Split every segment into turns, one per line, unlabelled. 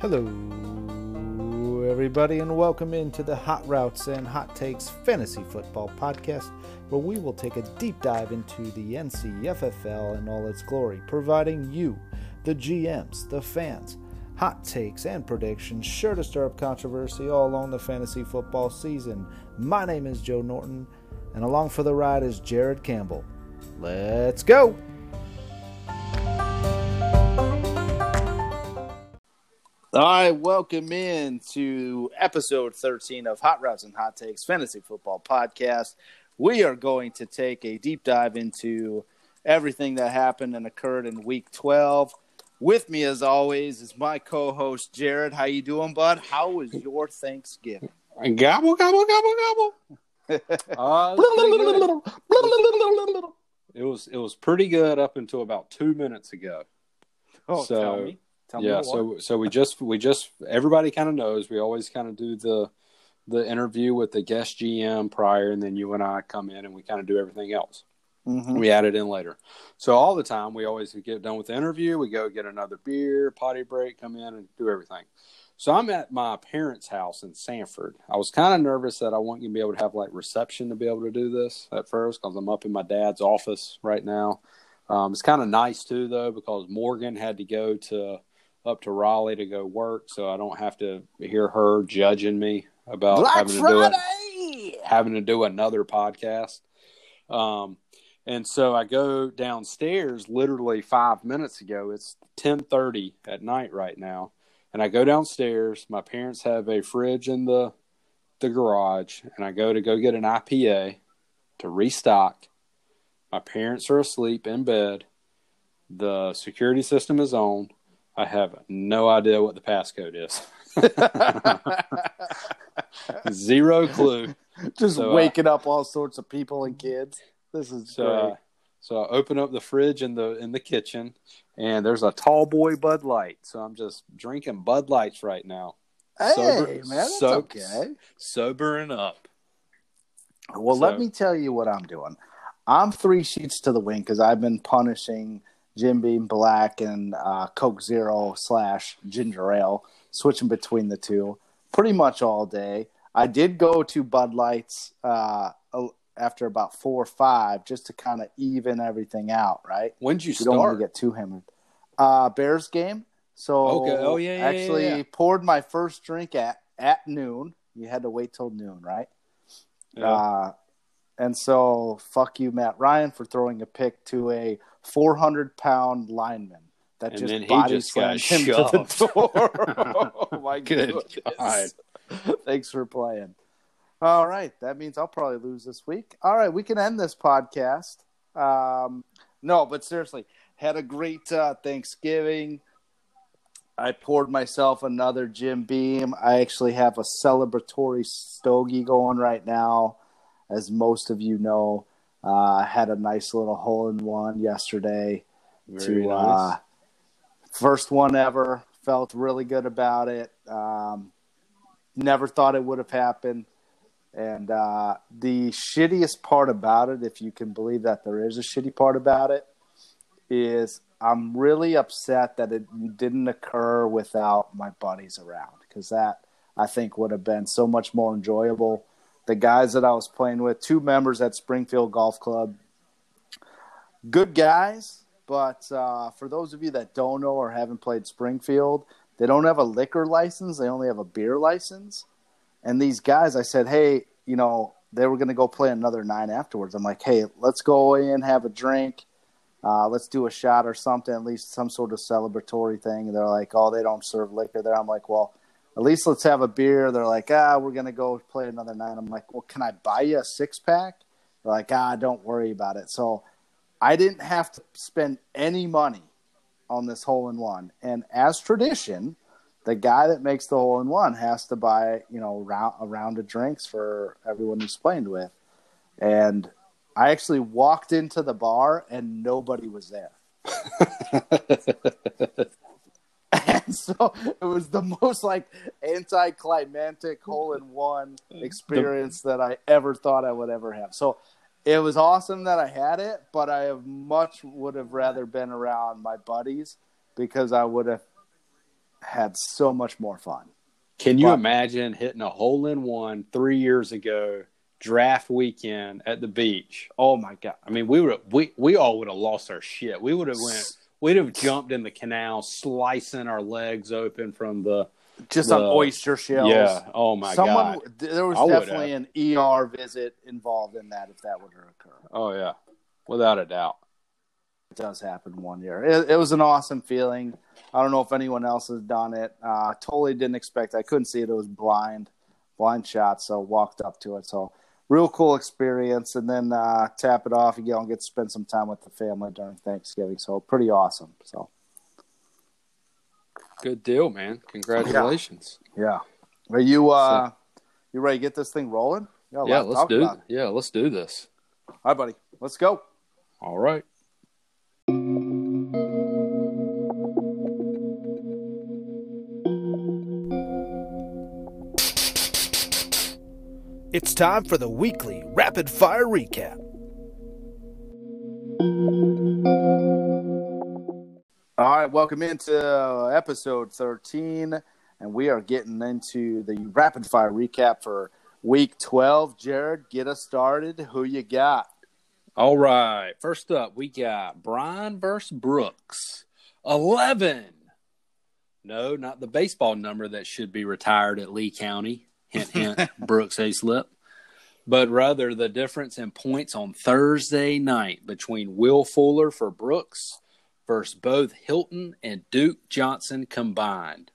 Hello, everybody, and welcome into the Hot Routes and Hot Takes Fantasy Football Podcast, where we will take a deep dive into the NCFFL in all its glory, providing you, the GMs, the fans, hot takes and predictions sure to stir up controversy all along the fantasy football season. My name is Joe Norton, and along for the ride is Jared Campbell. Let's go! All right, welcome in to episode 13 of Hot Routes and Hot Takes Fantasy Football Podcast. We are going to take a deep dive into everything that happened and occurred in week 12. With me as always is my co-host Jared. How you doing, bud? How was your Thanksgiving?
Gobble gobble gobble gobble. Uh, it was it was pretty good up until about two minutes ago.
Oh,
So,
tell me. Tell
yeah, so so we just we just everybody kind of knows we always kind of do the the interview with the guest GM prior, and then you and I come in and we kind of do everything else.
Mhm.
We add it in later. So all the time we always get done with the interview, we go get another beer, potty break, come in and do everything. So I'm at my parents' house in Sanford. I was kind of nervous that I wasn't going to be able to have like reception to be able to do this at first because I'm up in my dad's office right now. Um, it's kind of nice too though because Morgan had to go to up to Raleigh to go work, so I don't have to hear her judging me about
Black
having to do it having to do another podcast. Um, and so I go downstairs literally five minutes ago. It's ten thirty at night right now, and I go downstairs. My parents have a fridge in the the garage, and I go to go get an IPA to restock. My parents are asleep in bed. The security system is on. I have no idea what the passcode is. Zero clue.
Just
So, uh,
waking up all sorts of people and kids. This is
So,
great.
uh, so I open up the fridge in the in the kitchen, and there's a tall boy Bud Light. So I'm just drinking Bud Lights right now,
hey,
sober-
man, that's
so-
okay.
sobering up.
Well,
So-
let me tell you what I'm doing. I'm three sheets to the wind because I've been punishing Jim Beam Black and uh, Coke Zero slash Ginger Ale, switching between the two pretty much all day. I did go to Bud Lights uh, after about four or five just to kind of even everything out, right?
When did you
You don't want
start?
to get too hammered. Uh, Bears game. So
Okay. Oh, yeah, yeah, yeah,
actually
yeah.
poured my first drink at at noon. You had to wait till noon, right?
Yeah.
Uh, and so, fuck you, Matt Ryan, for throwing a pick to a 400 pound lineman that
And
just body
just got
slammed him to the
shoved.
door. oh my
Good
goodness. Thanks for playing. All right, that means I'll probably lose this week. All right, we can end this podcast. Um, no, but seriously, had a great uh, Thanksgiving. I poured myself another Jim Beam. I actually have a celebratory stogie going right now, as most of you know. Uh, I had a nice little hole in one yesterday
Very
to
nice.
uh, first one ever. Felt really good about it. Um, never thought it would have happened. And uh, the shittiest part about it, if you can believe that there is a shitty part about it, is I'm really upset that it didn't occur without my buddies around because that I think would have been so much more enjoyable. The guys that I was playing with, two members at Springfield Golf Club, good guys, but uh, for those of you that don't know or haven't played Springfield, they don't have a liquor license. They only have a beer license. And these guys, I said, hey, you know, they were going to go play another nine afterwards. I'm like, hey, let's go in, have a drink. Uh, let's do a shot or something, at least some sort of celebratory thing. And they're like, oh, they don't serve liquor there. I'm like, well, at least let's have a beer. They're like, ah, we're to go play another night. I'm like, well, can I buy you a six pack? They're like, ah, don't worry about it. So I didn't have to spend any money on this hole in one. And as tradition, the guy that makes the hole in one has to buy, you know, round, a round of drinks for everyone he's playing with. And I actually walked into the bar and nobody was there. so it was the most like anticlimactic hole in one experience that I ever thought I would ever have. So it was awesome that I had it, but I have much would have rather been around my buddies because I would have had so much more fun.
Can you
But-
imagine hitting a hole in one three years ago, draft weekend at the beach?
Oh my god!
I mean, we would we we all would have lost our shit. We would have went. We'd have jumped in the canal, slicing our legs open from the.
Just on oyster shells.
Yeah. Oh my
Someone,
god.
there was
I
definitely an ER visit involved in that if that were to occur.
Oh yeah. Without a doubt.
It does happen one year. It, it was an awesome feeling. I don't know if anyone else has done it. Uh, totally didn't expect. I couldn't see it. It was blind, blind shot. So walked up to it. So real cool experience. And then uh, tap it off. You go and get to spend some time with the family during Thanksgiving. So pretty awesome. So
Good deal, man. Congratulations.
yeah. Are you uh, you ready to get this thing rolling? A
Yeah, let's do. Yeah, let's do this.
All right, buddy. Let's go.
All right.
It's time for the weekly rapid fire recap.
All right, welcome into uh, episode 13, and we are getting into the rapid fire recap for week 12. Jared, get us started. Who you got?
All right. First up, we got Brian versus Brooks. 11. No, not the baseball number that should be retired at Lee County. Hint, hint, Brooks A. Slip. But rather the difference in points on Thursday night between Will Fuller for Brooks versus both Hilton and Duke Johnson combined.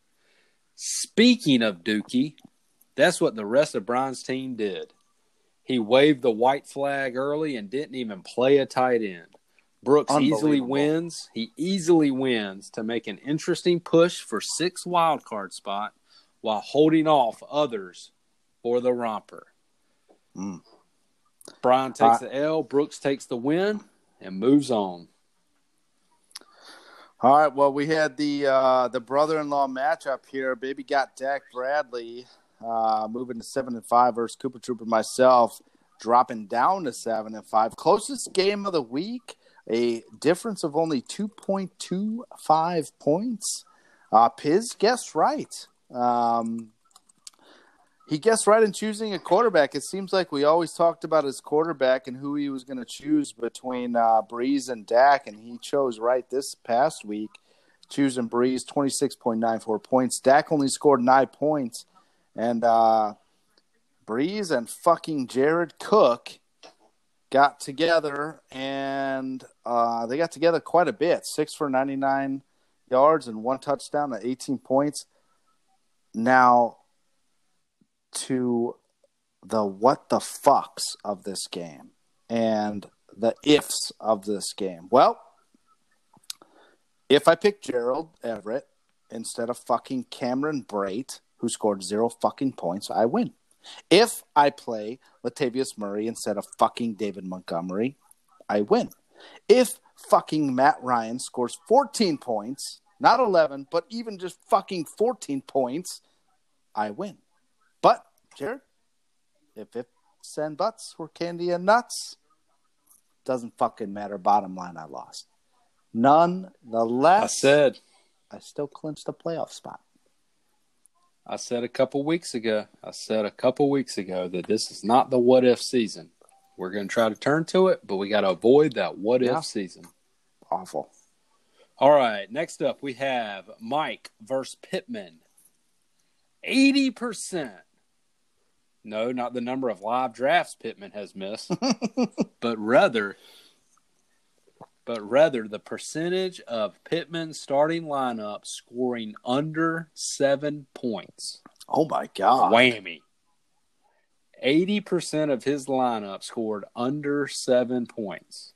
Speaking of Dookie, that's what the rest of Brian's team did. He waved the white flag early and didn't even play a tight end. Brooks easily wins. He easily wins to make an interesting push for six wild card spot while holding off others for the romper.
Mm.
Brian takes
Uh,
the L, Brooks takes the win, and moves on.
All right, well, we had the uh, the brother in law matchup here. Baby got Dak Bradley uh, moving to 7 and 5 versus Cooper Trooper myself, dropping down to 7 and 5. Closest game of the week, a difference of only 2.25 points. Uh, Piz guessed right. Um, he guessed right in choosing a quarterback. It seems like we always talked about his quarterback and who he was going to choose between uh, Brees and Dak, and he chose right this past week, choosing Brees, 26.94 points. Dak only scored nine points, and uh, Brees and fucking Jared Cook got together, and uh, they got together quite a bit six for 99 yards and one touchdown at 18 points. Now, to the what the fucks of this game and the ifs of this game. Well, if I pick Gerald Everett instead of fucking Cameron Brate, who scored zero fucking points, I win. If I play Latavius Murray instead of fucking David Montgomery, I win. If fucking Matt Ryan scores 14 points, not 11, but even just fucking 14 points, I win. But, Jared, if ifs and buts were candy and nuts, doesn't fucking matter. Bottom line, I lost. Nonetheless,
I said,
I still clinched a playoff spot.
I said a couple weeks ago, I said a couple weeks ago that this is not the what if season. We're going to try to turn to it, but we got to avoid that what
Yeah.
if season.
Awful.
All right, next up we have Mike versus Pittman. 80%. No, not the number of live drafts Pittman has missed, but rather but rather the percentage of Pittman's starting lineup scoring under 7 points.
Oh my god.
Whammy. 80% of his lineup scored under seven points.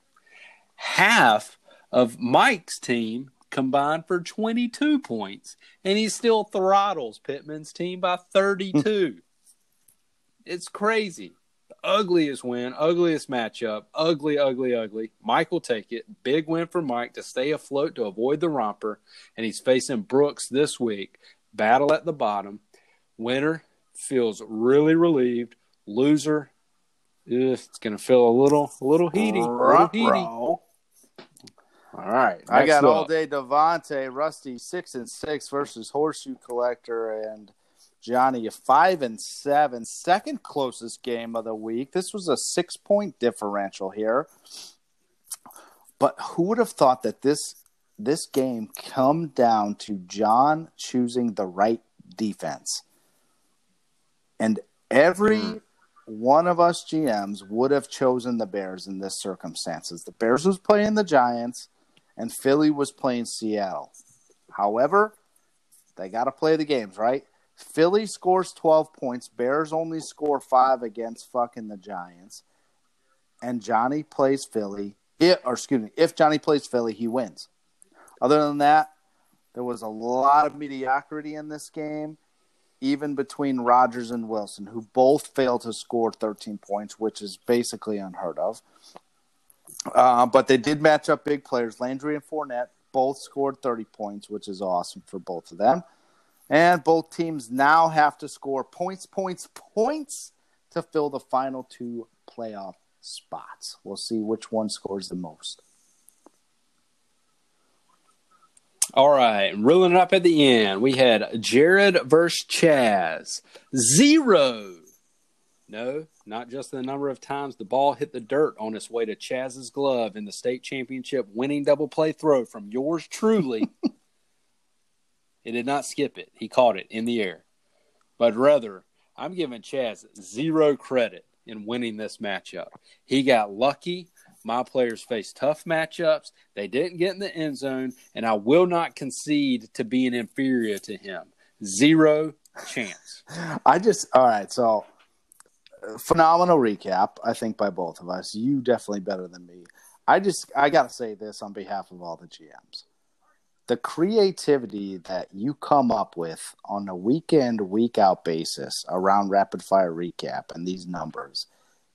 Half of Mike's team combined for 22 points, and he still throttles Pittman's team by 32. it's crazy. The ugliest win, ugliest matchup, ugly, ugly, ugly. Mike will take it. Big win for Mike to stay afloat to avoid the romper, and he's facing Brooks this week. Battle at the bottom. Winner feels really relieved. Loser, it's going to feel a little, a little heaty, a little heaty. All right.
I got
next
all day Devontae, Rusty six and six versus Horseshoe Collector and Johnny five and seven. Second closest game of the week. This was a six point differential here. But who would have thought that this this game come down to John choosing the right defense? And every hmm. one of us GMs would have chosen the Bears in this circumstances. The Bears was playing the Giants and Philly was playing Seattle. However, they got to play the games, right? Philly scores 12 points, Bears only score 5 against fucking the Giants. And Johnny plays Philly. It, or excuse me, if Johnny plays Philly, he wins. Other than that, there was a lot of mediocrity in this game, even between Rodgers and Wilson, who both failed to score 13 points, which is basically unheard of. Uh, but they did match up big players. Landry and Fournette both scored 30 points, which is awesome for both of them. And both teams now have to score points, points, points to fill the final two playoff spots. We'll see which one scores the most.
All right, reeling it up at the end, we had Jared versus Chaz. Zero. No, not just the number of times the ball hit the dirt on its way to Chaz's glove in the state championship winning double play throw from yours truly. it did not skip it. He caught it in the air. But rather, I'm giving Chaz zero credit in winning this matchup. He got lucky. My players faced tough matchups. They didn't get in the end zone, and I will not concede to being inferior to him. Zero chance.
I just, all right, so phenomenal recap, I think, by both of us. You definitely better than me. I just, I got to say this on behalf of all the GMs. The creativity that you come up with on a weekend, week out basis around rapid fire recap and these numbers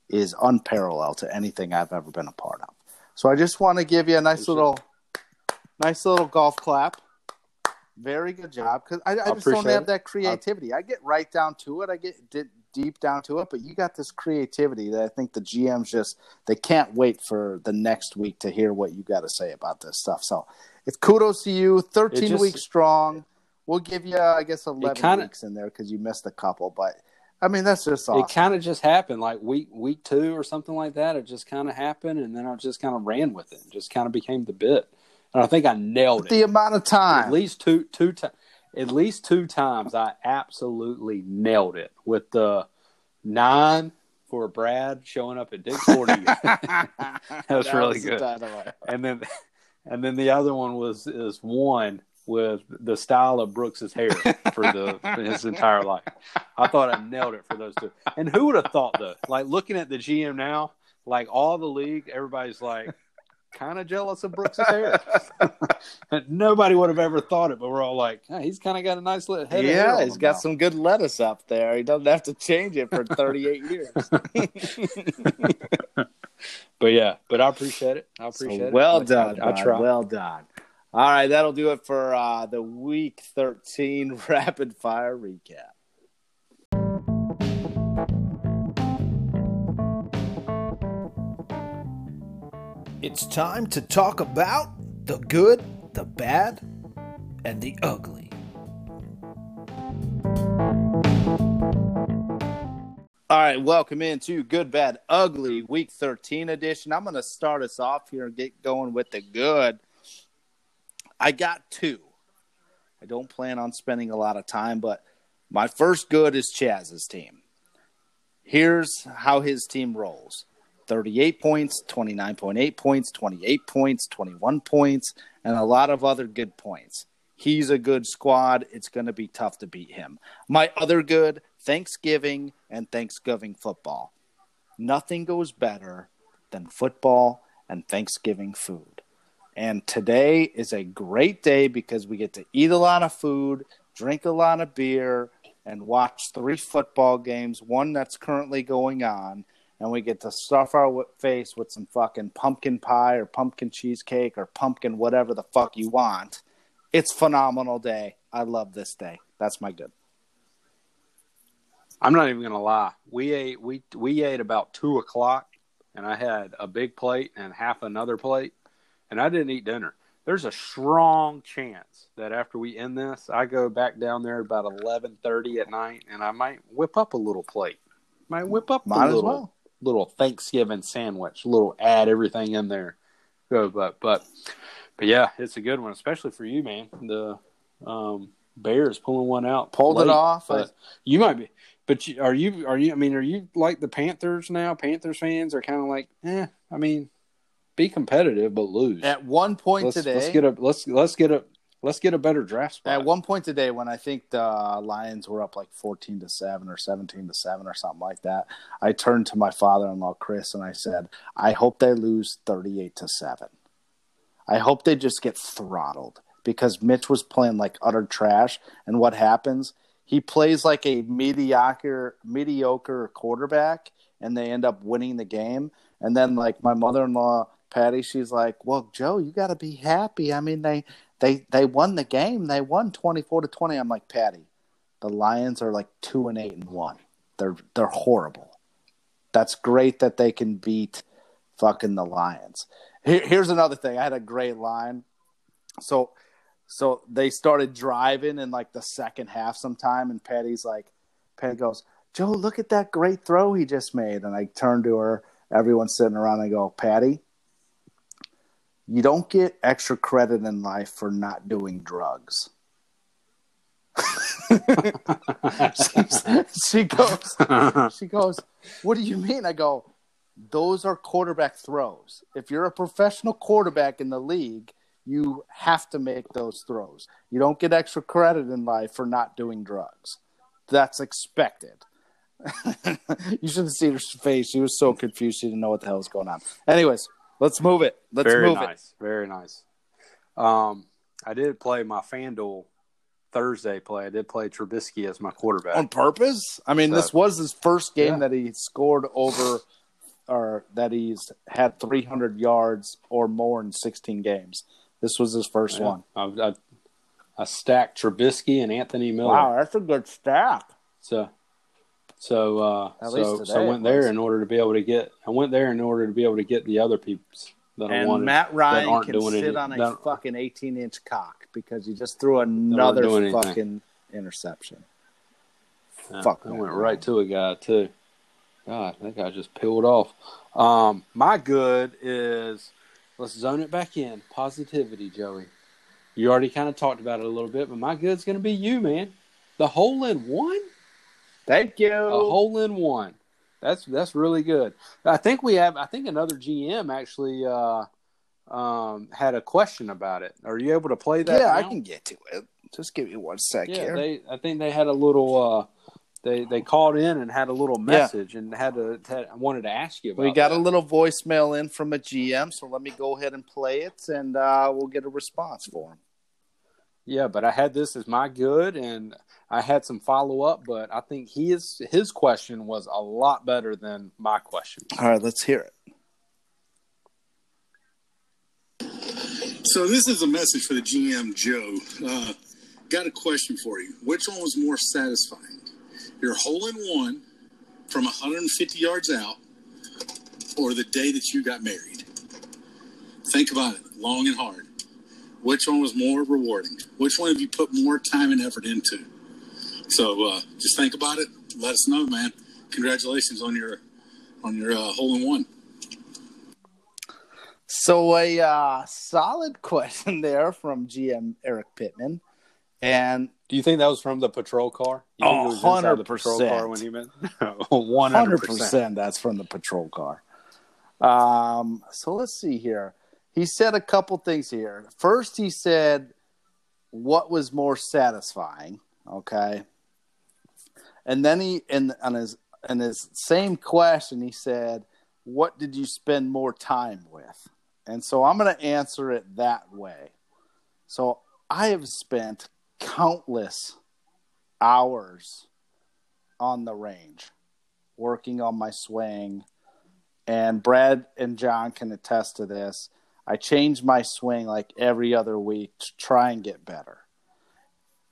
is unparalleled to anything I've ever been a part of. So I just want to give you a nice little, nice little golf clap. Very good job because I, I just don't have that creativity. I get right down to it. I get di- deep down to it, but you got this creativity that I think the GMs just they can't wait for the next week to hear what you got to say about this stuff. So it's kudos to you. Thirteen
just-
weeks strong. We'll give you, I guess, eleven
kinda-
weeks in there because you missed a couple. But I mean, that's just awesome.
It kind of just happened, like week week two or something like that. It just kind of happened, and then I just kind of ran with it. It just kind of became the bit, and I think I nailed it.
the amount of time.
at least two two times. At least two times, I absolutely nailed it with the nine for Brad showing up at Dick's Forty,
that
was really
the
good.
dynamite.
and then and then the other one was is one with the style of Brooks's hair for the for his entire life. I thought I nailed it for those two. And who would have thought though? Like looking at the GM now, like all the league, everybody's like kind of jealous of Brooks's hair. Nobody would have ever thought it, but we're all like, hey, he's kind of got a nice little head. of hair
Yeah, he's got
now.
some good lettuce up there. He doesn't have to change it for 38 years.
But yeah, but I appreciate it. I appreciate
So
it.
well
I-
done.
I, I try.
Well done. All right, that'll do it for uh, the week 13 rapid fire recap.
It's time to talk about the good, the bad, and the ugly.
All right, welcome into Good, Bad, Ugly Week 13 edition. I'm going to start us off here and get going with the good. I got two. I don't plan on spending a lot of time, but my first good is Chaz's team. Here's how his team rolls 38 points, 29.8 points, 28 points, 21 points, and a lot of other good points. He's a good squad. It's going to be tough to beat him. My other good, Thanksgiving and Thanksgiving football. Nothing goes better than football and Thanksgiving food. And today is a great day because we get to eat a lot of food, drink a lot of beer, and watch three football games, one that's currently going on. And we get to stuff our face with some fucking pumpkin pie or pumpkin cheesecake or pumpkin whatever the fuck you want. It's phenomenal day. I love this day. That's my good.
I'm not even gonna lie. We ate we we ate about two o'clock, and I had a big plate and half another plate, and I didn't eat dinner. There's a strong chance that after we end this, I go back down there about eleven thirty at night, and I might whip up a little plate. Might whip up
Might
a
as
little
well.
Little Thanksgiving sandwich. Little add everything in there. Go, but but but yeah, it's a good one, especially for you, man. The um, Bears pulling one out,
Pulled it
late,
off. I-
you might be. But you, are you? Are you? I mean, are you like the Panthers now? Panthers fans are kind of like, eh. I mean, be competitive but lose.
At one point
let's,
today,
let's get a let's let's get a let's get a better draft spot.
At one point today, when I think the Lions were up like fourteen to seven or seventeen to seven or something like that, I turned to my father-in-law Chris and I said, "I hope they lose thirty-eight to seven. I hope they just get throttled because Mitch was playing like utter trash. And what happens? He plays like a mediocre mediocre quarterback, and they end up winning the game. And then like my mother-in-law Patty, she's like, "Well, Joe, you got to be happy. I mean, they." They they won the game. They won twenty four to twenty. I'm like Patty, the Lions are like two and eight and one. They're they're horrible. That's great that they can beat fucking the Lions. Here, here's another thing. I had a great line. So so they started driving in like the second half sometime, and Patty's like, Patty goes, Joe, look at that great throw he just made. And I turn to her. Everyone's sitting around. And I go, Patty, you don't get extra credit in life for not doing drugs. she goes, she goes, what do you mean? I go, those are quarterback throws. If you're a professional quarterback in the league, you have to make those throws. You don't get extra credit in life for not doing drugs. That's expected. you should have seen her face. She was so confused. She didn't know what the hell was going on. Anyways, let's move it. Let's
very
move it.
nice, very nice. Um, I did play my FanDuel Thursday play. I did play Trubisky as my quarterback.
on purpose. I mean,
So-
this was his first game
Yeah.
that he scored over, or that he's had 300 yards or more in 16 games. This was his first
Yeah.
one.
I, I, I stacked Trubisky and Anthony Miller.
Wow, that's a good stack.
So, so, uh,
At
so,
least
so I went there in order to be able to get. I went there in order to be able to get the other people's that I
And
wanted.
Matt Ryan
aren't
can
doing
sit
any-
on a
that-
fucking 18 inch cock because he just threw another fucking interception.
Yeah,
fuck
I went right to a guy too. God, that guy just peeled off. Um, my good is let's zone it back in. Positivity, Joey. You already kind of talked about it a little bit, but my good's going to be you, man. The hole in one,
Thank you.
a hole in one. That's that's really good. I think we have. I think another GM actually uh, um, had a question about it. Are you able to play that?
yeah, I can get to it. Just give me one sec
Yeah,
here.
they. I think they had a little. Uh, they they called in and had a little message and had to. Had, I wanted to ask you about.
We got
that.
a little voicemail in from a GM, so let me go ahead and play it, and uh, we'll get a response for him.
Yeah, but I had this as my good, and I had some follow up, but I think his his question was a lot better than my question.
All right, let's hear it.
So this is a message for the GM, Joe. Uh, got a question for you. Which one was more satisfying? Your hole in one from 150 yards out, or the day that you got married? Think about it long and hard. Which one was more rewarding? Which one have you put more time and effort into? So uh, just think about it. Let us know, man. Congratulations on your on your uh, hole in one.
So a uh, solid question there from GM Eric Pittman, and
Do you think that was from the patrol car? You
Oh,
think it was the patrol
100%.
car when he meant one
hundred
hundred
percent
percent.
that's from the patrol car. Um, so let's see here. He said a couple things here. First, he said, "What was more satisfying?" Okay, and then he in on his in his same question, he said, "What did you spend more time with?" And so I'm going to answer it that way. So I have spent countless hours on the range working on my swing. And Brad and John can attest to this. I change my swing like every other week to try and get better.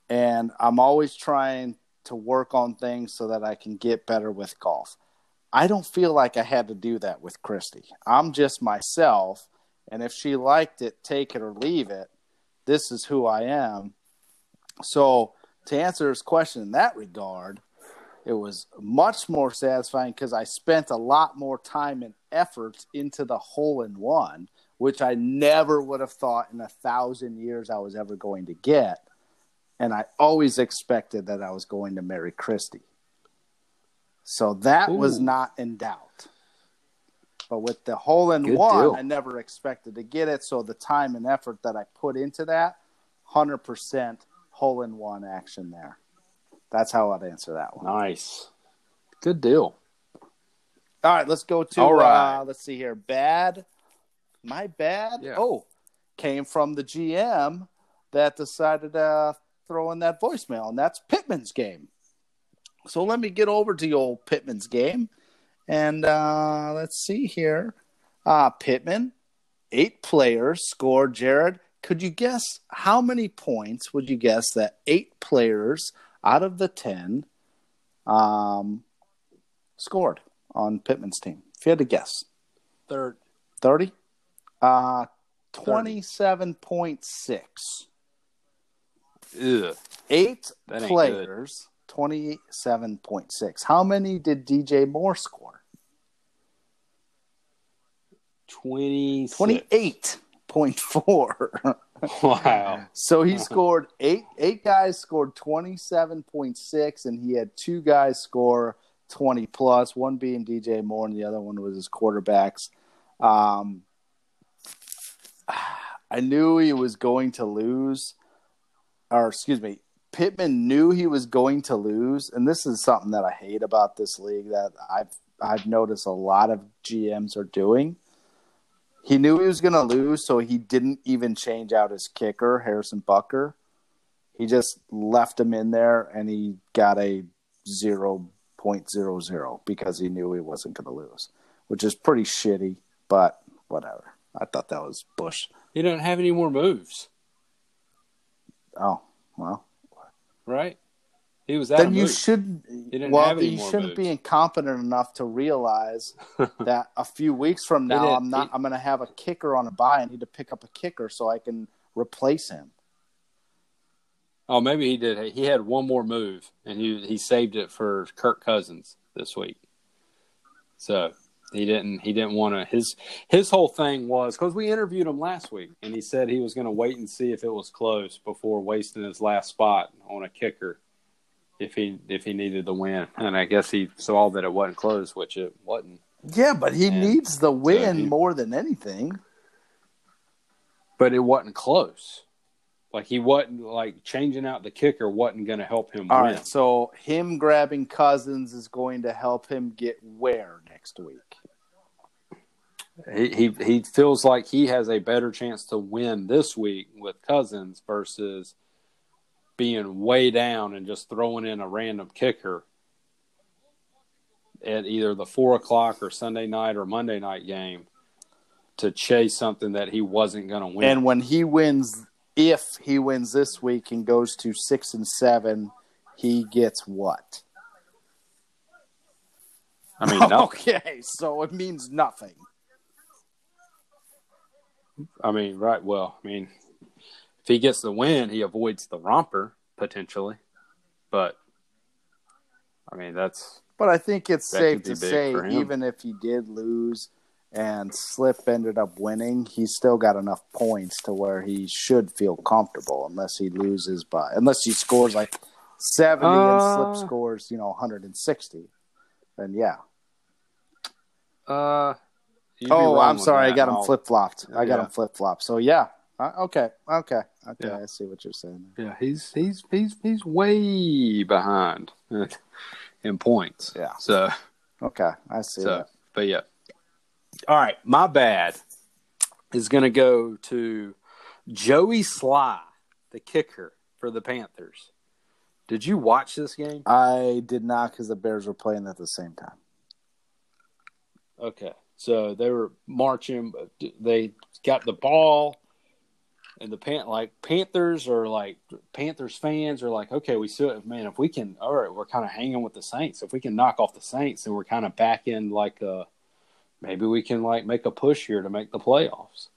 And I'm always trying to work on things so that I can get better with golf. I don't feel like I had to do that with Christy. I'm just myself, And if she liked it, take it or leave it. This is who I am. So, to answer his question in that regard, it was much more satisfying because I spent a lot more time and effort into the hole in one, which I never would have thought in a thousand years I was ever going to get. And I always expected that I was going to marry Christy. So that Ooh. was not in doubt. But with the hole in Good one, deal. I never expected to get it. So the time and effort that I put into that, 100% hole in one action there. That's how I'd answer that one.
Nice. Good deal.
All right, let's go to All right. Uh, let's see here. Bad. My bad. Yeah. Oh, came from the GM that decided to throw in that voicemail, and that's Pittman's game. So let me get over to the old Pittman's game. And uh, let's see here. Uh, Pittman, eight players scored. Jared, could you guess how many points would you guess that eight players out of the 10 um, scored on Pittman's team? If you had to guess.
Third.
30? Uh, 27.6.
Ugh.
Eight players 27.6. How many did DJ Moore score?
20
28.4.
wow.
So he scored eight eight guys scored 27.6 and he had two guys score 20 plus, one being DJ Moore and the other one was his quarterbacks. Um, I knew he was going to lose or excuse me, Pittman knew he was going to lose, and this is something that I hate about this league that I've I've noticed a lot of GMs are doing. He knew he was going to lose, so he didn't even change out his kicker, Harrison Butker. He just left him in there, and he got a zero point zero zero because he knew he wasn't going to lose, which is pretty shitty. But whatever. I thought that was Bush.
He don't have any more moves.
Oh well,
right? He was
then you shouldn't. well you shouldn't moves. be incompetent enough to realize that a few weeks from now I'm not he, I'm going to have a kicker on a buy. I need to pick up a kicker so I can replace him.
Oh, maybe he did. He had one more move, and he he saved it for Kirk Cousins this week. So he didn't he didn't want to his his whole thing was because we interviewed him last week, and he said he was going to wait and see if it was close before wasting his last spot on a kicker if he if he needed the win. And I guess he saw that it wasn't close, which it wasn't.
Yeah, but he and needs the win so he, more than anything.
But it wasn't close. Like he wasn't like changing out the kicker wasn't going to help him
All
win.
Right, so him grabbing Cousins is going to help him get where next week?
He, he he feels like he has a better chance to win this week with Cousins versus being way down and just throwing in a random kicker at either the four o'clock or Sunday night or Monday night game to chase something that he wasn't going to win.
And when he wins, if he wins this week and goes to six and seven, he gets what?
I mean, nothing.
okay, so it means nothing.
I mean, right? Well, I mean, if he gets the win, he avoids the romper potentially. But I mean, that's.
But I think it's safe to say, even if he did lose and Slip ended up winning, he's still got enough points to where he should feel comfortable, unless he loses by unless he scores like seventy uh, and Slip scores, you know, one hundred and sixty. Then yeah.
Uh.
Oh, I'm sorry. I got him flip flopped. I got yeah. him flip flopped. So yeah, uh, okay, okay, okay. Yeah. I see what you're saying.
Yeah, he's he's he's he's way behind in points.
Yeah.
So
okay, I see. So, that.
but yeah. All right, my bad is going to go to Joey Slye, the kicker for the Panthers. Did you watch this game?
I did not because the Bears were playing at the same time.
Okay, so they were marching. They got the ball and the pan like Panthers are like Panthers fans are like, okay, we still man, if we can, all right, we're kind of hanging with the Saints. If we can knock off the Saints, and we're kind of back in like a maybe we can like make a push here to make the playoffs.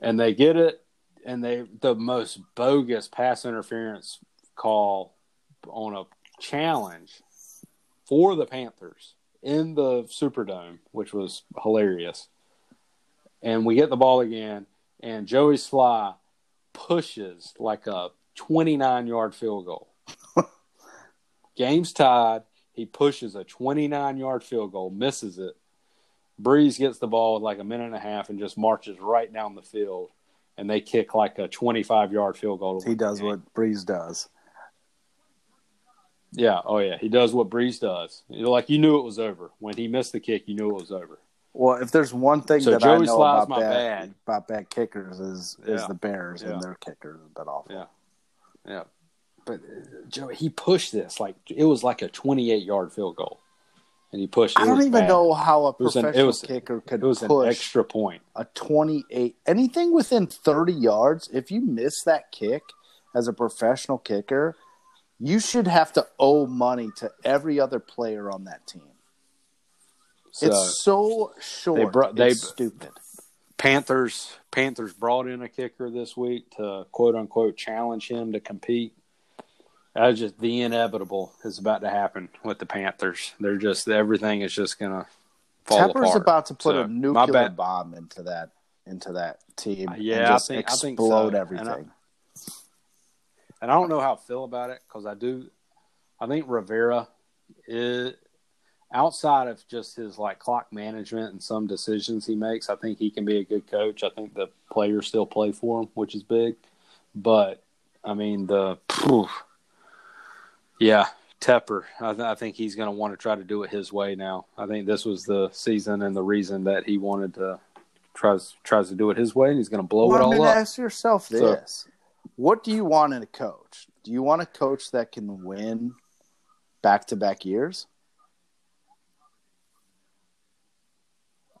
and they get it, and they the most bogus pass interference call on a challenge for the Panthers in the Superdome, which was hilarious. And we get the ball again, and Joey Slye pushes like a 29 yard field goal. Game's tied. He pushes a 29 yard field goal, misses it. Brees gets the ball with like a minute and a half and just marches right down the field. And they kick like a 25 yard field goal.
He does what Brees does.
Yeah. Oh, yeah. He does what Brees does. You know, like you knew it was over. When he missed the kick, you knew it was over.
Well, if there's one thing
So
that
Joey
I know about
my
bad,
bad.
about bad kickers is is
Yeah.
the Bears
Yeah.
and their kickers have been awful.
Yeah. Yeah. But uh, Joey, he pushed this like it was like a 28 yard field goal. And he pushed it.
I don't even
bad.
know how a
It was an- it
professional
was-
kicker could
It was an
push
extra point.
a 28 anything within 30 yards if you miss that kick as a professional kicker you should have to owe money to every other player on that team
So
it's so short
They brought- they-
it's stupid
Panthers Panthers brought in a kicker this week to quote unquote challenge him to compete. That's just the inevitable is about to happen with the Panthers. They're just everything is just gonna fall
Tepper's
apart.
about to put
So,
a nuclear bomb into that into that team
Uh,
and
yeah, I
just
think- I think
explode
so.
everything
And I don't know how I feel about it because I do. I think Rivera is outside of just his like clock management and some decisions he makes. I think he can be a good coach. I think the players still play for him, which is big. But I mean the, phew, yeah, Tepper. I, th- I think he's going to want to try to do it his way now. I think this was the season and the reason that he wanted to tries tries to do it his way, and he's going to blow
well,
it
I
all
mean,
up.
ask yourself this what do you want in a coach do you want a coach that can win back-to-back years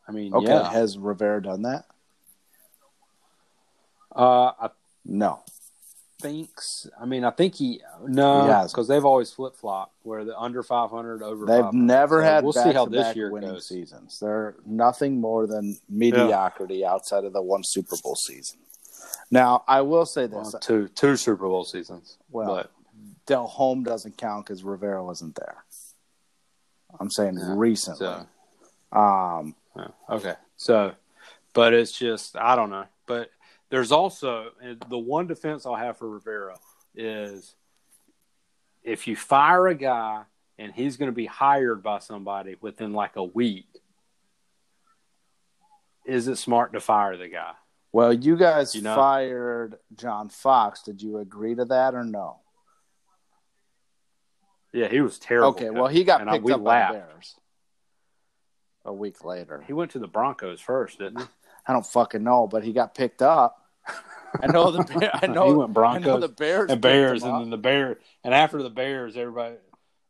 I mean,
okay
yeah.
has rivera done that
Uh, I
no
think. I mean, I think he no
He
because they've always flip flop where the under five hundred over.
They've
500.
never
So
had
We'll see how this year
winning
goes.
seasons. They're nothing more than mediocrity outside of the one Super Bowl season. Now, I will say this:
Well, two two Super Bowl seasons.
Well,
but
Delhomme doesn't count because Rivera wasn't there. I'm saying
Yeah,
recently.
so
Um,
yeah, okay. So, but it's just I don't know. But there's also the one defense I'll have for Rivera is if you fire a guy and he's going to be hired by somebody within like a week, is it smart to fire the guy?
Well, you guys
You know-
fired John Fox. Did you agree to that or no?
Yeah, he was terrible.
Okay, well, he got
And
picked
we
up
laughed.
by the Bears a week later.
He went to the Broncos first, didn't he?
I don't fucking know, but he got picked up. I know the Bear, I know
He went
I know
Broncos
the Bears
and Bears, and then the Bear, and after the Bears, everybody,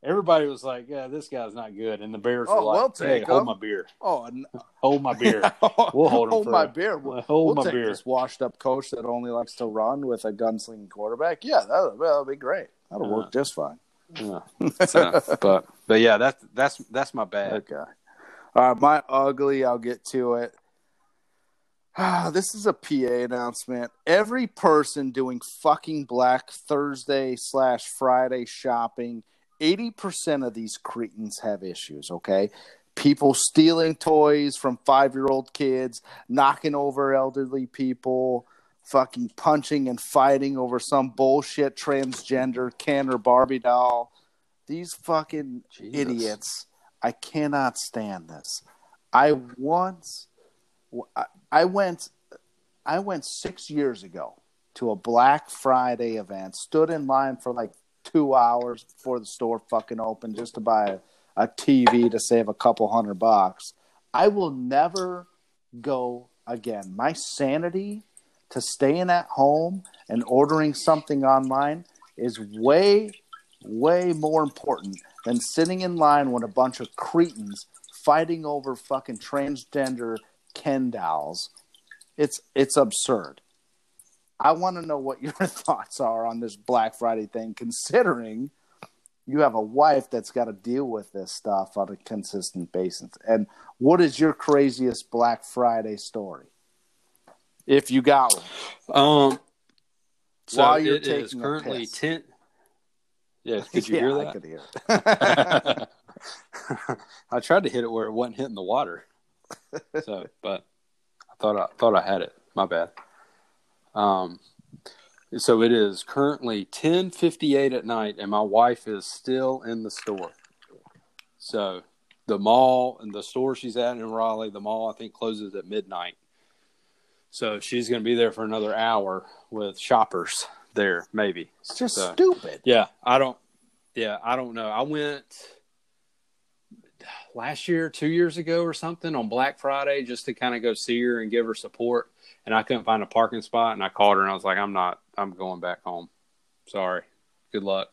everybody was like, "Yeah, this guy's not good," and the Bears
Oh,
were like,
we'll
"Hey,
take
hold my beer,
oh, and
hold my beer, We'll hold him
hold my
a-
beer. We'll,
hold
we'll
my beer."
this washed-up coach that only likes to run with a gunslinging quarterback. Yeah, that'll, that'll be great. That'll
Uh-huh.
work just fine.
Yeah. So, but but yeah, that's that's that's my bad.
Okay. All right, my ugly. I'll get to it. Ah, this is a PA announcement. Every person doing fucking Black Thursday slash Friday shopping, eighty percent of these cretins have issues. Okay, people stealing toys from five year old kids, knocking over elderly people, fucking punching and fighting over some bullshit transgender Ken or Barbie doll. These fucking
Jesus.
idiots. I cannot stand this. I once, I- I went, I went six years ago to a Black Friday event. Stood in line for like two hours before the store fucking opened just to buy a, a TV to save a couple hundred bucks. I will never go again. My sanity to staying at home and ordering something online is way, way more important than sitting in line when a bunch of cretins fighting over fucking transgender Ken dolls. It's it's absurd. I want to know what your thoughts are on this Black Friday thing, considering you have a wife that's got to deal with this stuff on a consistent basis. And what is your craziest Black Friday story? if you got one.
Um, so
While you're taking
currently
piss.
ten. Yeah, could you
yeah,
hear
I
that?
could hear it.
I tried to hit it where it wasn't hitting the water. So, but I thought I thought I had it. My bad. Um, so it is currently ten fifty eight at night, and my wife is still in the store. So the mall and the store she's at in Raleigh, the mall I think closes at midnight. So she's going to be there for another hour with shoppers there, maybe.
it's just
So-
stupid.
Yeah, I don't. Yeah, I don't know. I went last year, two years ago, or something on Black Friday just to kind of go see her and give her support. And I couldn't find a parking spot, and I called her and I was like, "I'm not. I'm going back home. Sorry. Good luck."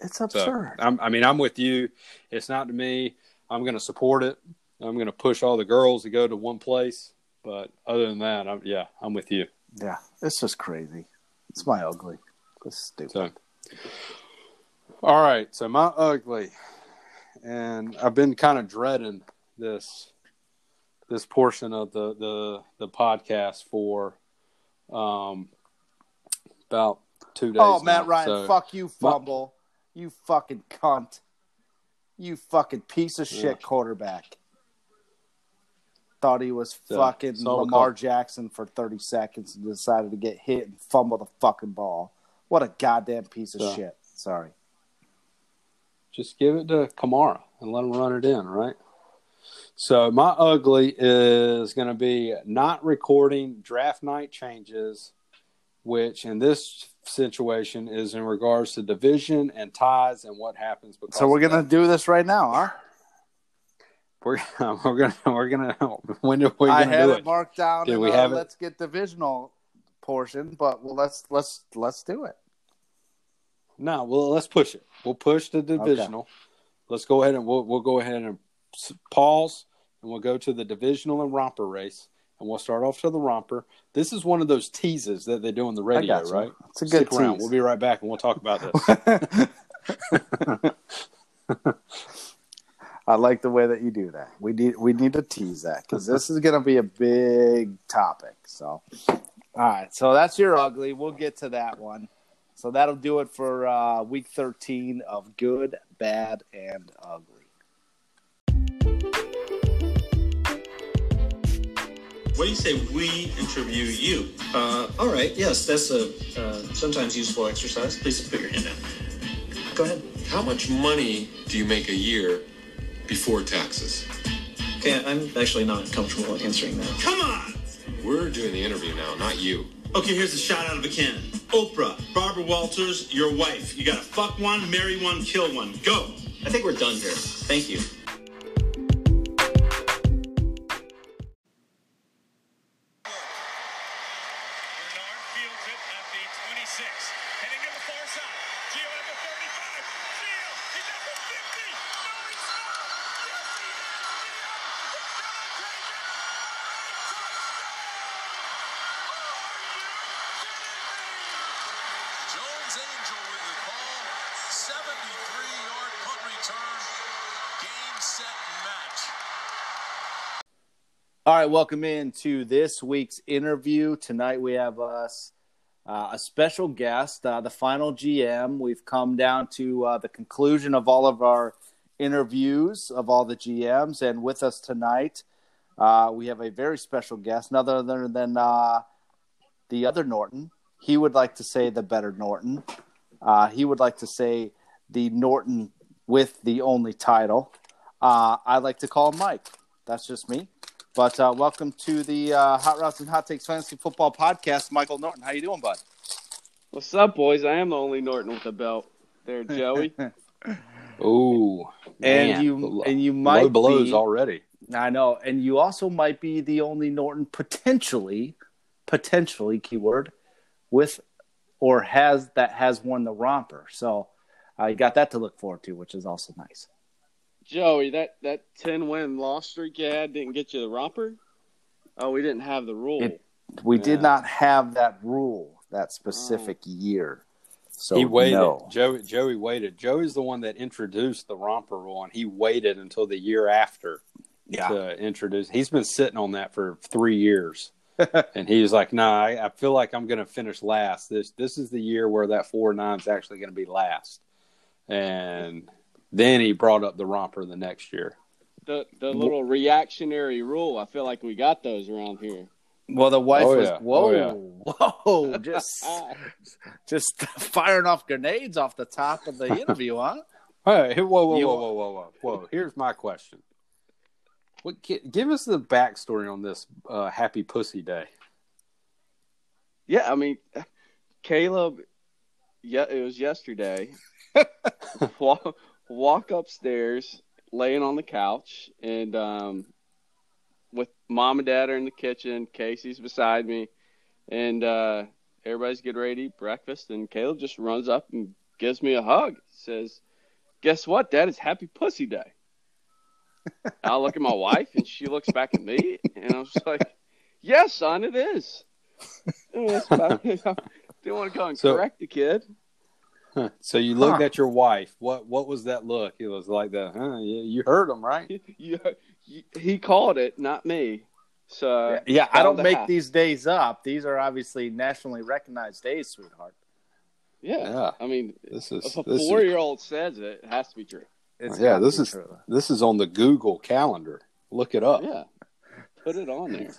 It's
So
absurd.
I'm, I mean, I'm with you. It's not to me. I'm going to support it. I'm going to push all the girls to go to one place. But other than that, I'm, yeah, I'm with you.
yeah, it's just crazy. It's my ugly. It's stupid.
So, all right. So my ugly, and I've been kind of dreading this this portion of the the the podcast for um about two days.
oh, Matt
now.
Ryan,
So-
fuck you,
my-
fumble. You fucking cunt. You fucking piece of shit
Yeah.
quarterback. Thought he was
So,
fucking
so
Lamar Jackson for 30 seconds and decided to get hit and fumble the fucking ball. What a goddamn piece of shit. Sorry.
just give it to Kamara and let him run it in, right? So my ugly is going to be not recording draft night changes, which in this situation is in regards to division and ties and what happens.
So we're going to do this right now, huh?
we're we're gonna we're gonna when are we
I
do
it
it?
marked down
Did we have it?
let's get divisional portion, but well, let's let's let's do it.
No, well let's push it. We'll push the divisional. Let's go ahead and we'll we'll go ahead and pause and we'll go to the divisional and romper race and we'll start off to the romper. This is one of those teases that they do on the radio, right?
It's a good
Stick around. We'll be right back and we'll talk about this.
I like the way that you do that. We need we need to tease that because this is going to be a big topic. So, all right. So that's your ugly. We'll get to that one. So that'll do it for uh, week thirteen of good, bad, and ugly.
What do you say we interview you?
Uh, all right. Yes, that's a uh, sometimes useful exercise. Please put your hand down. Go ahead.
How much money do you make a year before taxes?
Okay, I'm actually not comfortable answering that.
Come on!
We're doing the interview now, not you.
Okay, here's a shot out of a cannon. Oprah, Barbara Walters, your wife. You gotta fuck one, marry one, kill one. Go!
I think we're done here. Thank you.
Welcome into this week's interview. Tonight we have us uh, a special guest, uh, the final GM. We've come down to uh, the conclusion of all of our interviews of all the GMs, and with us tonight uh, we have a very special guest, none other than uh, the other Norton. He would like to say the better Norton. Uh, he would like to say the Norton with the only title. I like to call him Mike. That's just me. But uh, welcome to the uh, Hot Routes and Hot Takes Fantasy Football Podcast. Michael Norton, how you doing, bud?
What's up, boys? I am the only Norton with a belt. There, Joey.
Ooh,
And
man.
you- and you
low
might
blows
be-
already.
I know, and you also might be the only Norton potentially, potentially keyword, with or has that has won the romper. So uh, you got that to look forward to, which is also nice.
Joey, that that ten win loss streak you had didn't get you the romper. Oh, we didn't have the rule.
It- We did not have that rule that specific oh. year. So
he waited.
no.
Joey Joey waited. Joey's the one that introduced the romper rule, and he waited until the year after
Yeah.
to introduce. He's been sitting on that for three years. and he was like, "Nah, I, I feel like I'm going to finish last. This this is the year where that four nine is actually going to be last." And then he brought up the romper the next year.
The the little reactionary rule. I feel like we got those around here.
Well, the wife
Oh,
was
yeah.
whoa,
Oh,
whoa, just just firing off grenades off the top of the interview, huh?
Hey, whoa, whoa, whoa, whoa, whoa, whoa, whoa! Here's my question. What? Give us the backstory on this uh, Happy Pussy Day.
Yeah, I mean, Caleb. Yeah, it was yesterday. walk, walk upstairs, laying on the couch, and um, with mom and dad are in the kitchen. Casey's beside me, and uh, everybody's getting ready to eat breakfast. And Caleb just runs up and gives me a hug. Says, "Guess what, Dad? It's Happy Pussy Day." I look at my wife, and she looks back at me, and I was like, "Yes, son, it is." And that's about it. I didn't want to go and
So-
correct the kid.
Huh. So you looked
Huh.
at your wife. What? What was that look? It was like the. Huh, you, you heard him, right?
You, you, he called it, not me. So
yeah, I don't
the
make
hat.
these days up. These are obviously nationally recognized days, sweetheart.
Yeah.
Yeah.
I mean,
This is.
if a
This is
four-year-old says it, it has to be true.
It's
yeah. This is.
true.
This is on the Google calendar. Look it up.
Yeah, put it on there.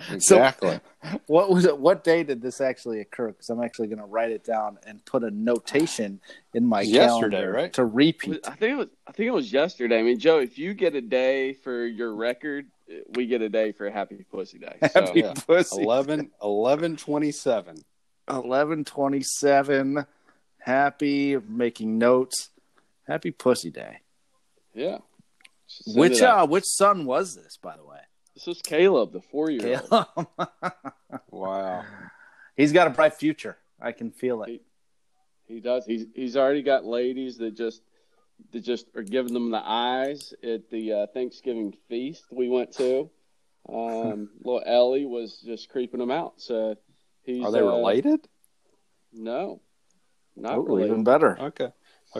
Exactly.
What was it? What day did this actually occur? Because I'm actually going to write it down and put a notation in my
Yesterday,
calendar
right?
to repeat.
I think it was. I think it was yesterday. I mean, Joe, if you get a day for your record, we get a day for Happy Pussy Day. So,
Happy
yeah.
pussy.
11, 11 27.
Eleven twenty-seven. Happy making notes. Happy Pussy Day.
yeah. Send
Which uh, which son was this, by the way?
This is Caleb, the four-year-old.
Wow.
He's got a bright future. I can feel it.
He does. He's he's already got ladies that just that just are giving them the eyes at the uh, Thanksgiving feast we went to. Um, little Ellie was just creeping him out. So he's
Are they
uh,
related?
No, not
Oh,
related.
even better.
Okay.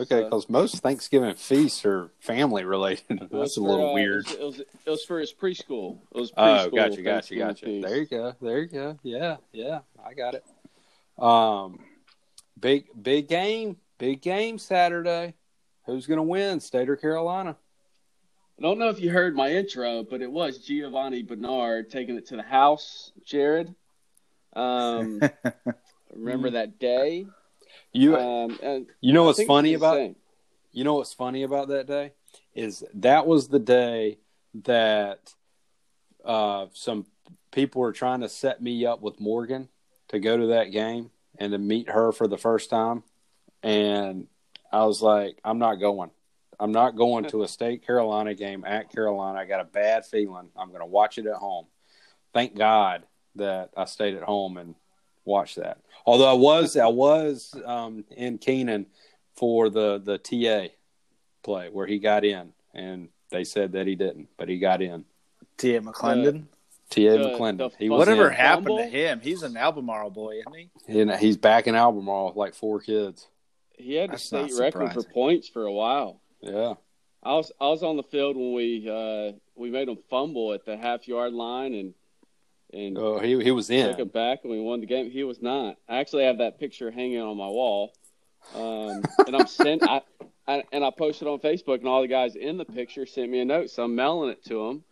Okay, because most Thanksgiving feasts are family related. That's a
for,
little
uh,
weird.
It was, it was it was for his preschool. It was
Oh,
preschool.
gotcha, gotcha,
Thanksgiving
gotcha.
feast.
There you go. There you go. Yeah, yeah, I got it. Um, big, big game, big game Saturday. Who's gonna win? State or Carolina?
I don't know if you heard my intro, but it was Giovani Bernard taking it to the house. Jared, um, remember that day?
You,
Um, and
you know what's funny about
same.
you know what's funny about that day is that was the day that uh, some people were trying to set me up with Morgan to go to that game and to meet her for the first time, and I was like, I'm not going. I'm not going to a state Carolina game at Carolina. I got a bad feeling. I'm going to watch it at home. Thank God that I stayed at home and watched that. Although I was I was um, in Kenan for the the TA play where he got in, and they said that he didn't, but he got in.
T.A. McLendon.
TA
McLendon.
He
Whatever
in.
happened to him? He's an Albemarle boy, isn't he?
And he's back in Albemarle with like four kids.
He had the
That's not
state record for points for a while.
Yeah.
I was I was on the field when we uh, we made him fumble at the half yard line and and
Oh, he he was in.
took it back and we won the game. He was not. I actually have that picture hanging on my wall, um, and I'm sent. I, I and I posted on Facebook, and all the guys in the picture sent me a note, so I'm mailing it to them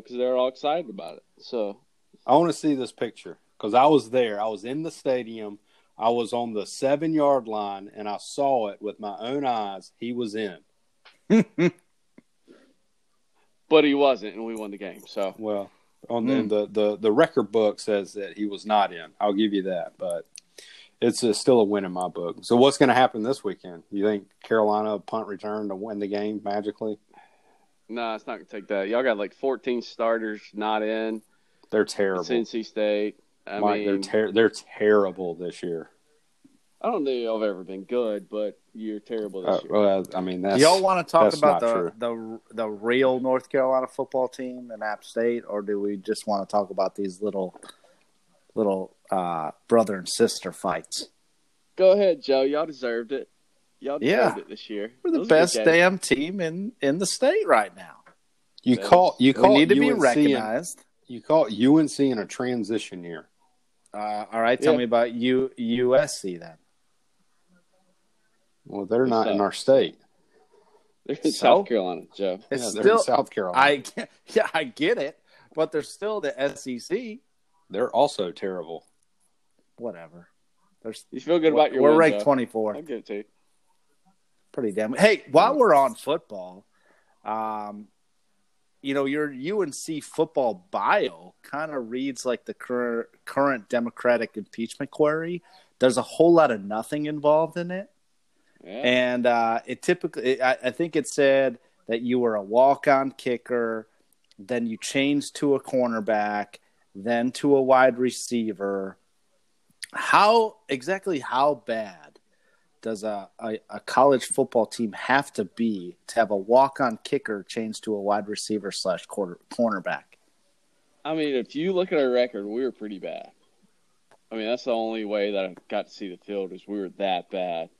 because they're all excited about it. So
I want to see this picture because I was there. I was in the stadium. I was on the seven yard line and I saw it with my own eyes. He was in.
but he wasn't, and we won the game. So
Well, on
Mm.
the, the the record book says that he was not in. I'll give you that, but it's a, still a win in my book. So what's going to happen this weekend? You think Carolina punt return to win the game magically?
no, it's not gonna take that. Y'all got like 14 starters not in.
They're
It's
terrible.
NC State. I
Mike, they're ter- they're terrible this year.
I don't know if have ever been good, but you're terrible this
Uh,
year.
well, I mean that's
Y'all want to talk about
not
the, the the real North Carolina football team and App State, or do we just want to talk about these little little uh, brother and sister fights?
Go ahead, Joe. Y'all deserved it. Y'all
Yeah.
deserved it this year.
We're the
was a good
best damn team in in the state right now.
you
That
call you
We
call
need to be
UNC and-
recognized.
You call it UNC in a transition year.
Uh, all right, tell
Yeah.
me about U USC then.
Well, they're
They
not in our state.
They're in
So?
South Carolina, Joe.
It's
yeah, they're
still
in South Carolina.
I yeah I get it, but they're still the SEC.
They're also terrible.
Whatever. There's
You feel good about your
we're
win,
ranked twenty four.
I'll give it to you.
Pretty damn. Hey, while we're on football, um, you know your UNC football bio kind of reads like the current current Democratic impeachment query. There's a whole lot of nothing involved in it.
Yeah.
and uh, it typically I, I think it said that you were a walk-on kicker then you changed to a cornerback then to a wide receiver how exactly how bad does a, a, a college football team have to be to have a walk-on kicker changed to a wide receiver slash quarter cornerback
I mean, if you look at our record, we were pretty bad. I mean, that's the only way that I got to see the field is we were that bad.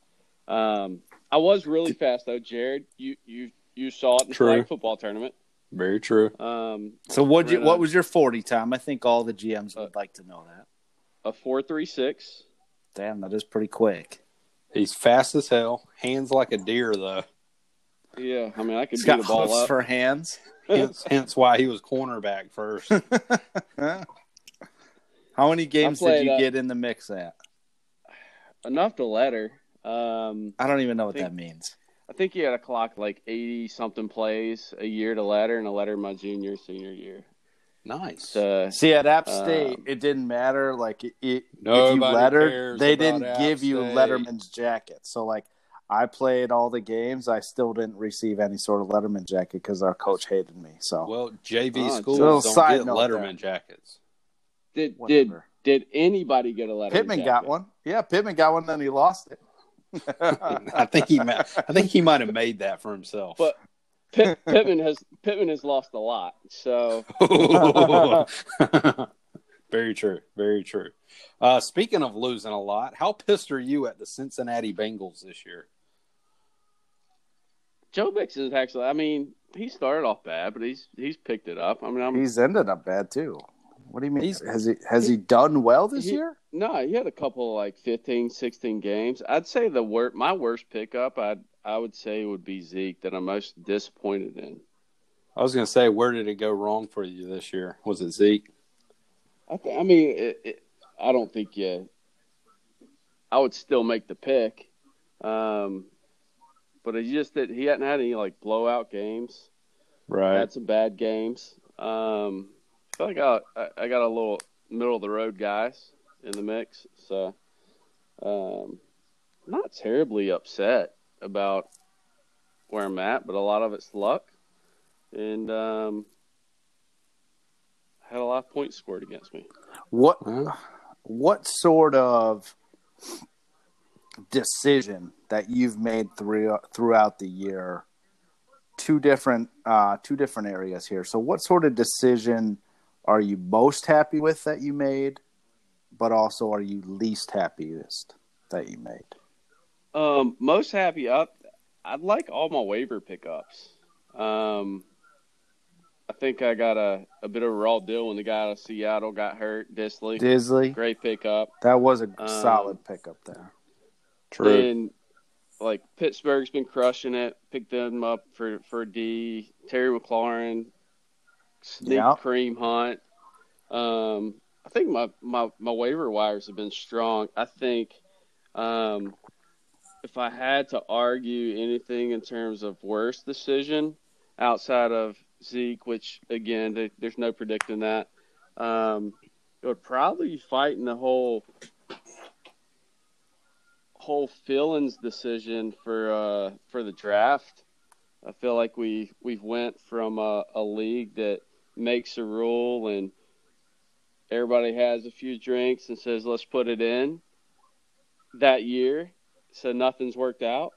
Um, I was really fast though, Jared. You you you saw it in the
True.
flag football tournament.
Very true.
Um,
so what you what was your 40 time i think all the gms
Uh,
would like to know that
a four three six.
damn that is pretty quick
He's fast as hell. Hands like a deer, though.
Yeah, I mean, I could
he's
beat
got
the ball
hoofs
up.
for hands
Hence, hence why he was cornerback first.
How many games did you
uh,
get in the mix at?
Enough to let her. Um,
I don't even know what
think-
that means.
I think you had a clock like eighty something plays a year to letter, and a letter my junior senior year.
nice.
So
See, at App
Um,
State, it didn't matter. Like, it, it, if you
Nobody
lettered, they didn't
App
give you Letterman's jacket. So, like, I played all the games. I still didn't receive any sort of Letterman jacket because our coach hated me. So,
Well, JV
Oh,
schools don't
side
get Letterman
there.
jackets.
did did
whatever.
did anybody get a letter?
Pittman got one. Yeah, Pittman got one, and then he lost it.
I think he, ma- I think he might have made that for himself.
But Pitt, Pittman has Pittman has lost a lot. So
very true. Very true. Uh, speaking of losing a lot, how pissed are you at the Cincinnati Bengals this year?
Joe Mixon actually. I mean, he started off bad, but he's he's picked it up. I mean, I'm
He's ended up bad too. What do you mean?
He's-
has he has he done well this
he-
year?
no. He had a couple like 15, 16 games. I'd say the wor- my worst pickup. I would I would say would be Zeke that I'm most disappointed in.
I was going to say, where did it go wrong for you this year? Was it Zeke?
I, th- I mean, it, it, I don't think you. I would still make the pick, um, but he just that He hadn't had any like blowout games.
Right.
Had some bad games. Um, I I, I- I got a little middle of the road guys in the mix, so um, not terribly upset about where I'm at, but a lot of it's luck, and um, had a lot of points scored against me.
What what sort of decision that you've made through, throughout the year? Two different uh, two different areas here. So what sort of decision are you most happy with that you made but also are you least happiest that you made
Um, most happy up. I'd like all my waiver pickups. Um, I think I got a, a bit of a raw deal when the guy out of Seattle got hurt. Dissly,
Dissly
great pickup.
that was a
Um,
solid pickup there
true.
And like Pittsburgh's been crushing it. Picked them up for for D. Terry McLaurin, sneak
Yeah.
Kareem Hunt. Um, I think my, my my waiver wires have been strong. I think um, if I had to argue anything in terms of worst decision outside of Zeke, which again th- there's no predicting that, um, it would probably be fighting the whole whole feelings decision for uh, for the draft. I feel like we we've went from a, a league that makes a rule and everybody has a few drinks and says let's put it in that year, so nothing's worked out.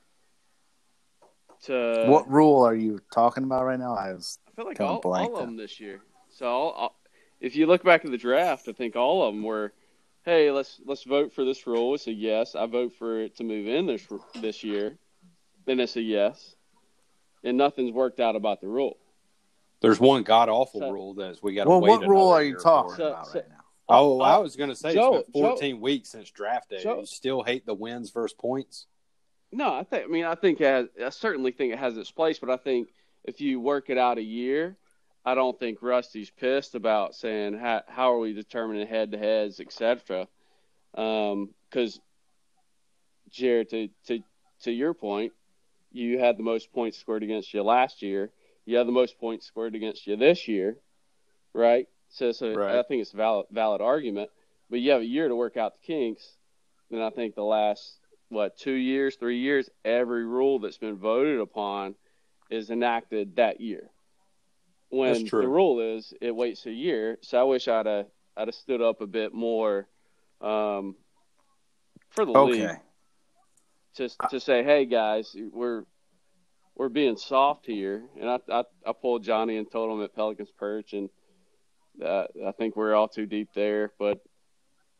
To
what rule are you talking about right now i was
I feel like all, all of them this year. So all, all, if you look back at the draft, I think all of them were, hey, let's let's vote for this rule. It's a yes. I vote for it to move in this this year. Then it's a yes, and nothing's worked out about the rule.
There's one god awful
So-
rule that is we got to
Well,
wait.
what rule are you talking
for.
So-
about
so-
right now?
Oh,
Uh,
I was going to say
Joe-
it's been 14 weeks since draft day.
Joe-
you still hate the wins versus points?
No, I think. I mean, I think it has, I certainly think it has its place, but I think if you work it out a year, I don't think Rusty's pissed about saying how how are we determining head to heads, etc. Because Jared, to to to your point, you had the most points scored against you last year. You have the most points scored against you this year, right? So, so
Right.
I think it's a valid valid argument. But you have a year to work out the kinks. And I think the last what two years, three years, every rule that's been voted upon is enacted that year. When
That's true.
the rule is it waits a year, so I wish I'd have I'd have stood up a bit more um, for the league to to say, hey guys, we're we're being soft here, and I I, I pulled Johnny and told him at Pelicans Perch, and uh, I think we're all too deep there. But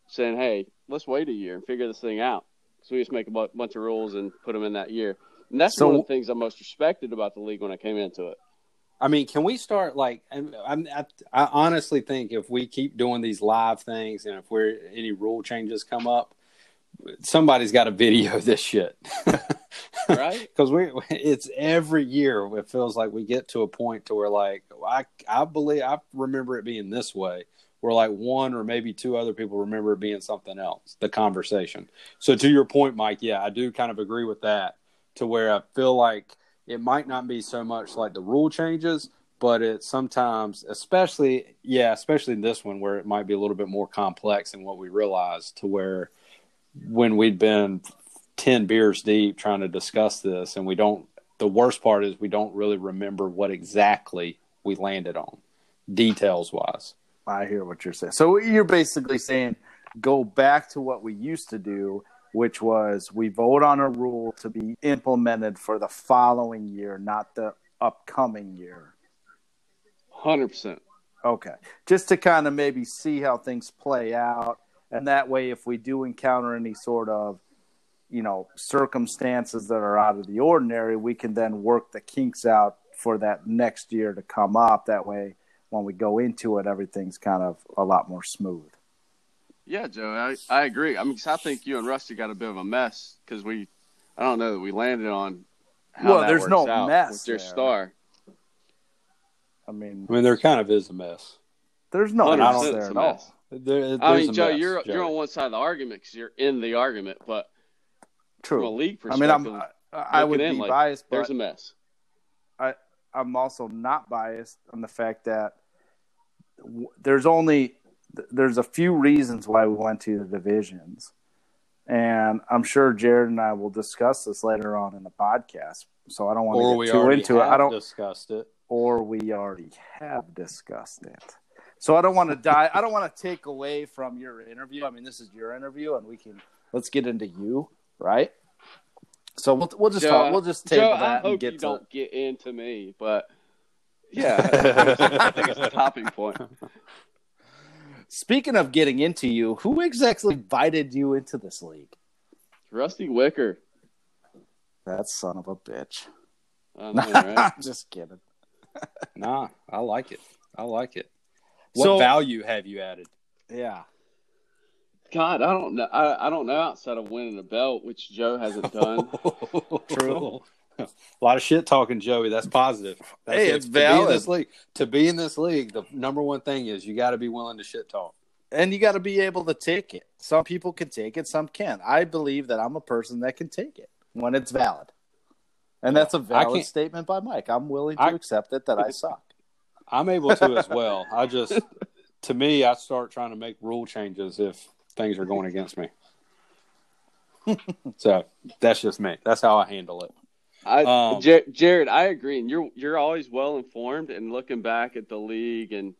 saying, hey, let's wait a year and figure this thing out, so we just make a bunch of rules and put them in that year. And that's
So-
one of the things I most respected about the league when I came into it.
I mean, can we start like? I'm, I, I honestly think if we keep doing these live things and if we're any rule changes come up, somebody's got to video this shit,
Right?
Because we, it's every year. It feels like we get to a point to where like I, I believe I remember it being this way. Where like one or maybe two other people remember it being something else. The conversation. So to your point, Mike, yeah, I do kind of agree with that. To where I feel like it might not be so much like the rule changes, but it sometimes, especially, yeah, especially in this one where it might be a little bit more complex than what we realized. To where when we'd been 10 beers deep trying to discuss this, and we don't, the worst part is we don't really remember what exactly we landed on, details wise.
I hear what you're saying. So you're basically saying go back to what we used to do, which was we vote on a rule to be implemented for the following year, not the upcoming year.
Hundred percent.
Okay. Just to kind of maybe see how things play out. And that way, if we do encounter any sort of, you know, circumstances that are out of the ordinary, we can then work the kinks out for that next year to come up. That way, when we go into it, everything's kind of a lot more smooth.
Yeah, Joe, I, I agree. I mean, 'cause I think you and Rusty got a bit of a mess because we, I don't know that we landed on. How
Well,
that
there's
works
no
out
mess
with your
there.
star.
I mean,
I mean, there kind of is a mess.
there's no
100%
mess
it's
there
a
at all.
mess.
There,
I mean,
a
Joe,
mess,
you're
Joe.
you're on one side of the argument because you're in the argument, but from a
True.
league
I mean, I'm, I, I would
looking in,
be
like,
biased, but
there's a mess.
I I'm also not biased on the fact that w- there's only there's a few reasons why we went to the divisions, and I'm sure Jared and I will discuss this later on in the podcast. So I don't want
or
to get too
already
into it. I don't,
discussed it.
or we already have discussed it. So I don't want to die. I don't want to take away from your interview. I mean, this is your interview, and we can let's get into you, right? So we'll we'll just
Joe,
talk. We'll just table
Joe, I
and
hope
get
you
to.
don't get into me, but yeah, I think it's- I think it's a topping point.
Speaking of getting into you, who exactly invited you into this league?
Rusty Wicker.
That son of a bitch.
I know, right?
Just kidding.
Nah, I like it. I like it. What
So-
value have you added?
Yeah.
God, I don't know. I, I don't know outside of winning a belt, which Joe hasn't done.
True. A lot of shit talking, Joey. That's positive. That's
Hey,
it.
it's
to Be in
valid.
this league, to be in this league, the number one thing is you got to be willing to shit talk.
And you got to be able to take it. Some people can take it, some can't. I believe that I'm a person that can take it when it's valid. And that's a valid statement by Mike. I'm willing to
I-
accept it that I suck.
I'm able to as well. I just, to me, I start trying to make rule changes if things are going against me. so that's just me. That's how I handle it.
I,
Um,
Jar- Jared, I agree, and you're you're always well informed. And looking back at the league and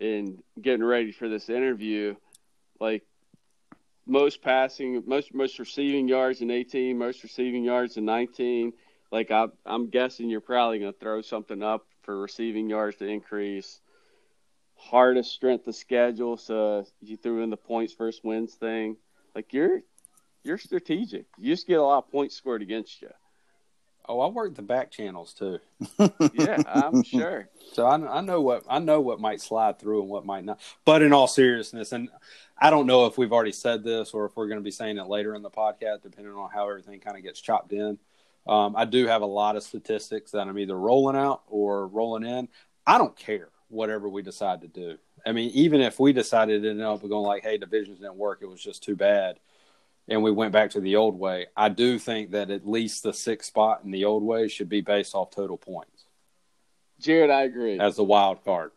and getting ready for this interview, like most passing, most most receiving yards in 18, most receiving yards in 19. Like I, I'm guessing you're probably going to throw something up for receiving yards to increase. Hardest strength of schedule, so you threw in the points first wins thing. Like you're you're strategic. You just get a lot of points scored against you.
Oh, I work the back channels too,
Yeah, I'm sure.
so I, I know what I know what might slide through and what might not. But in all seriousness, and I don't know if we've already said this or if we're going to be saying it later in the podcast, depending on how everything kind of gets chopped in. Um, I do have a lot of statistics that I'm either rolling out or rolling in. I don't care whatever we decide to do. I mean, even if we decided to end up going like, "Hey, divisions didn't work; it was just too bad," and we went back to the old way, I do think that at least the sixth spot in the old way should be based off total points
Jared, I agree.
as the wild card.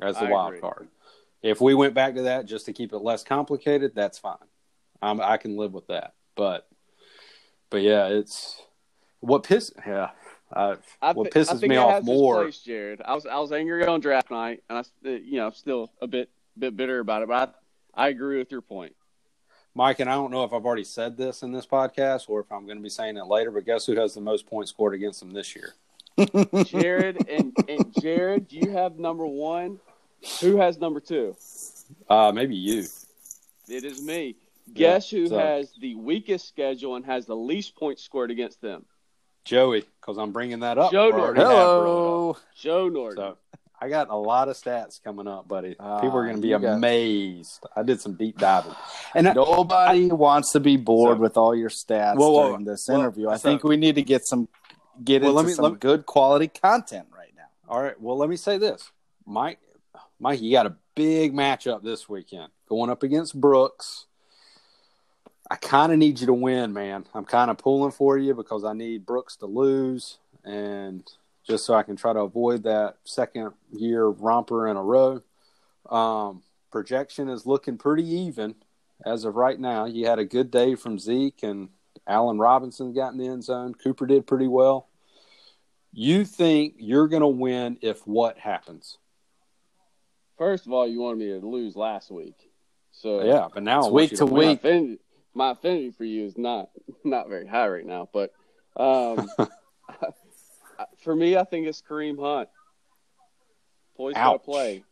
As the
I
wild
agree.
card. If we went back to that just to keep it less complicated, that's fine. I'm, I can live with that. But, but yeah, it's what piss. Yeah, I,
I
what pisses me off more.
place, Jared. I was I was angry on draft night, and I uh, you know I'm still a bit bit bitter about it. But I, I agree with your point.
Mike, and I don't know if I've already said this in this podcast or if I'm going to be saying it later, but guess who has the most points scored against them this year?
Jared and and Jared, you have number one? Who has number two?
Uh, maybe you.
It is me. Guess who
so-
has the weakest schedule and has the least points scored against them?
Joey, because I'm bringing that up.
Joe
We
Norton.
have brought it up.
Hello.
Joe Norton.
So I got a lot of stats coming up, buddy.
Ah,
People are going to be
you got-
amazed. I did some deep diving, and I,
Nobody wants to be bored
So-
with all your stats
Whoa, whoa,
during this
well,
interview. I
so-
think we need to get some get
Well,
into
let me-
some
let me-
good quality content right now.
all right. Well, let me say this, Mike. Mike, you got a big matchup this weekend going up against Brooks. I kind of need you to win, man. I'm kind of pulling for you because I need Brooks to lose, and just so I can try to avoid that second year romper in a row. Um, projection is looking pretty even as of right now. You had a good day from Zeke and Allen Robinson got in the end zone. Cooper did pretty well. You think you're going to win if what happens?
First of all, you wanted me to lose last week, so
Yeah, but now
It's week
you
to
win.
my
week.
My affinity for you is not not very high right now. But um, for me, I think it's Kareem Hunt. Boy's got to play.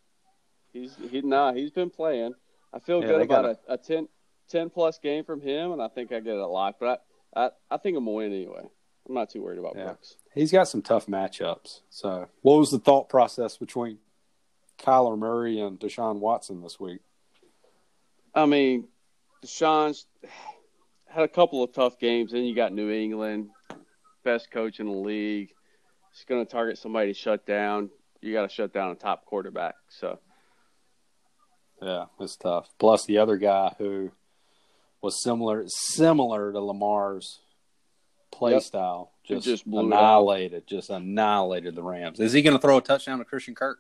He's he nah, he's been playing. I feel
Yeah,
good about
gotta-
a, a 10, 10 plus game from him, and I think I get it locked. But I, I, I think I'm gonna win anyway. I'm not too worried about
Yeah.
Brooks.
He's got some tough matchups. So, what was the thought process between Kyler Murray and Deshaun Watson this week?
I mean, Deshaun's had a couple of tough games. Then you got New England, best coach in the league. He's going to target somebody to shut down. You got to shut down a top quarterback. So
Yeah, it's tough. Plus the other guy who was similar similar to Lamar's play
Yep.
style, just,
just
annihilated, just annihilated the Rams. Is he going to throw a touchdown to Christian Kirk?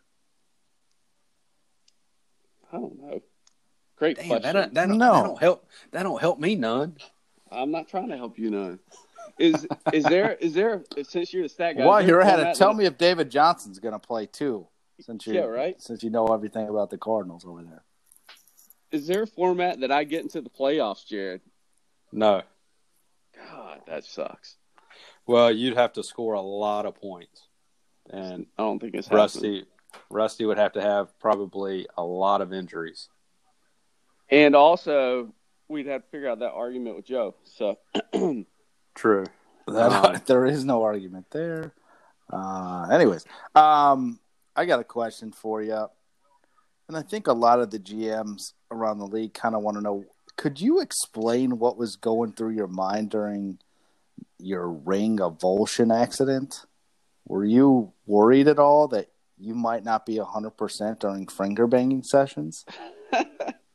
I don't know. Great
Damn,
question.
that don't, that, don't,
No.
that don't help. That don't help me none.
I'm not trying to help you none. Is is there is there since you're the stat guy?
While
is
you're
a
at tell
that-
me if David Johnson's going to play too, since you
Yeah, right.
since you know everything about the Cardinals over there.
Is there a format that I get into the playoffs, Jared?
No.
God, that sucks.
Well, you'd have to score a lot of points, and
I don't think it's happening.
Rusty, Rusty would have to have probably a lot of injuries.
And also, we'd have to figure out that argument with Joe. So
True.
That,
Um,
there is no argument there. Uh, anyways, um, I got a question for you, and I think a lot of the GMs around the league kind of want to know. Could you explain what was going through your mind during your ring avulsion accident? Were you worried at all that you might not be hundred percent during finger banging sessions?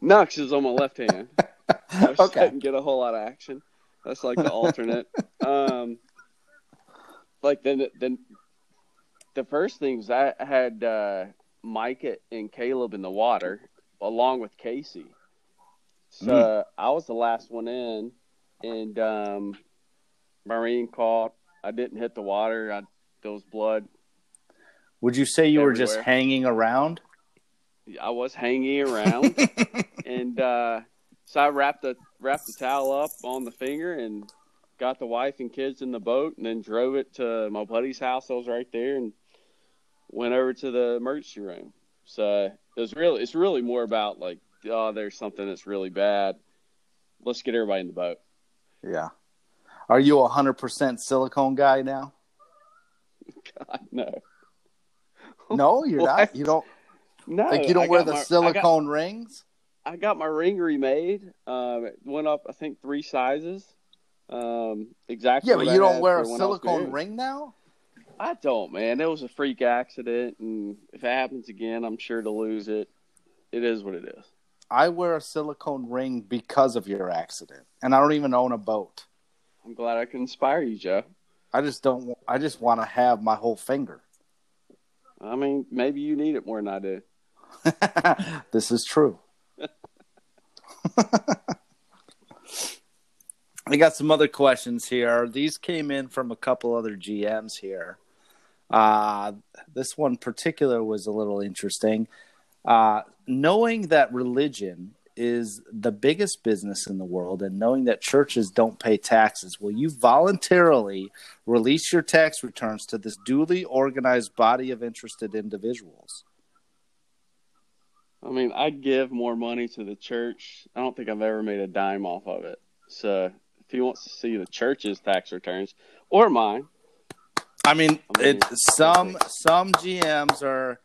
Nux is on my left hand. I just
Okay.
didn't get a whole lot of action. That's like the alternate. um, like then, then the first things I had uh, Micah and Caleb in the water along with Casey. So I was the last one in, and um, Marine caught. I didn't hit the water. I there was blood.
Would you say you were just hanging around?
I was hanging around, and uh, so I wrapped the wrapped the towel up on the finger and got the wife and kids in the boat, and then drove it to my buddy's house. that was right there, and went over to the emergency room. So it was really it's really more about like oh there's something that's really bad. Let's get everybody in the boat.
Yeah. Are you a hundred percent silicone guy now?
God, no.
No, you're not. You don't
No,
like you don't wear the
my- I got-
silicone rings.
I got my ring remade. Um, it went up, I think, three sizes. Um, exactly.
Yeah, but you
I
don't wear a
for when I was
silicone ring now.
I don't, man. It was a freak accident, and if it happens again, I'm sure to lose it. It is what it is.
I wear a silicone ring because of your accident, and I don't even own a boat.
I'm glad I can inspire you, Joe.
I just don't. I just want to have my whole finger.
I mean, maybe you need it more than I do.
this is true. I got some other questions here. These came in from a couple other GMs here. Uh, this one particular was a little interesting. Uh, knowing that religion is the biggest business in the world and knowing that churches don't pay taxes, will you voluntarily release your tax returns to this duly organized body of interested individuals?
I mean, I give more money to the church. I don't think I've ever made a dime off of it. So if he wants to see the church's tax returns or mine,
I mean,
I mean,
it some some GMs are.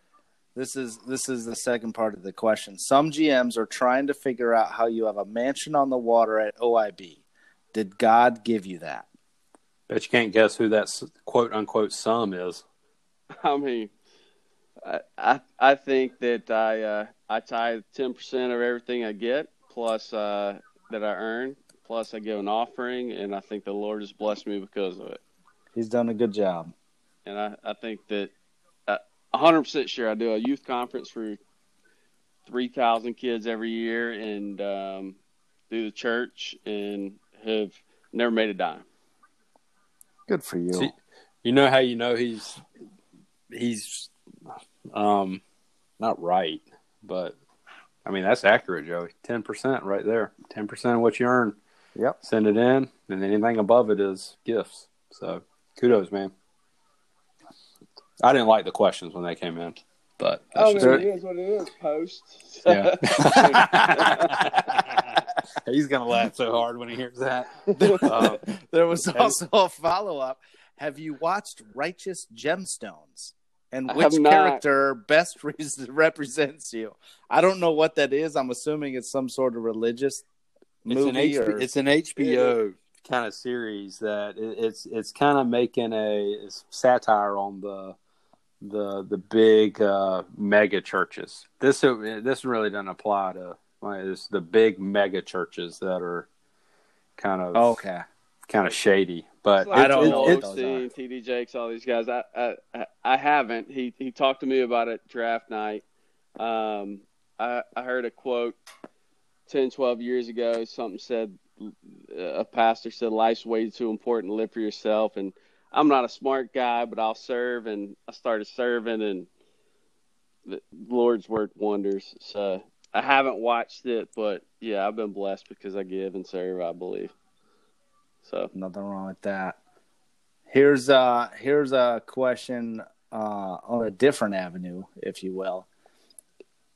This is this is the second part of the question. Some GMs are trying to figure out how you have a mansion on the water at OIB. Did God give you that?
Bet you can't guess who that quote unquote sum is.
I mean, I I, I think that I uh, I tithe ten percent of everything I get plus uh, that I earn, plus I give an offering, and I think the Lord has blessed me because of it.
He's done a good job.
And I, I think that uh, a hundred percent sure I do a youth conference for three thousand kids every year, and um, do the church, and have never made a dime.
Good for you.
See, you know how you know he's he's um not right, but I mean that's accurate, Joey. Ten percent right there. Ten percent of what you earn.
Yep.
Send it in, and anything above it is gifts. So kudos, man. I didn't like the questions when they came in, but that's just
mean,
me.
what it is. Post.
Yeah. He's gonna laugh so hard when he hears that. Um,
there was also a follow up. Have you watched Righteous Gemstones? And
I
which character best re- represents you? I don't know what that is. I'm assuming it's some sort of religious
it's
movie.
an
or...
it's an HBO kind of series that it, it's it's kind of making a satire on the the the big uh, mega churches. This this really doesn't apply to like, it's the big mega churches that are kind of
okay,
kind of shady. But
I don't
it-
know what
it's-
those are.
Osteen, TD Jakes, all these guys. I, I I- I haven't. He he talked to me about it draft night. Um, I I heard a quote 10, 12 years ago. Something said a pastor said life's way too important to live for yourself. And I'm not a smart guy, but I'll serve. And I started serving, and the Lord's worked wonders. So I haven't watched it, but yeah, I've been blessed because I give and serve. I believe. So
Nothing wrong with that. Here's uh here's a question uh, on a different avenue, if you will.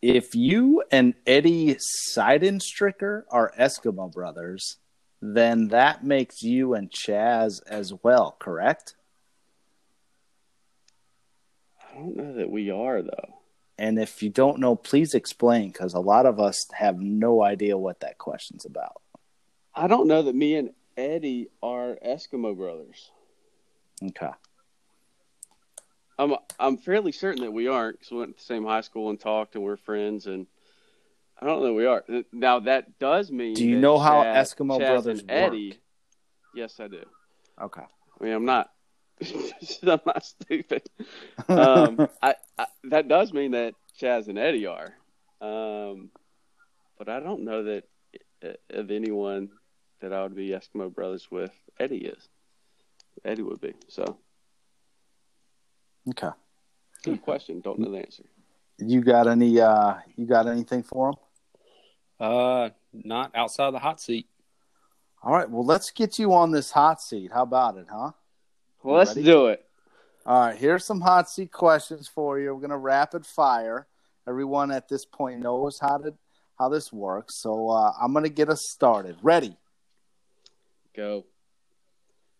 If you and Eddie Seidenstricker are Eskimo brothers, then that makes you and Chaz as well, correct?
I don't know that we are though.
And if you don't know, please explain because a lot of us have no idea what that question's about.
I don't know that me and Eddie are Eskimo brothers.
Okay.
I'm I'm fairly certain that we aren't because we went to the same high school and talked and we're friends and I don't know we are. Now that does mean.
Do you
that
know how
Chad-
Eskimo
Chaz
brothers
and Eddie?
work?
Yes, I do.
Okay.
I mean, I'm not. I'm not stupid. Um, I, I that does mean that Chaz and Eddie are, um, but I don't know that uh, of anyone that I would be Eskimo brothers with. Eddie is. Eddie would be. So,
Okay.
good question. Don't know the answer.
You got any uh you got anything for him?
uh, not outside the hot seat.
All right, well let's get you on this hot seat. How about it, huh?
Well, let's
Ready?
do it.
All right, here's some hot seat questions for you. We're gonna rapid fire. Everyone at this point knows how to how this works, so uh, I'm gonna get us started. Ready?
Go.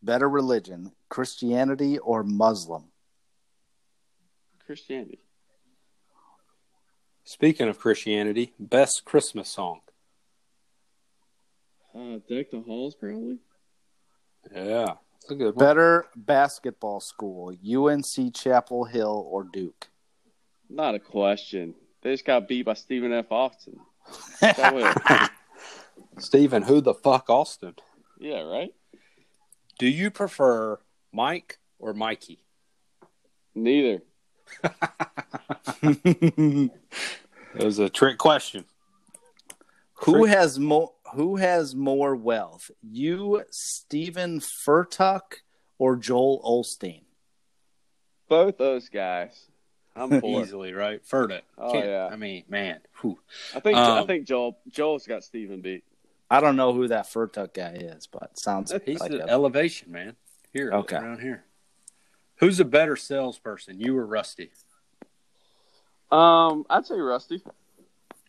better religion, Christianity or Muslim?
Christianity.
Speaking of Christianity, best Christmas song.
Uh, Deck the Halls, probably.
Yeah, it's a good one.
Better basketball school, UNC Chapel Hill or Duke?
Not a question. They just got beat by Stephen F. Austin.
Stephen, who the fuck Austin?
Yeah, right.
Do you prefer Mike or Mikey?
Neither.
It was a trick question.
Who has more who has more wealth? You, Steven Furtick, or Joel Osteen?
Both those guys. I'm for. it.
Easily, right? Furtick.
Oh,
Can't-
yeah.
I mean, man. whew.
I think I
Um,
think Joel Joel's got Stephen beat.
I don't know who that Furtick guy is, but sounds
He's
like
the
a,
elevation, man. Here,
Okay.
around here. Who's a better salesperson, you or Rusty?
Um, I'd say Rusty.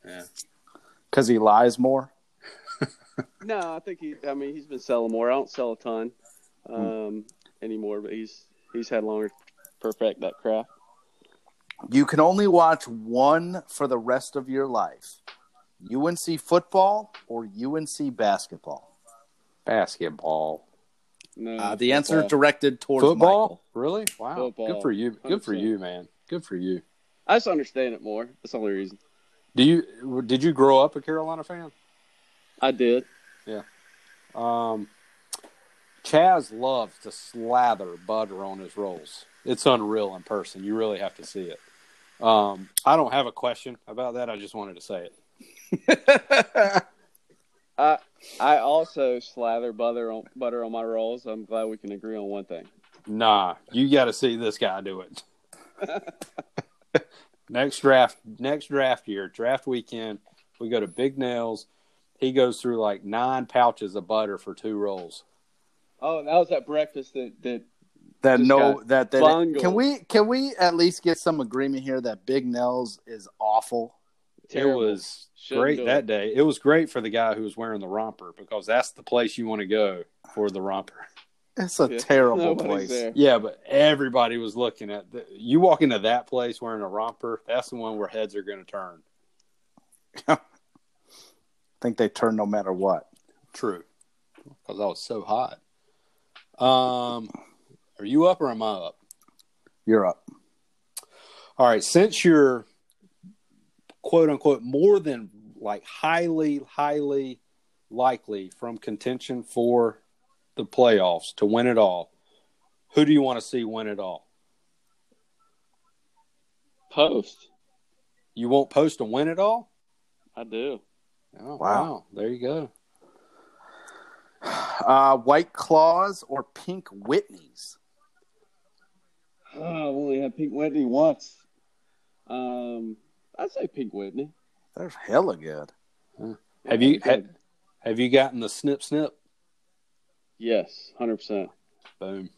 Yeah.
because he lies more.
No, I think he. I mean, he's been selling more. I don't sell a ton um, anymore, but he's he's had longer to perfect that craft.
You can only watch one for the rest of your life. UNC football or UNC basketball?
Basketball.
No,
Uh, the answer is directed towards
Football?
Michael.
Really? Wow.
Football.
Good for you. Good for
100%.
you, man. Good for you.
I just understand it more. That's the only reason.
Do you did you grow up a Carolina fan?
I did. Yeah.
Um, Chaz loves to slather butter on his rolls. It's unreal in person. You really have to see it. Um, I don't have a question about that. I just wanted to say it.
I I also slather butter on butter on my rolls. I'm glad we can agree on one thing.
Nah, you got to see this guy do it. next draft, next draft year, draft weekend, we go to Big Nails. He goes through like nine pouches of butter for two rolls.
Oh, that was that breakfast that that
That no that that
bungled.
can we can we at least get some agreement here that Big Nails is awful?
Terrible.
It was
Shouldn't
great that
it.
day. It was great for the guy who was wearing the romper because that's the place you want to go for the romper.
That's a
Yeah.
terrible
Nobody's
place.
there.
Yeah, but everybody was looking at the, you walk into that place wearing a romper. That's the one where heads are going to turn.
I think they turn no matter what.
True, because I was so hot. Um, are you up or am I up?
You're up.
All right, since you're quote unquote more than like highly, highly likely from contention for the playoffs to win it all, who do you want to see win it all?
Post.
You won't post to win it all?
I do.
Oh,
Wow.
There you go.
Uh, White Claws or Pink Whitneys?
Oh, I've only had Pink Whitney once. Um, I'd say Pink Whitney.
They're hella good.
Have you
good.
have, have you gotten the snip snip?
Yes, hundred percent.
Boom.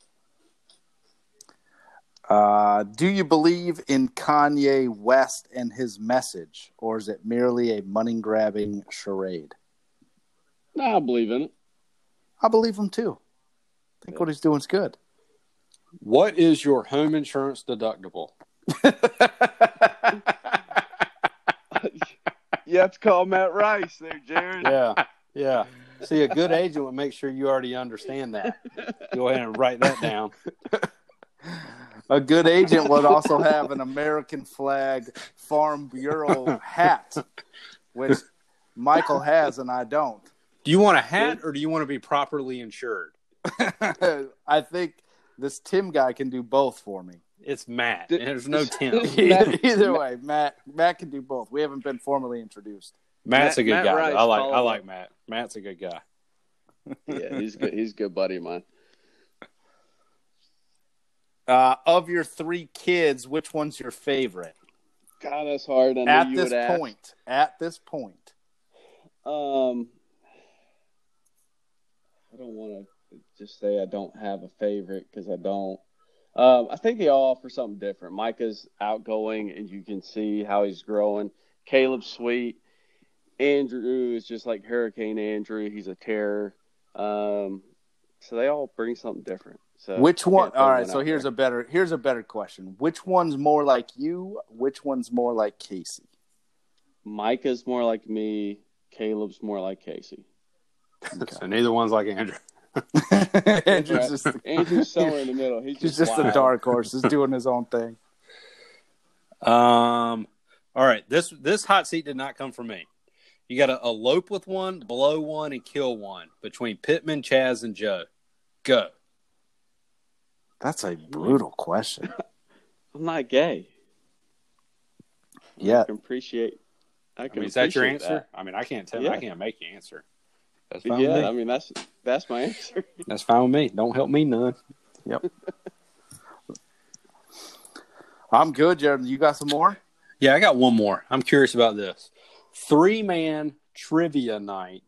Uh, do you believe in Kanye West and his message, or is it merely a money grabbing charade?
No, I believe in it.
I believe him too. I think what he's doing is good.
What is your home insurance deductible?
you have to call Matt Rice there, Jared.
Yeah, yeah. See, a good agent would make sure you already understand that. Go ahead and write that down.
A good agent would also have an American flag Farm Bureau hat, which Michael has and I don't.
Do you want a hat or do you want to be properly insured?
I think this Tim guy can do both for me.
It's Matt. and There's no Tim.
Either, either way, Matt Matt can do both. We haven't been formally introduced.
Matt's a good
Matt
guy.
Rice,
I like. I like
up.
Matt. Matt's a good guy.
Yeah, he's good. He's a good buddy of mine.
Uh, of your three kids, which one's your favorite?
God, that's hard. I knew
At
you
this
would ask.
point, at this point,
Um, I don't want to just say I don't have a favorite because I don't. Um, I think they all offer something different. Micah's outgoing, and you can see how he's growing. Caleb's sweet. Andrew is just like Hurricane Andrew. He's a terror. Um, so they all bring something different. So
Which one?
can't
All right. So here's
there.
a better here's a better question. Which one's more like you? Which one's more like Casey?
Micah's more like me. Caleb's more like Casey.
So neither one's like Andrew.
Andrew's just,
Andrew's somewhere in the middle. He's
he's
just,
just a dark horse, just doing his own thing.
Um, all right. This this hot seat did not come from me. You got to elope with one, blow one, and kill one between Pittman, Chaz, and Joe. Go.
That's a brutal question.
I'm not gay.
Yeah.
I can appreciate. I
I mean, is that your
appreciate
answer? I mean, I can't tell.
Yeah.
I can't make you answer. That's fine
Yeah,
with me.
I mean that's that's my answer.
That's fine with me. Don't help me none.
Yep. I'm good, Jared. You got some more?
Yeah, I got one more. I'm curious about this. Three man trivia night,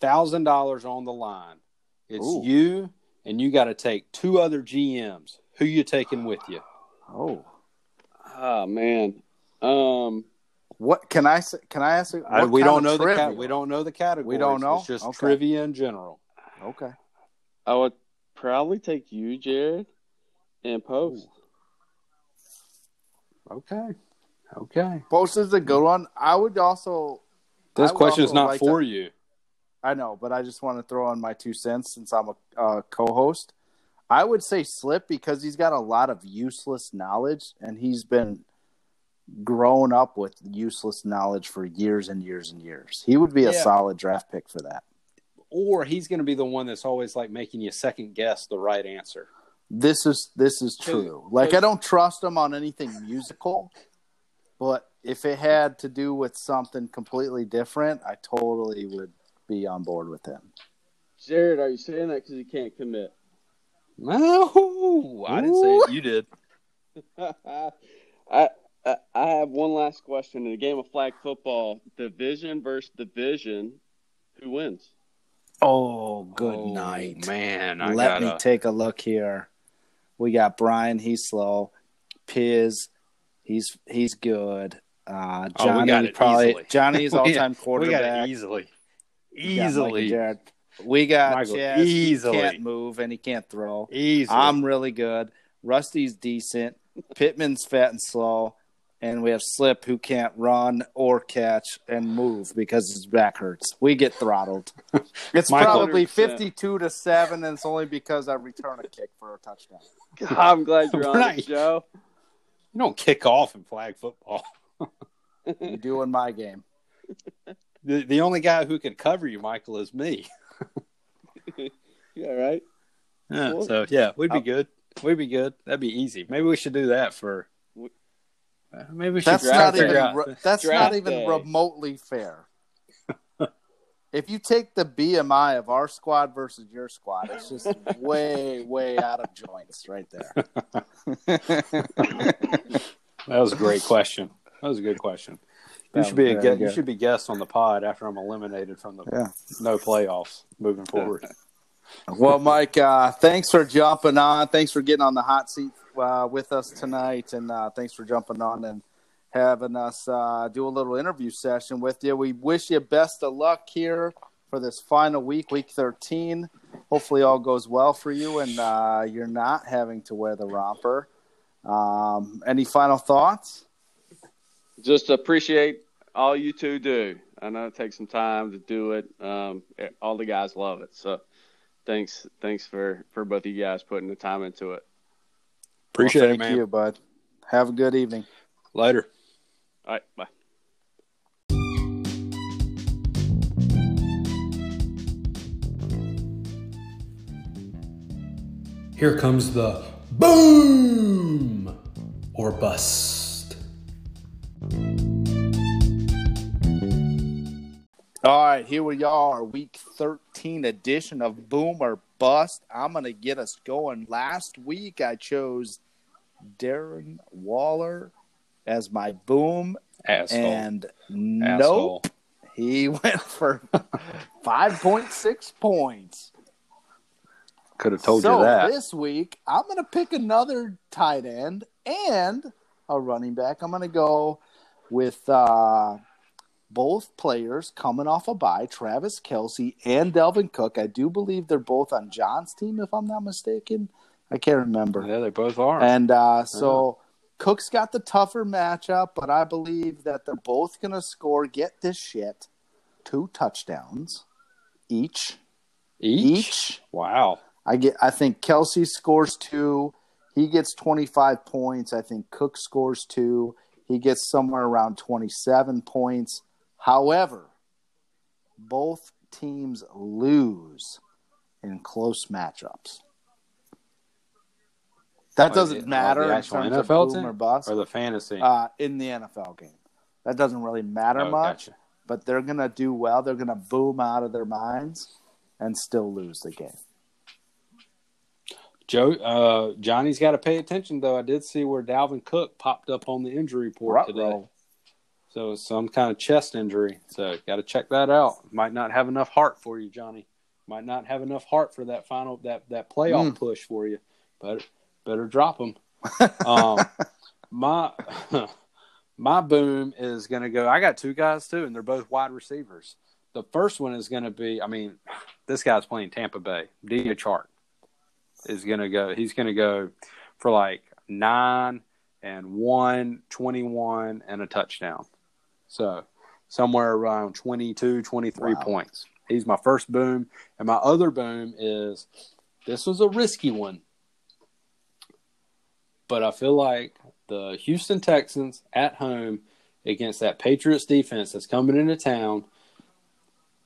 thousand dollars on the line. It's
Ooh.
you, and you got to take two other GMs. Who you taking with you?
Oh.
Oh man. Um.
What can I say? Can I ask? you-
I- we don't
of
know the
trivia?
cat. We don't know the category.
We don't know?
It's just
Okay.
trivia in general.
Okay.
I would probably take you, Jared, and Post.
Okay. Okay.
Post is a good one. I would also.
This
would
question is not
like
for
to-
you.
I know, but I just want to throw in my two cents since I'm a uh, co-host. I would say Slip because he's got a lot of useless knowledge, and he's been grown up with useless knowledge for years and years and years. He would be a
Yeah.
solid draft pick for that.
Or he's going to be the one that's always like making you second guess the right answer.
This is this is true. Like I don't trust him on anything musical, but if it had to do with something completely different, I totally would be on board with him.
Jared, are you saying that because you can't commit?
No, I didn't say it. You did.
I, I I have one last question. In a game of flag football, division versus division, who wins?
Oh, good
Oh,
night.
man. I
Let
gotta,
me take a look here. We got Brian. He's slow. Piz. He's he's good. Uh,
Oh, we
Johnny
got it
probably
easily.
Johnny's all time
We got
quarterback.
it easily.
We got Mike
Easily.
Jared. We got
Michael,
Chaz.
easily.
He can't move and he can't throw.
Easily.
I'm really good. Rusty's decent. Pittman's fat and slow. And we have Slip who can't run or catch and move because his back hurts. We get throttled. It's
Michael-
probably
100%.
52 to 7, and it's only because I return a kick for a touchdown.
I'm glad you're on
Right.
the show.
you don't kick off in flag football.
You do in my game.
The, the only guy who could cover you, Michael, is me.
Yeah, right.
Yeah,
Cool.
so yeah, we'd be
I'll-
good. We'd be good. That'd be easy. Maybe we should do that for. Maybe we should
That's
try
not even
out.
that's
Draft
not even
day.
remotely fair. if you take the BMI of our squad versus your squad, it's just way way out of joints right there.
That was a great question. That was a good question. You
That
should be a guest. You should be guest on the pod after I'm eliminated from the
Yeah.
no playoffs moving forward.
Well, Mike, uh, thanks for jumping on. Thanks for getting on the hot seat uh, with us tonight, and uh, thanks for jumping on and having us uh, do a little interview session with you. We wish you best of luck here for this final week, week 13. Hopefully, all goes well for you, and uh, you're not having to wear the romper. Um, any final thoughts?
Just appreciate all you two do. I know it takes some time to do it. Um, all the guys love it. So thanks, thanks for for both of you guys putting the time into it.
Appreciate
Well,
it,
thank
man.
you, bud. Have a good evening.
Later.
All right, bye.
Here comes the boom or bust.
All right, here we are, week 13 edition of Boom or Bust. I'm going to get us going. Last week, I chose Darren Waller as my boom,
Asshole.
and
Asshole.
nope, he went for 5.6 points.
Could have told
so
you that.
this week, I'm going to pick another tight end and a running back. I'm going to go with uh, both players coming off a bye, Travis Kelce and Dalvin Cook. I do believe they're both on John's team, if I'm not mistaken. I can't remember.
Yeah, they both are.
And uh, so Cook's got the tougher matchup, but I believe that they're both going to score, get this shit, two touchdowns each.
each?
each.
Wow.
I get. I think Kelsey scores two. He gets 25 points. I think Cook scores two. He gets somewhere around 27 points. However, both teams lose in close matchups. That doesn't
the-
matter
the
in terms of boom
team?
or bust
Or the fantasy?
uh, in the NFL game. That doesn't really matter
Oh,
much,
gotcha.
but they're going to do well. They're going to boom out of their minds and still lose the game.
Joe, uh, Johnny's got to pay attention though. I did see where Dalvin Cook popped up on the injury report today. So some kind of chest injury. So got to check that out. Might not have enough heart for you, Johnny. Might not have enough heart for that final that that playoff
Mm.
push for you. But better drop him. um, my my boom is going to go. I got two guys too, and they're both wide receivers. The first one is going to be. I mean, this guy's playing Tampa Bay. DJ Chark is going to go. He's going to go for like nine and one, 21, and a touchdown. So somewhere around 22, 23
Wow.
points. He's my first boom. And my other boom is this was a risky one. But I feel like the Houston Texans at home against that Patriots defense that's coming into town,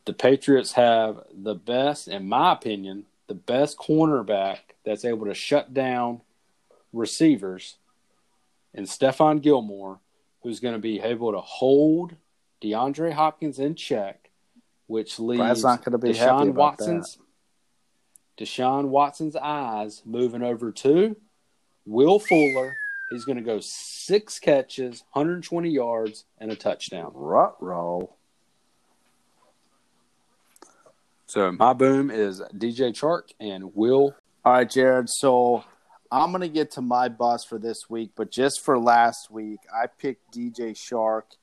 the Patriots have the best, in my opinion, the best cornerback that's able to shut down receivers and Stephon Gilmore, who's going to be able to hold DeAndre Hopkins in check, which leaves
Brad's not gonna be
Deshaun Watson's Deshaun Watson's eyes moving over to Will Fuller. He's going to go six catches, 120 yards, and a touchdown.
Rut roll.
So my boom is DJ Chark and Will.
All right, Jared. So I'm going to get to my bust for this week, but just for last week, I picked DJ Chark,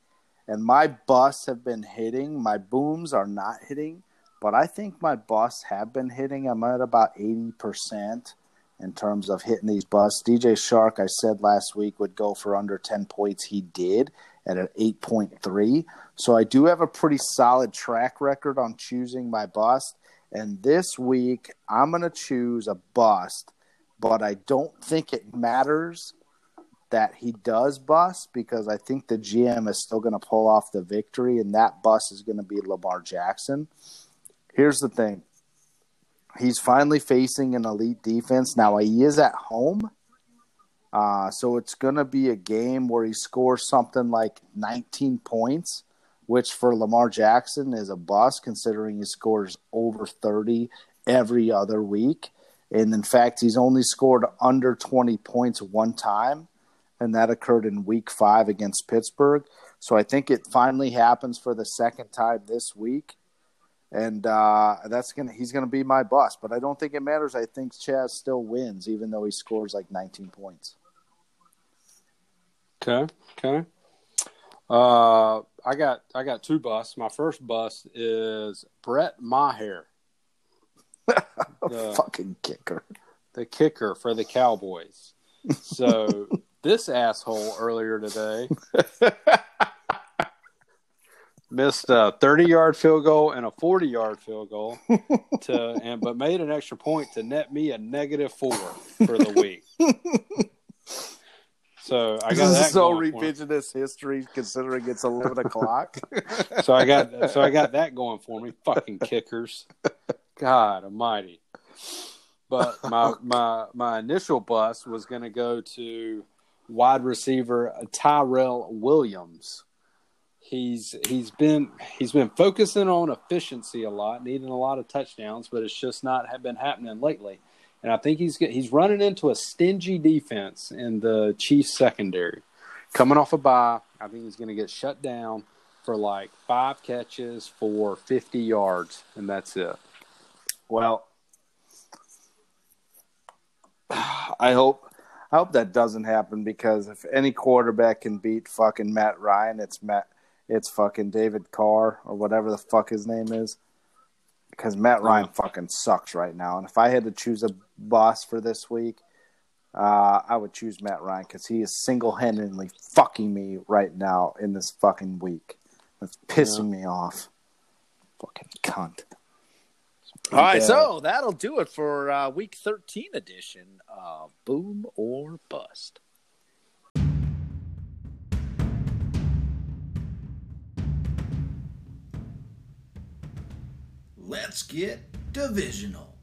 and my busts have been hitting. My booms are not hitting, but I think my busts have been hitting. I'm at about 80% in terms of hitting these busts. DJ Chark, I said last week, would go for under 10 points. He did at an 8.3. So I do have a pretty solid track record on choosing my bust. And this week, I'm going to choose a bust, but I don't think it matters that he does bust because I think the GM is still going to pull off the victory, and that bust is going to be Lamar Jackson. Here's the thing he's finally facing an elite defense. Now, he is at home. Uh, so it's going to be a game where he scores something like 19 points, which for Lamar Jackson is a bust considering he scores over 30 every other week. And in fact, he's only scored under 20 points one time, and that occurred in week five against Pittsburgh. So I think it finally happens for the second time this week. And uh, that's gonna he's gonna be my bust, but I don't think it matters. I think Chaz still wins, even though he scores like 19 points.
Okay. Okay. Uh, I got I got two busts. My first bust is Brett Maher, the,
Fucking kicker.
the kicker for the Cowboys. So this asshole earlier today missed a 30 yard field goal and a 40 yard field goal to and but made an extra point to net me a negative four for the week. So I
This
got that
is so
going for me.
revisionist history, considering it's 11 o'clock.
So I got so I got that going for me. Fucking kickers. God almighty. But my my my initial bus was gonna go to wide receiver uh, Tyrell Williams. He's he's been he's been focusing on efficiency a lot, needing a lot of touchdowns, but it's just not have been happening lately. And I think he's he's running into a stingy defense in the Chiefs secondary. Coming off a bye, I think he's going to get shut down for like five catches for 50 yards, and that's it.
Well, I hope I hope that doesn't happen because if any quarterback can beat fucking Matt Ryan, it's Matt it's fucking David Carr or whatever the fuck his name is. Because Matt Ryan fucking sucks right now. And if I had to choose a boss for this week, uh, I would choose Matt Ryan because he is single handedly fucking me right now in this fucking week. That's pissing me off. Fucking cunt.
All right,
bad.
so that'll do it for uh, week 13 edition of Boom or Bust. Let's get divisional.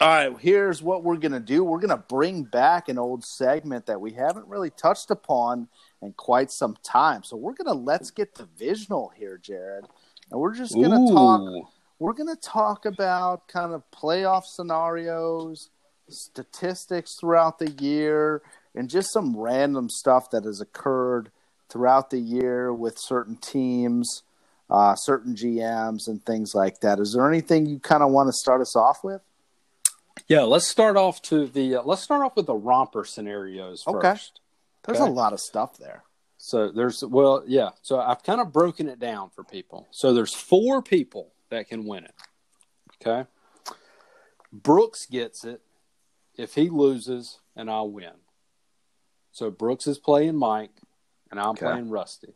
All right, here's what we're going to do. We're going to bring back an old segment that we haven't really touched upon in quite some time. So we're going to let's get divisional here, Jared. And we're just going to talk we're going to talk about kind of playoff scenarios, statistics throughout the year, and just some random stuff that has occurred throughout the year with certain teams, uh, certain GMs, and things like that. Is there anything you kind of want to start us off with?
Yeah, let's start off to the uh, let's start off with the romper scenarios first.
Okay. There's
Okay.
a lot of stuff there.
So there's well, yeah. So I've kind of broken it down for people. So there's four people that can win it. Okay. Brooks gets it if he loses and I win. So Brooks is playing Mike and I'm
Okay.
playing Rusty.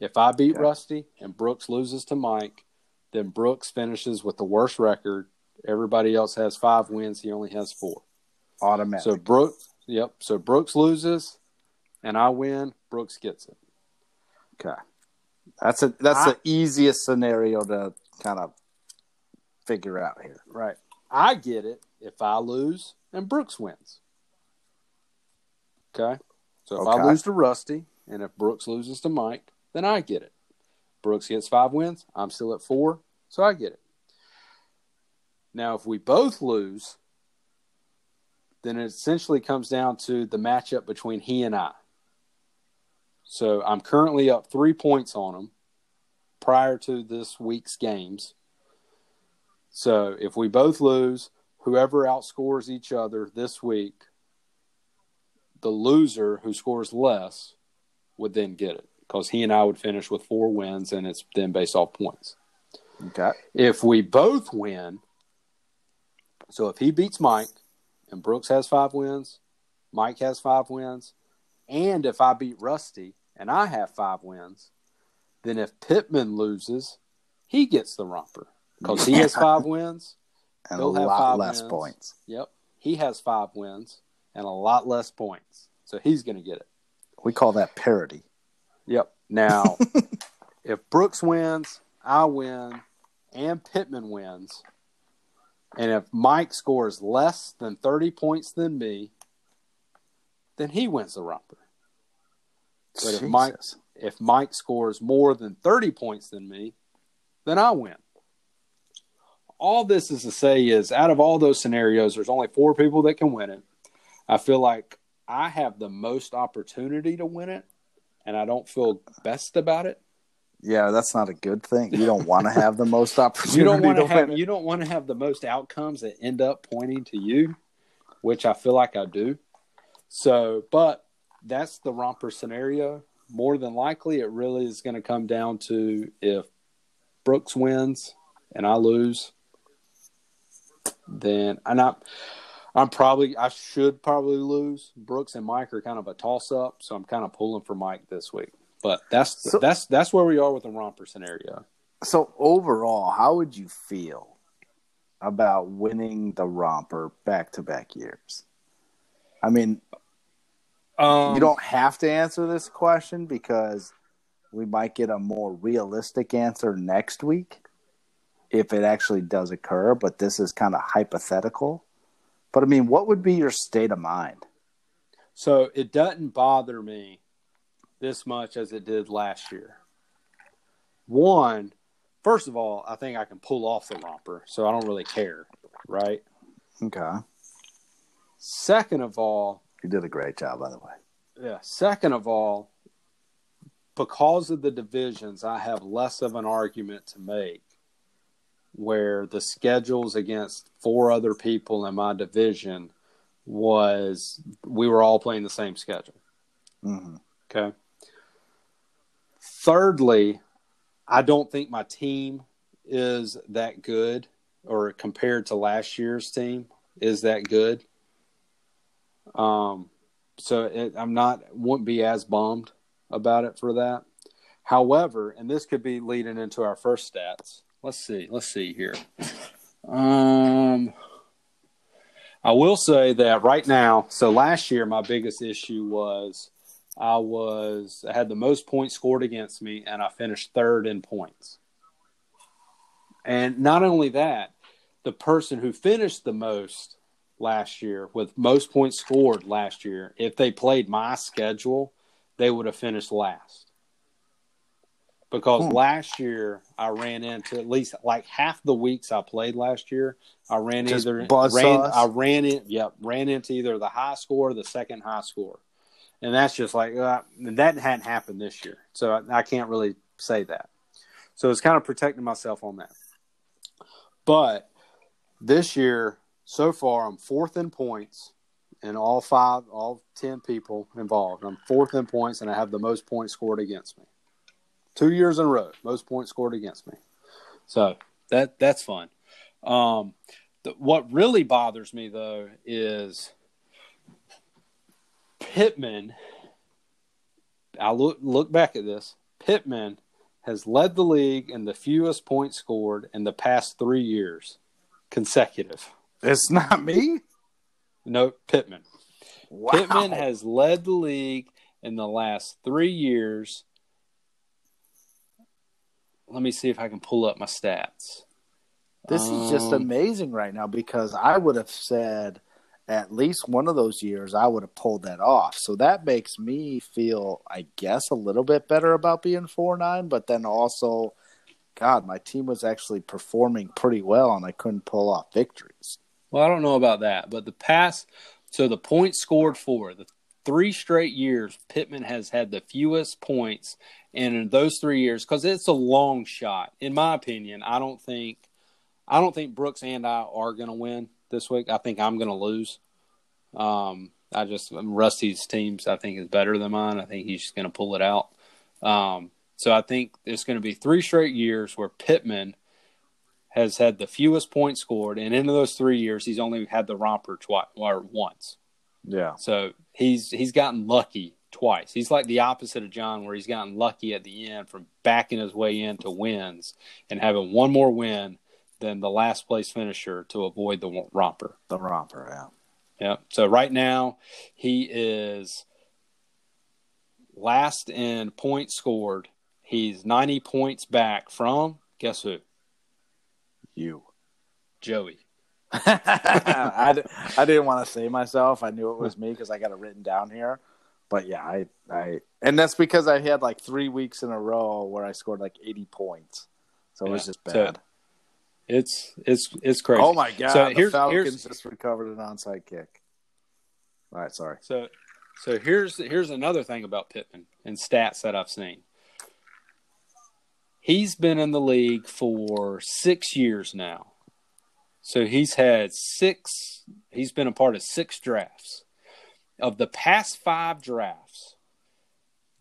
If I beat
Okay.
Rusty and Brooks loses to Mike, then Brooks finishes with the worst record. Everybody else has five wins. He only has four.
Automatic.
So Brooks, yep. So Brooks loses, and I win. Brooks gets it.
Okay. That's a that's
I-
the easiest scenario to kind of figure out here.
Right. I get it if I lose and Brooks wins. Okay. So if
Okay.
I lose to Rusty and if Brooks loses to Mike, then I get it. Brooks gets five wins. I'm still at four, so I get it. Now, if we both lose, then it essentially comes down to the matchup between he and I. So I'm currently up three points on him prior to this week's games. So if we both lose, whoever outscores each other this week, the loser who scores less would then get it because he and I would finish with four wins and it's then based off points.
Okay.
If we both win, so if he beats Mike and Brooks has five wins, Mike has five wins, and if I beat Rusty and I have five wins, then if Pittman loses, he gets the romper because he has five wins.
And
He'll
a
have
lot
five
less
wins.
points.
Yep. He has five wins and a lot less points. So he's going to get it.
We call that parity.
Yep. Now, if Brooks wins, I win, and Pittman wins, and if Mike scores less than 30 points than me, then he wins the romper. But if Mike, if Mike scores more than 30 points than me, then I win. All this is to say is out of all those scenarios, there's only four people that can win it. I feel like I have the most opportunity to win it, and I don't feel best about it.
Yeah, that's not a good thing. You don't want to have the most opportunity.
You don't want to have
win
you don't want to have the most outcomes that end up pointing to you, which I feel like I do. So, but that's the romper scenario. More than likely, it really is going to come down to if Brooks wins and I lose, then and I, I'm probably I should probably lose. Brooks and Mike are kind of a toss up, so I'm kind of pulling for Mike this week. But that's
So-
that's that's where we are with the romper scenario.
So overall, how would you feel about winning the romper back to back years? I mean,
Um,
you don't have to answer this question because we might get a more realistic answer next week if it actually does occur, but this is kind of hypothetical. But I mean, what would be your state of mind?
So it doesn't bother me this much as it did last year. One, first of all, I think I can pull off the romper, so I don't really care, right?
Okay.
Second of all,
You did a great job, by the way.
yeah, second of all, because of the divisions, I have less of an argument to make where the schedules against four other people in my division was we were all playing the same schedule.
Mhm.
Okay. Thirdly, I don't think my team is that good, or compared to last year's team, is that good. Um, so it, I'm not wouldn't be as bummed about it for that. However, and this could be leading into our first stats. Let's see. Let's see here. Um, I will say that right now. So last year, my biggest issue was I was I had the most points scored against me, and I finished third in points. And not only that, the person who finished the most last year with most points scored last year, if they played my schedule, they would have finished last. Because
Hmm.
last year I ran into at least like half the weeks I played last year, I ran
Just
either ran I ran it yep, ran into either the high score or the second high score. And that's just like uh, that hadn't happened this year. So I, I can't really say that. So it's kind of protecting myself on that. But this year, so far, I'm fourth in points in all five, all 10 people involved. I'm fourth in points, and I have the most points scored against me. Two years in a row, most points scored against me. So that that's fun. Um, the, what really bothers me, though, is Pittman. I look look back at this. Pittman has led the league in the fewest points scored in the past three years, consecutive.
It's not me.
No, Pittman.
Wow.
Pittman has led the league in the last three years. Let me see if I can pull up my stats.
This is just
Um,
amazing right now because I would have said at least one of those years I would have pulled that off. So that makes me feel, I guess, a little bit better about being four nine. But then also, God, my team was actually performing pretty well, and I couldn't pull off victories.
Well, I don't know about that, but the past, so the points scored for the three straight years, Pittman has had the fewest points, and in those three years, because it's a long shot, in my opinion, I don't think, I don't think Brooks and I are going to win this week. I think I'm going to lose. Um, I just Rusty's teams, I think, is better than mine. I think he's just going to pull it out. Um, so I think it's going to be three straight years where Pittman has had the fewest points scored, and in those three years, he's only had the romper twice or once.
Yeah.
So he's he's gotten lucky twice. He's like the opposite of John, where he's gotten lucky at the end from backing his way into wins and having one more win than the last place finisher to avoid the romper.
The romper, yeah.
Yeah. So right now he is last in points scored. He's 90 points back from guess who?
You.
Joey.
I, d- I didn't want to say myself. I knew it was me because I got it written down here. But yeah, I, I, and that's because I had like three weeks in a row where I scored like 80 points. So it was
Yeah.
just
So,
bad.
It's it's it's crazy.
oh my God.
So
the
here's
Falcons
here's
just recovered an onside kick. All right, sorry.
So, so here's here's another thing about Pittman and stats that I've seen. He's been in the league for six years now, so he's had six. He's been a part of six drafts. Of the past five drafts,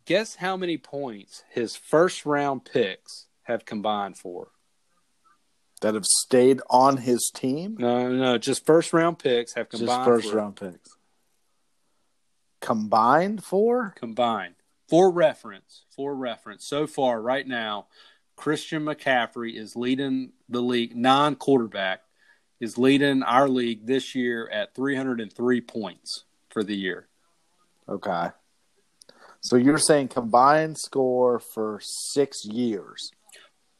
guess how many points his first round picks have combined for?
That have stayed on his team?
No, no, just first round picks have combined.
Just first
for
round picks. Combined for?
combined. For reference, for reference, so far right now, Christian McCaffrey is leading the league, non quarterback, is leading our league this year at 303 points for the year.
Okay. So you're saying combined score for six years.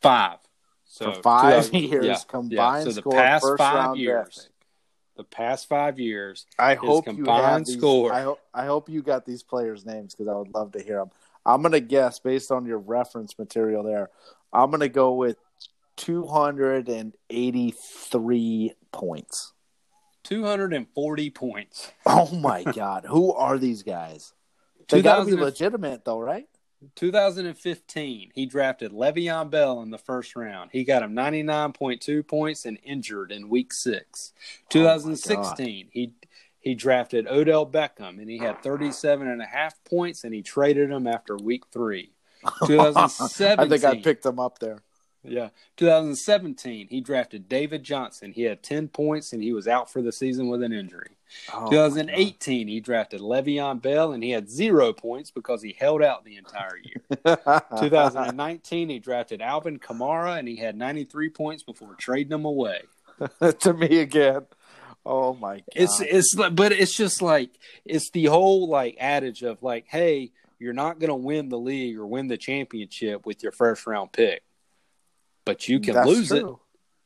Five. So
For five years,
yeah,
combined
yeah. So the past
first
five
round
years, the past five years,
I hope
combined
these,
score.
I, hope I hope you got these players' names because I would love to hear them. I'm gonna guess based on your reference material there. I'm gonna go with 283 points.
240 points.
Oh my god, who are these guys? They gotta be legitimate though, right?
2015, he drafted Le'Veon Bell in the first round. He got him 99.2 points and injured in week six. 2016, he he drafted Odell Beckham and he had 37 and a half points and he traded him after week three. 2017.
I think I picked him up there.
Yeah. 2017, he drafted David Johnson. He had 10 points and he was out for the season with an injury.
Oh,
2018, he drafted Le'Veon Bell and he had zero points because he held out the entire year. 2019, he drafted Alvin Kamara and he had 93 points before trading him away.
to me again. Oh my god.
It's it's but it's just like it's the whole like adage of like, hey, you're not going to win the league or win the championship with your first round pick, but you can
That's
lose it.
true.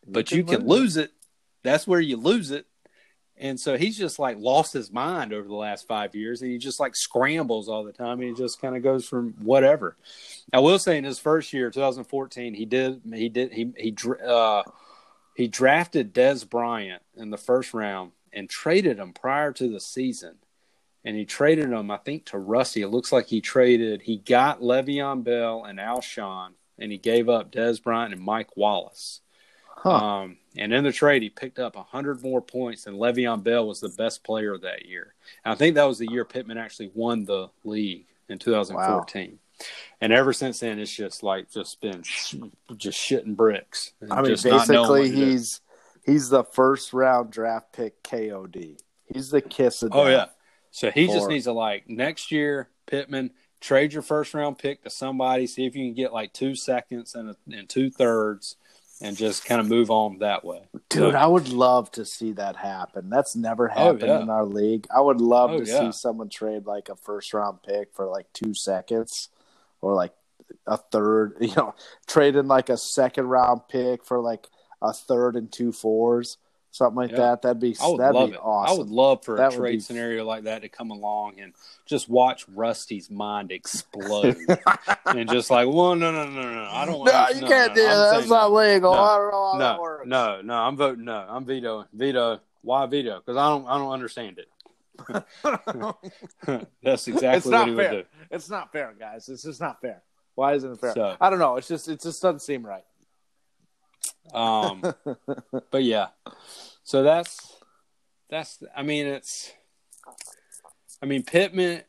But you can lose it. That's where you lose it. And so he's just like lost his mind over the last five years, and he just like scrambles all the time. And he just kind of goes from whatever. I will say, in his first year, 2014, he did he did he he uh, he drafted Dez Bryant in the first round and traded him prior to the season. And he traded him, I think, to Rusty. It looks like he traded. He got Le'Veon Bell and Alshon, and he gave up Dez Bryant and Mike Wallace. Um, and in the trade, he picked up 100 more points, and Le'Veon Bell was the best player that year. And I think that was the year Pittman actually won the league in 2014. And ever since then, it's just like just been sh- just shitting bricks.
I mean,
just not knowing what
basically, he's he's the first round draft pick KOD. He's the kiss of
Oh yeah. So he just needs to like next year, Pittman trade your first round pick to somebody, see if you can get like two seconds and, a, and two thirds, and just kind of move on that way.
Dude, I would love to see that happen. That's never
Oh,
happened
yeah.
in our league. I would love
Oh,
to
yeah.
see someone trade like a first round pick for like two seconds or like a third, you know, trading like a second round pick for like a third and two fours, something like
Yeah.
that. That'd be
I would
that'd
love
be
it.
awesome.
I would love for
That
a trade
be-
scenario like that to come along and just watch Rusty's mind explode and just like, well, no, no, no, no, I don't.
No, you can't do
I'm
that. That's not
no.
legal.
No.
I don't know how that
No,
works.
no, no. I'm voting no. I'm vetoing. Veto. Why veto? Because I don't. I don't understand it. That's exactly
it's
what
not
he
fair.
would do.
It's not fair, guys. It's just not fair. Why isn't it fair?
So-
I don't know. It's just it just doesn't seem right.
Um, but yeah, so that's that's. I mean, it's. I mean, Pittman.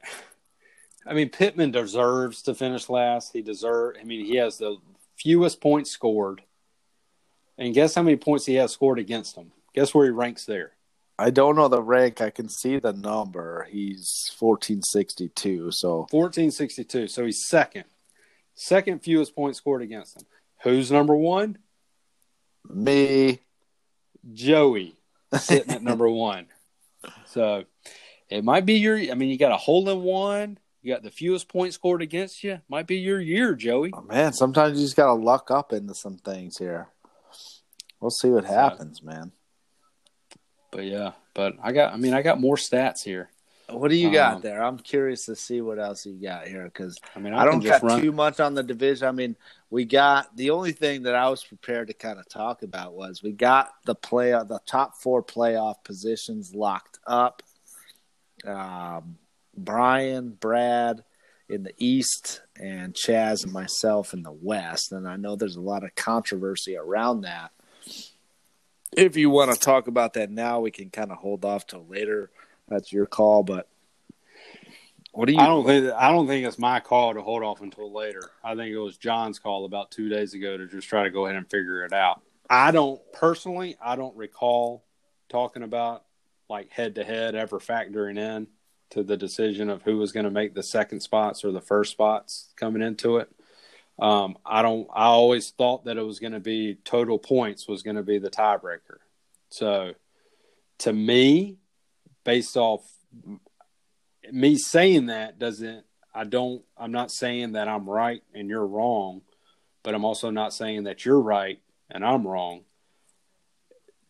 I mean, Pittman deserves to finish last. He deserve. I mean, he has the fewest points scored, and guess how many points he has scored against him? Guess where he ranks there?
I don't know the rank. I can see the number. He's fourteen sixty two. So
Fourteen sixty two. So he's second, second fewest points scored against him. Who's number one?
me,
Joey sitting at number one. So it might be your. I mean, you got a hole in one. You got the fewest points scored against you. Might be your year, Joey.
oh, man, sometimes you just gotta luck up into some things here. We'll see what happens, man.
But yeah, but I got. I mean, I got more stats here.
What do you
Um,
got there? I'm curious to see what else you got here because
I mean,
I,
I,
don't got
run.
too much on the division. I mean, we got the only thing that I was prepared to kind of talk about was we got the play the top four playoff positions locked up. Um, Brian, Brad in the East, and Chaz and myself in the West. And I know there's a lot of controversy around that. If you want to talk about that now, we can kind of hold off till later. That's your call. But what do you?
I don't think. I don't think it's my call to hold off until later. I think it was John's call about two days ago to just try to go ahead and figure it out. I don't personally. I don't recall talking about like head to head ever factoring in to the decision of who was going to make the second spots or the first spots coming into it. Um, I don't. I always thought that it was going to be total points was going to be the tiebreaker. So, to me, based off me saying that doesn't I don't I'm not saying that I'm right and you're wrong, but I'm also not saying that you're right and I'm wrong.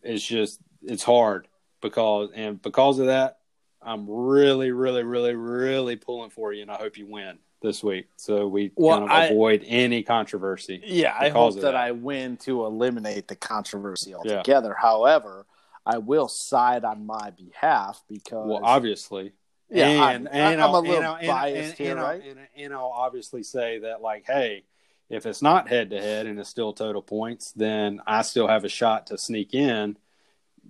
It's just it's hard because and because of that, I'm really, really, really, really pulling for you and I hope you win this week. So we
Well,
kind of
I-
avoid any controversy.
Yeah, I hope that,
that.
I win to eliminate the controversy altogether. However, I will side on my behalf because
Well, obviously.
Yeah,
and,
I'm-
and
I'm a little
and
biased
and-
here, right?
And, and I'll obviously say that, like, hey, if it's not head to head and it's still total points, then I still have a shot to sneak in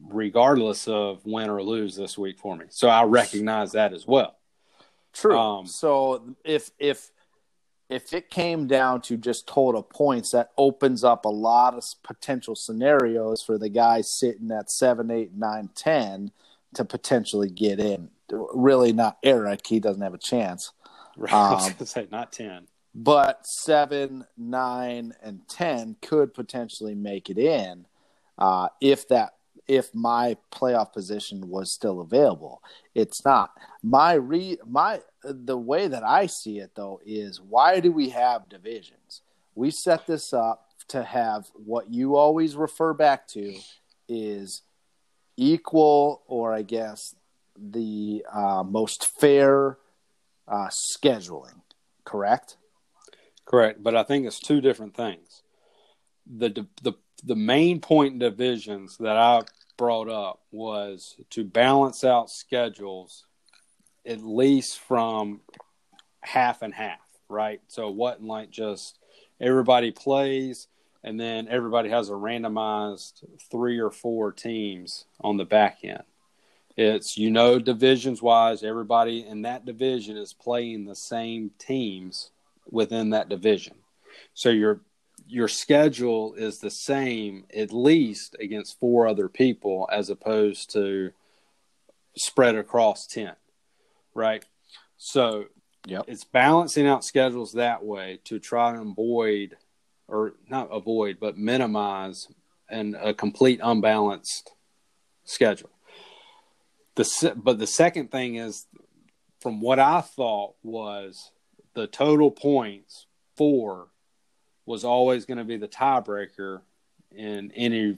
regardless of win or lose this week for me. So I recognize that as well.
True.
Um,
so if if if it came down to just total points, that opens up a lot of potential scenarios for the guy sitting at seven, eight, nine, ten to potentially get in. Really, not Eric; he doesn't have a chance.
Right.
Um,
say not ten.
but seven, nine, and ten could potentially make it in uh, if that if my playoff position was still available. It's not. My re my the way that I see it though is why do we have divisions? We set this up to have what you always refer back to is equal or I guess the uh, most fair uh, scheduling. Correct.
Correct, but I think it's two different things. The the the main point in divisions that I brought up was to balance out schedules at least from half and half, right? So it wasn't like just everybody plays and then everybody has a randomized three or four teams on the back end. It's you know divisions wise, everybody in that division is playing the same teams within that division. So your your schedule is the same at least against four other people as opposed to spread across 10, right? So
Yep.
it's balancing out schedules that way to try and avoid or not avoid but minimize and a complete unbalanced schedule. The but the second thing is from what I thought was the total points for was always going to be the tiebreaker in any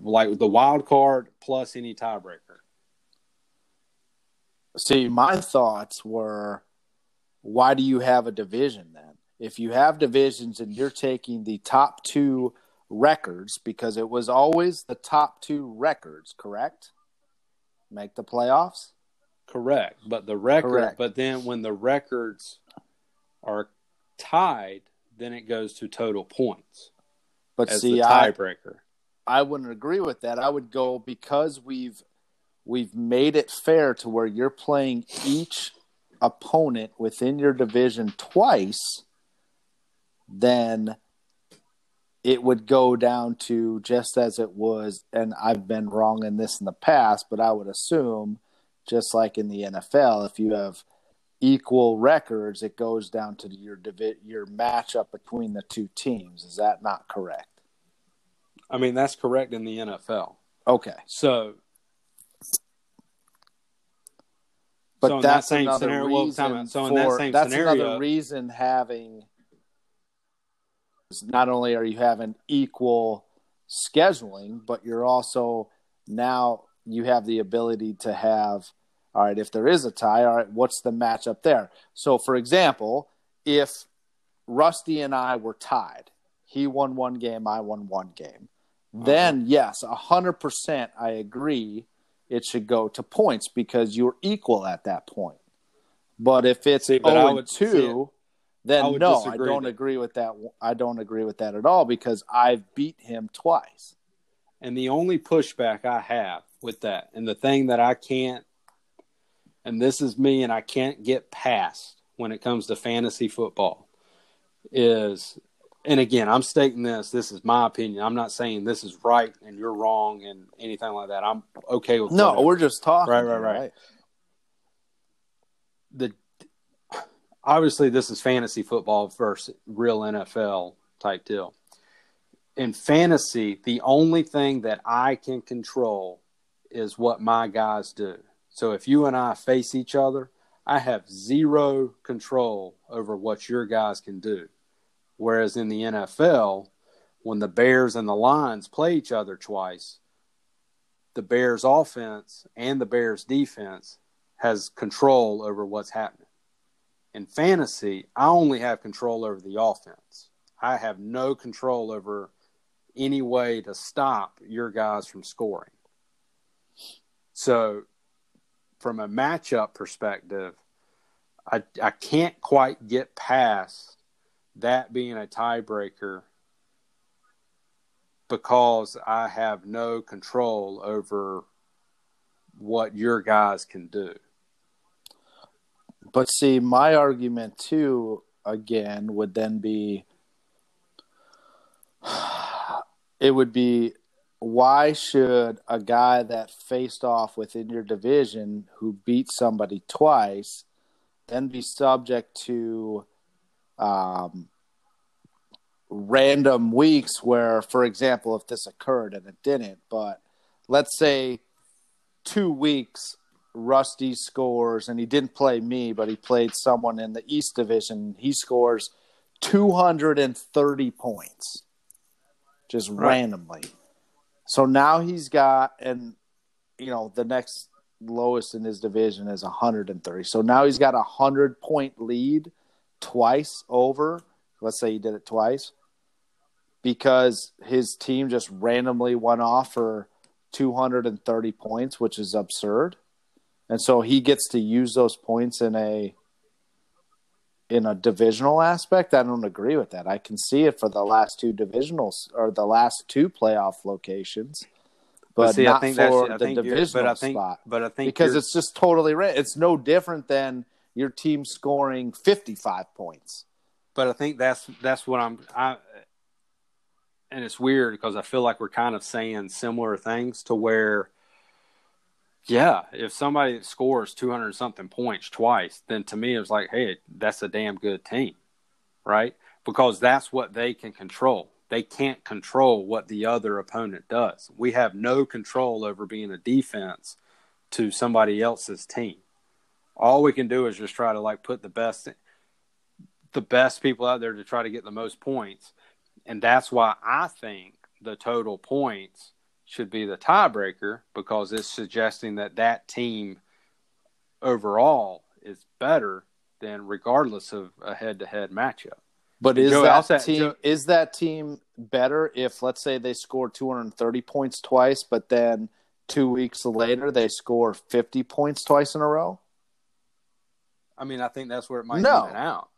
like the wild card plus any tiebreaker.
See, my thoughts were why do you have a division then? If you have divisions and you're taking the top two records, because it was always the top two records, correct? Make the playoffs?
Correct, but the record
Correct.
but then when the records are tied, then it goes to total points
But
as
see,
the
I,
tiebreaker.
I wouldn't agree with that. I would go because we've we've made it fair to where you're playing each opponent within your division twice, then it would go down to just as it was, and I've been wrong in this in the past, but I would assume just like in the NFL, if you have equal records, it goes down to your divi- your matchup between the two teams. Is that not correct?
I mean, that's correct in the NFL.
Okay.
So
But
So that
that's
same
another
scenario-
reason
out. So in that same
that's
scenario-
another reason having not only are you having equal scheduling, but you're also now you have the ability to have all right, if there is a tie, all right, what's the matchup there? So for example, if Rusty and I were tied, he won one game, I won one game. Uh-huh. Then yes, a hundred percent I agree it should go to points because you're equal at that point. But if it's
See, but
0 and
would see it-
2, then
I
no, I don't
there.
agree with that. I don't agree with that at all because I've beat him twice.
And the only pushback I have with that, and the thing that I can't, and this is me, and I can't get past when it comes to fantasy football, is, and again, I'm stating this, this is my opinion. I'm not saying this is right and you're wrong and anything like that. I'm okay with
No,
whatever.
we're just talking.
Right, right, right. the obviously this is fantasy football versus real NFL type deal. In fantasy, the only thing that I can control is what my guys do. So if you and I face each other, I have zero control over what your guys can do. Whereas in the NFL, when the Bears and the Lions play each other twice, the Bears offense and the Bears defense has control over what's happening. In fantasy, I only have control over the offense. I have no control over any way to stop your guys from scoring. So, from a matchup perspective, I, I can't quite get past that being a tiebreaker because I have no control over what your guys can do.
But see, my argument too, again, would then be it would be why should a guy that faced off within your division who beat somebody twice then be subject to um, random weeks where, for example, if this occurred and it didn't, but let's say two weeks Rusty scores and he didn't play me, but he played someone in the East Division. He scores 230 points just
Right.
randomly. So now he's got, and you know, the next lowest in his division is 130. So now he's got a 100 point lead twice over. Let's say he did it twice because his team just randomly went off for 230 points, which is absurd. And so he gets to use those points in a in a divisional aspect. I don't agree with that. I can see it for the last two divisionals or the last two playoff locations, but,
see, I
not for the divisional
but I think-
spot.
but I think
because it's just totally right. It's no different than your team scoring 55 points.
but I think that's that's what I'm I and it's weird because I feel like we're kind of saying similar things to where yeah, if somebody scores 200 something points twice, then to me it's like, hey, that's a damn good team. Right? Because that's what they can control. They can't control what the other opponent does. We have no control over being a defense to somebody else's team. All we can do is just try to like put the best the best people out there to try to get the most points. And that's why I think the total points should be the tiebreaker because it's suggesting that that team overall is better than regardless of a head-to-head matchup.
But is
Joey,
that team
Joe-
is that team better if let's say they score 230 points twice, but then two weeks later they score 50 points twice in a row?
I mean, I think that's where it might
No.
even out.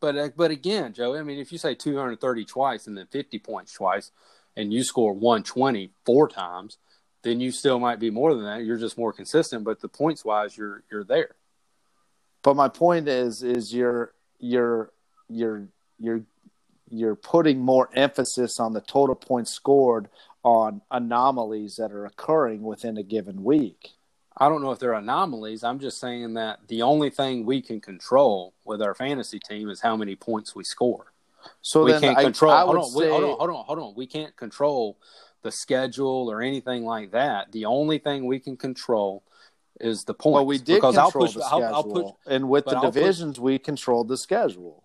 But uh, but again, Joe, I mean, if you say 230 twice and then 50 points twice, and you score 120 four times, then you still might be more than that. You're just more consistent, but the points wise, you're you're there.
But my point is is you're you're you're you're you're putting more emphasis on the total points scored on anomalies that are occurring within a given week.
I don't know if they're anomalies. I'm just saying that the only thing we can control with our fantasy team is how many points we score.
So
we
then
can't
I,
control.
I
hold on,
say,
hold on, hold on, hold on. We can't control the schedule or anything like that. The only thing we can control is the points.
Well, we did
because
control
I'll push,
the
I'll,
schedule,
I'll push,
and with the
I'll push-
divisions, we controlled the schedule.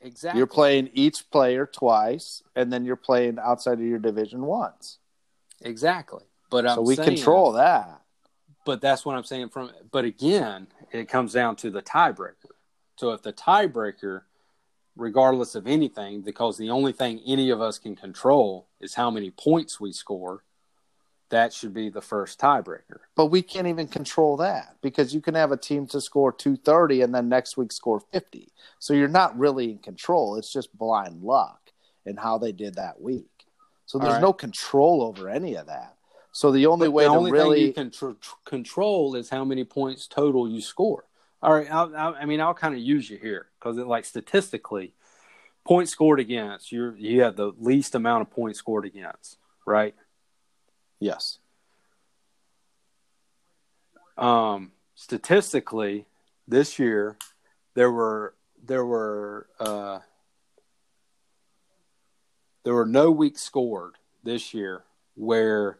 exactly.
You're playing each player twice, and then you're playing outside of your division once.
exactly. But I'm
so we
saying-
control that.
But that's what I'm saying. From but again, it comes down to the tiebreaker. So if the tiebreaker, regardless of anything, because the only thing any of us can control is how many points we score, that should be the first tiebreaker.
But we can't even control that because you can have a team to score 230 and then next week score 50. So you're not really in control. It's just blind luck and how they did that week. So there's
right.
no control over any of that. So the only
But
way
the
to
only
really
thing you can tr- tr- control is how many points total you score. All right, I'll, I'll, I mean, I'll kind of use you here because, like, statistically, points scored against you you have the least amount of points scored against, right?
yes.
Um, statistically, this year there were there were uh, there were no weeks scored this year where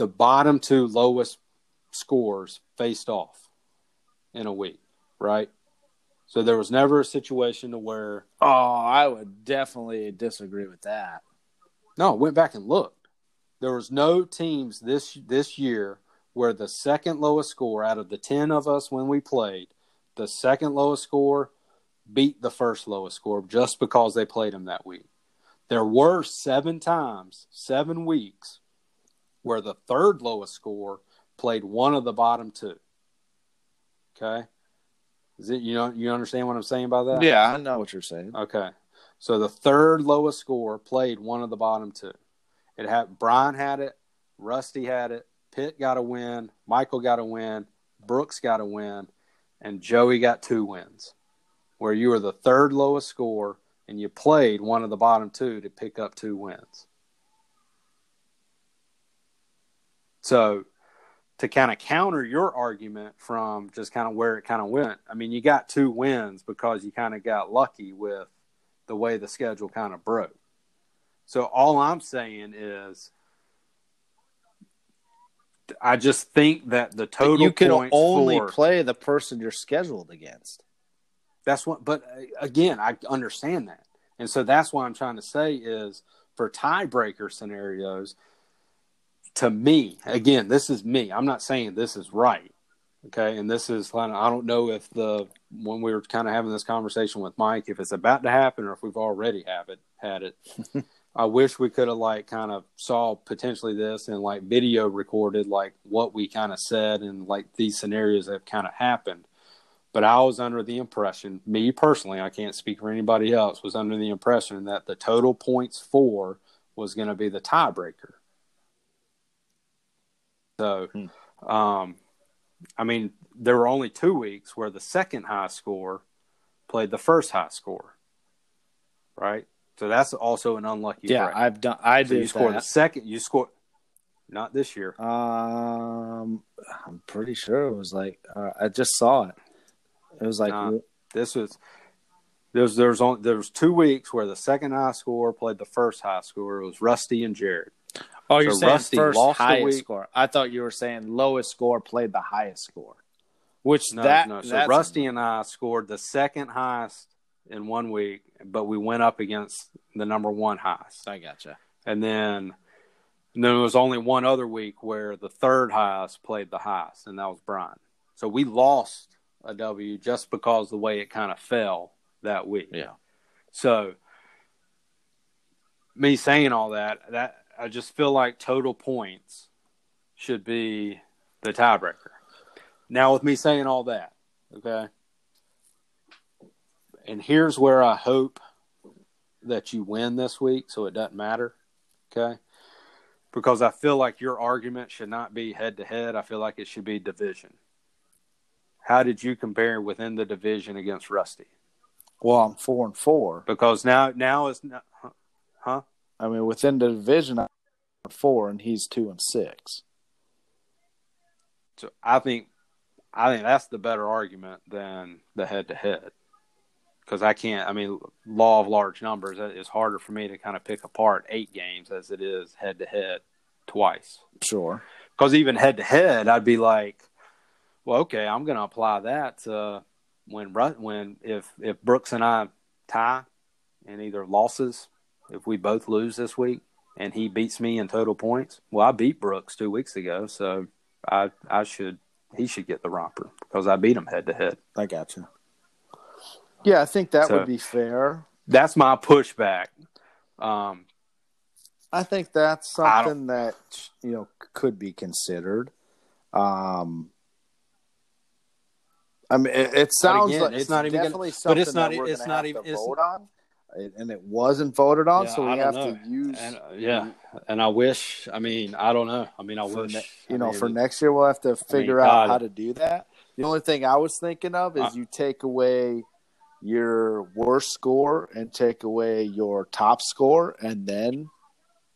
the bottom two lowest scores faced off in a week, right? So there was never a situation to where
Oh, I would definitely disagree with that.
no, I went back and looked. There was no teams this this year where the second lowest score out of the ten of us when we played, the second lowest score beat the first lowest score just because they played them that week. There were seven times, seven weeks, where the third lowest score played one of the bottom two. Okay, is it you know you understand what I'm saying by that?
Yeah, I know what you're saying.
Okay. So the third lowest score played one of the bottom two. It had Brian had it, Rusty had it, Pitt got a win, Michael got a win, Brooks got a win, and Joey got two wins. Where you were the third lowest score and you played one of the bottom two to pick up two wins. So to kind of counter your argument from just kind of where it kind of went, I mean, you got two wins because you kind of got lucky with the way the schedule kind of broke. So all I'm saying is, I just think that the total
you can only
for,
play the person you're scheduled against.
That's what, but uh, again, I understand that, and so that's why I'm trying to say is for tiebreaker scenarios. To me, again, this is me. I'm not saying this is right, okay. And this is kind of, I don't know if the when we were kind of having this conversation with Mike, if it's about to happen or if we've already have it had it. I wish we could have like kind of saw potentially this and like video recorded like what we kind of said and like these scenarios that kind of happened. But I was under the impression, me personally, I can't speak for anybody else, was under the impression that the total points for was going to be the tiebreaker. So, um, I mean, there were only two weeks where the second high score played the first high score, right? So that's also an unlucky.
Yeah,
break.
I've done. I
so
did
you scored the second. You scored not this year.
Um, I'm pretty sure it was like uh, I just saw it. It was like
Nah, this was there's there's only there was two weeks where the second high score played the first high score. It was Rusty and Jared.
Oh, you're
so
saying
Rusty
first highest score. I thought you were saying lowest score played the highest score, which
No,
that
no. So Rusty and I scored the second highest in one week, but we went up against the number one highest.
I gotcha.
And then, and then there was only one other week where the third highest played the highest, and that was Brian. So we lost a W just because the way it kind of fell that week.
Yeah.
So me saying all that, that I just feel like total points should be the tiebreaker. Now with me saying all that, okay. And here's where I hope that you win this week so it doesn't matter. Okay. Because I feel like your argument should not be head to head. I feel like it should be division. How did you compare within the division against Rusty?
Well, I'm four and four.
Because now, now it's not, huh?
I mean, within the division, I'm four, and he's two and six.
So I think, I think that's the better argument than the head to head. Because I can't, I mean, law of large numbers, it's harder for me to kind of pick apart eight games as it is head to head twice.
Sure.
Because even head to head, I'd be like, well, okay, I'm going to apply that to when when if if Brooks and I tie in either losses, if we both lose this week and he beats me in total points, well, I beat Brooks two weeks ago, so I I should he should get the romper because I beat him head to head.
I gotcha. Yeah, I think that
So-
would be fair.
That's my pushback. Um,
I think that's something that you know could be considered. Um, I mean, it, it sounds
again,
like
it's
it's,
not even gonna-
definitely
but it's not
that we're
it's
gonna
not
have
even-
to
it's-
vote on, and and it wasn't voted on,
Yeah,
so we have
know.
to use.
and, uh, yeah, and I wish. I mean, I don't know. I mean, I wish.
ne-
I
you know,
mean,
for next year, we'll have to figure out
God.
how to do that. The only thing I was thinking of is
I-
you take away your worst score and take away your top score, and then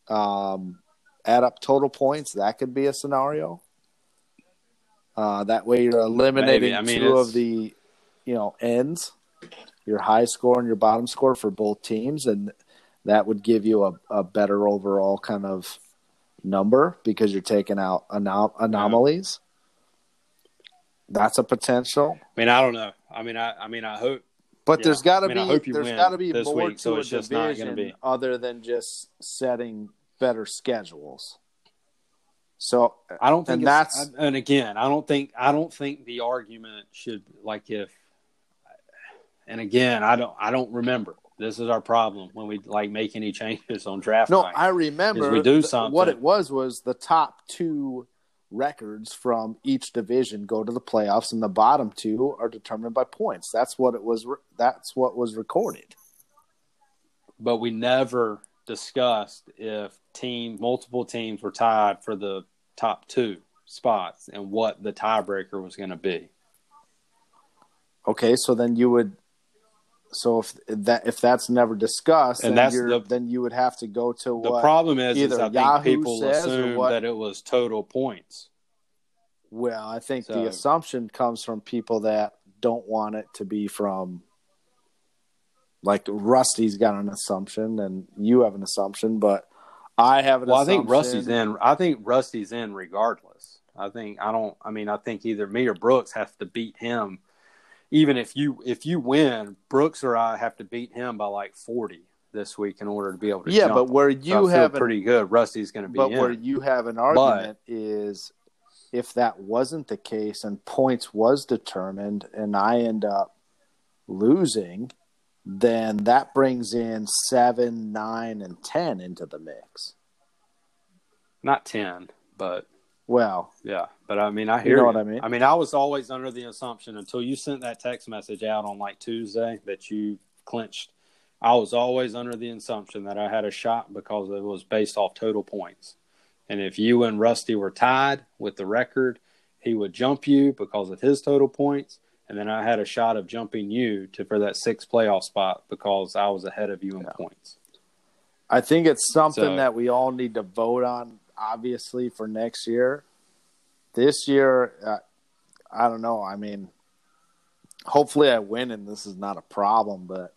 um, add up total points. That could be a scenario. Uh, that way, you're eliminating
Maybe. I mean,
two
it's-
of the, you know, ends, your high score and your bottom score for both teams, and that would give you a, a better overall kind of number because you're taking out anom- anomalies. That's a potential,
I mean, I don't know. I mean, I, I mean, I hope.
but
Yeah.
there's got to
I mean,
be there's got to be more
week, so
to
it's
a
just not gonna
division
be-
other than just setting better schedules. So
I don't think
And that's-
and again, I don't think I don't think the argument should like if. And again, I don't I don't remember. This is our problem when we like make any changes on draft
No,
night.
I remember
we do
th-
something.
what it was was the top two records from each division go to the playoffs, and the bottom two are determined by points. That's what it was. Re- that's what was recorded.
but we never discussed if team multiple teams were tied for the top two spots and what the tiebreaker was going to be.
Okay, so then you would. So if that if that's never discussed,
And
then,
the-
then you would have to go to
The
what
problem is, is I think
Yahoo
people assume
what-
that it was total points.
Well, I think
So-
the assumption comes from people that don't want it to be from like Rusty's got an assumption and you have an assumption, but I have an
Well, I think Rusty's in. I think Rusty's in regardless. I think I don't. I mean, I think either me or Brooks have to beat him. Even if you if you win, Brooks or I have to beat him by like forty this week in order to be able to.
Yeah, but where
So
you
feel
have an-
pretty good. Rusty's going to be
But
in.
where you have an argument is if that wasn't the case and points was determined and I end up losing, then that brings in seven, nine, and ten into the mix.
Not ten, but
Well,
yeah. But I mean, I
You
hear
know what I mean?
I mean, I was always under the assumption until you sent that text message out on like Tuesday that you clinched. I was always under the assumption that I had a shot because it was based off total points. And if you and Rusty were tied with the record, he would jump you because of his total points. And then I had a shot of jumping you to for that sixth playoff spot because I was ahead of you in points.
I think it's something
So-
that we all need to vote on, obviously, for next year. This year, uh, I don't know. I mean, hopefully I win and this is not a problem, but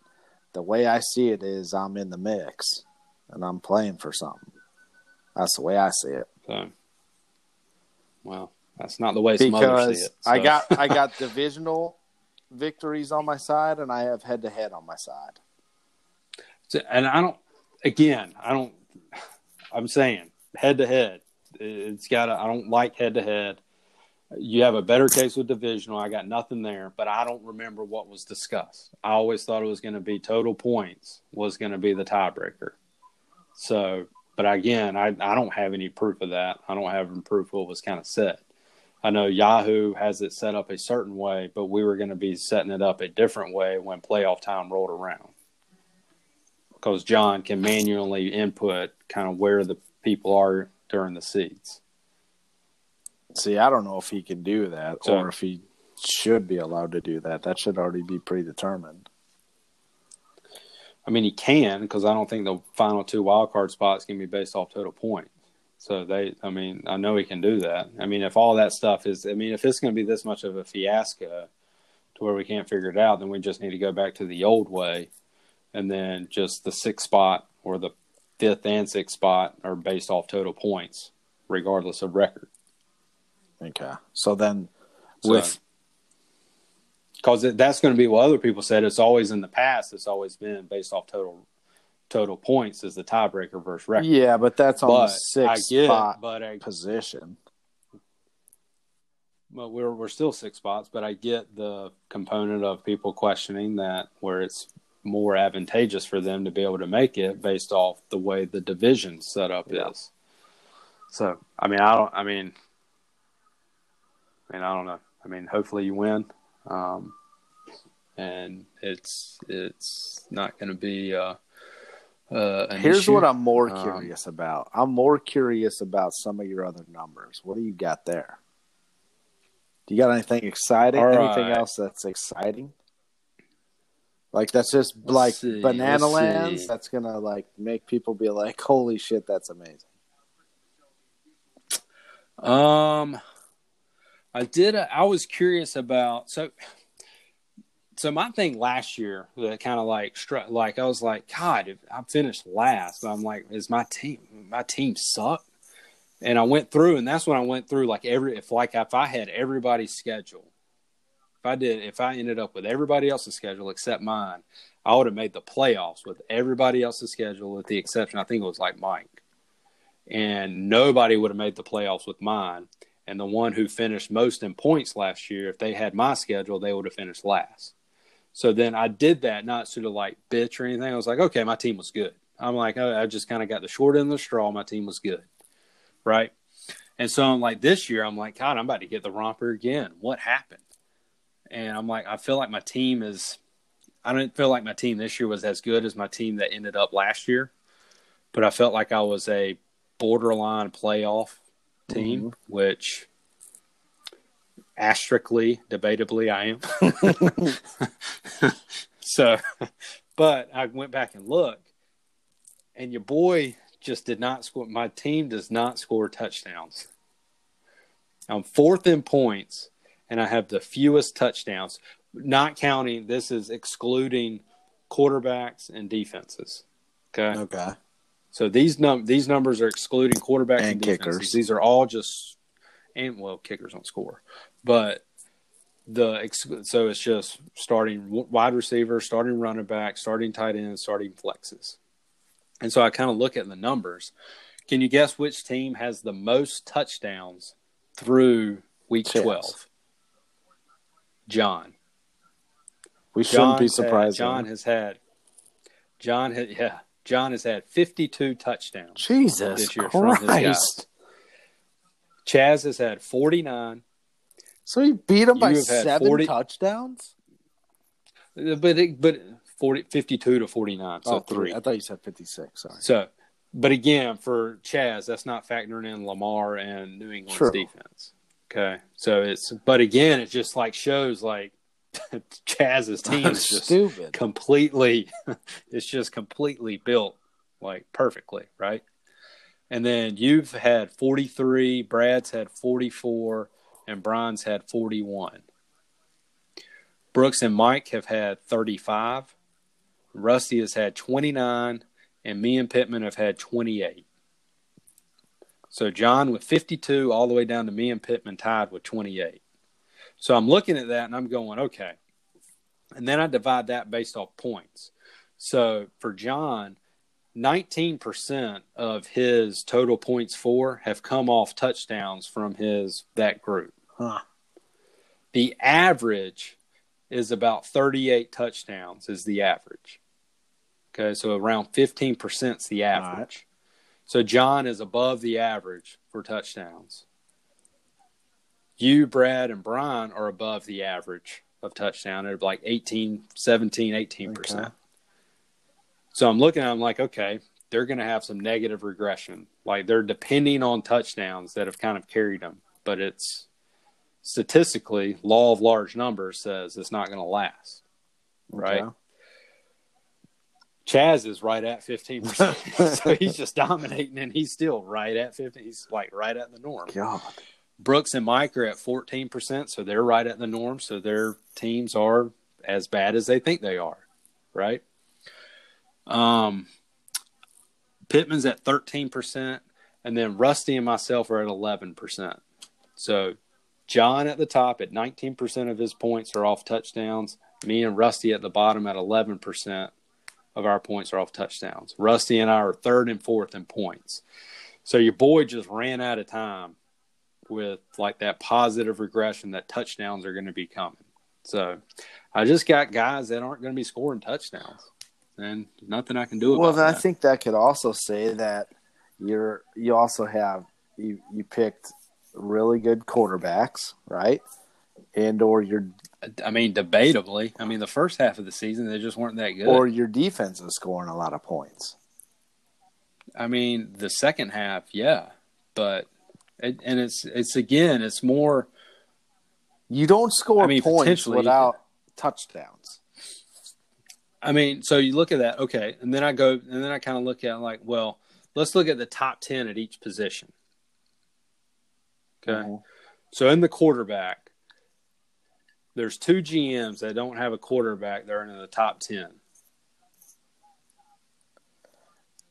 the way I see it is I'm in the mix and I'm playing for something. That's the way I see it.
So, well, that's not the way some others see
Because
it.
I got I got divisional victories on my side and I have head to head on my side.
So- and I don't. Again, I don't. I'm saying head to head. It's got. I don't like head to head. You have a better case with divisional. I got nothing there, but I don't remember what was discussed. I always thought it was going to be total points was going to be the tiebreaker. So, but again, I I don't have any proof of that. I don't have proof what was kind of set. I know Yahoo has it set up a certain way, but we were going to be setting it up a different way when playoff time rolled around because John can manually input kind of where the people are during the seeds.
See, I don't know if he can do that
So-
or if he should be allowed to do that. That should already be predetermined.
I mean, he can because I don't think the final two wild card spots can be based off total points. So they, I mean, I know he can do that. I mean, if all that stuff is, I mean, if it's going to be this much of a fiasco to where we can't figure it out, then we just need to go back to the old way, and then just the six spot or the fifth and sixth spot are based off total points, regardless of record.
Okay. So then
So-
with
because that's going to be what other people said. It's always in the past. It's always been based off total total points as the tiebreaker versus record.
yeah, but that's on
but
the sixth
I get
spot
but I,
position.
but we're we're still six spots. But I get the component of people questioning that where it's more advantageous for them to be able to make it based off the way the division setup
Yeah.
is. So I mean, I don't. I mean, I mean, I don't know. I mean, hopefully you win, um, and it's it's not going to be. Uh, uh,
Here's
issue.
what I'm more
Um,
curious about. I'm more curious about some of your other numbers. What do you got there? Do you got anything exciting?
All
Anything
right.
else that's exciting? Like that's just like
see,
banana
let's
lands.
see.
That's gonna like make people be like, "Holy shit, that's amazing."
Um, I did. A, I was curious about so. So my thing last year that kind of like struck, like I was like, God, if I finished last, I'm like, is my team, my team suck? And I went through, and that's when I went through like every, if like if I had everybody's schedule, I did, if I ended up with everybody else's schedule except mine, I would have made the playoffs with everybody else's schedule, with the exception, I think it was like Mike and nobody would have made the playoffs with mine. And the one who finished most in points last year, if they had my schedule, they would have finished last. So then I did that not sort of like bitch or anything. I was like, okay, my team was good. I'm like, oh, I just kind of got the short end of the straw. My team was good, right? And so I'm like, this year, I'm like, God, I'm about to get the romper again. What happened? And I'm like, I feel like my team is. I didn't feel like my team this year was as good as my team that ended up last year but I felt like I was a borderline playoff team,
Mm-hmm.
which asterically, debatably, I am. so, but I went back and looked, and your boy just did not score. My team does not score touchdowns. I'm fourth in points, and I have the fewest touchdowns, not counting, this is excluding quarterbacks and defenses. Okay.
Okay.
So these num these numbers are excluding quarterbacks and,
And kickers.
These are all just and well, kickers don't score, but the ex- so it's just starting wide receiver, starting running back, starting tight end, starting flexes. And so I kind of look at the numbers. Can you guess which team has the most touchdowns through week
Chance.
twelve? John.
We shouldn't be
had-
surprised.
John has had. John had yeah. John has had fifty-two touchdowns.
Jesus
this year from his guys.
Christ.
Chaz has had forty-nine,
So he beat him by seven
40
touchdowns?
but it, but 40, 52 to forty-nine, so
oh,
three.
I thought you said 56. Sorry.
So, but again, for Chaz, that's not factoring in Lamar and New England's
True.
defense. Okay, so it's but again, it just like shows like Chaz's team is just
Stupid.
completely it's just completely built like perfectly right? And then you've had 43 brad's had 44 and brian's had 41 brooks and mike have had 35 rusty has had 29 and me and pittman have had 28 so john with 52 all the way down to me and pittman tied with 28 so i'm looking at that and i'm going okay and then I divide that based off points. So for John, 19% of his total points for have come off touchdowns from his that group.
Huh.
The average is about 38 touchdowns is the average. Okay, so around 15% is the average. So John is above the average for touchdowns. You, Brad, and Brian are above the average of touchdown at like 18, 17, 18%.
Okay.
So I'm looking at them like, okay, they're going to have some negative regression. Like they're depending on touchdowns that have kind of carried them, but it's statistically, law of large numbers says it's not going to last. Right.
Okay.
Chaz is right at 15%. so he's just dominating and he's still right at 50. He's like right at the norm.
God.
Brooks and Mike are at 14%, so they're right at the norm. So their teams are as bad as they think they are, right? Um, Pittman's at 13%, and then Rusty and myself are at 11%. So John at the top at 19% of his points are off touchdowns. Me and Rusty at the bottom at 11% of our points are off touchdowns. Rusty and I are third and fourth in points. So your boy just ran out of time with like that positive regression that touchdowns are going to be coming. So I just got guys that aren't going to be scoring touchdowns, and nothing I can do about that.
Well, then I think that could also say that you're you also have you you picked really good quarterbacks, right? And or your
I mean, debatably, I mean, the first half of the season they just weren't that good.
or your defense is scoring a lot of points.
I mean, the second half, yeah, but it, and it's it's again, it's more.
You don't score
I mean,
points
potentially-
without touchdowns.
I mean, so you look at that, okay, and then I go, and then I kind of look at like, well, let's look at the top ten at each position. Okay,
Mhm.
so in the quarterback, there's two GMs that don't have a quarterback. They're in the top ten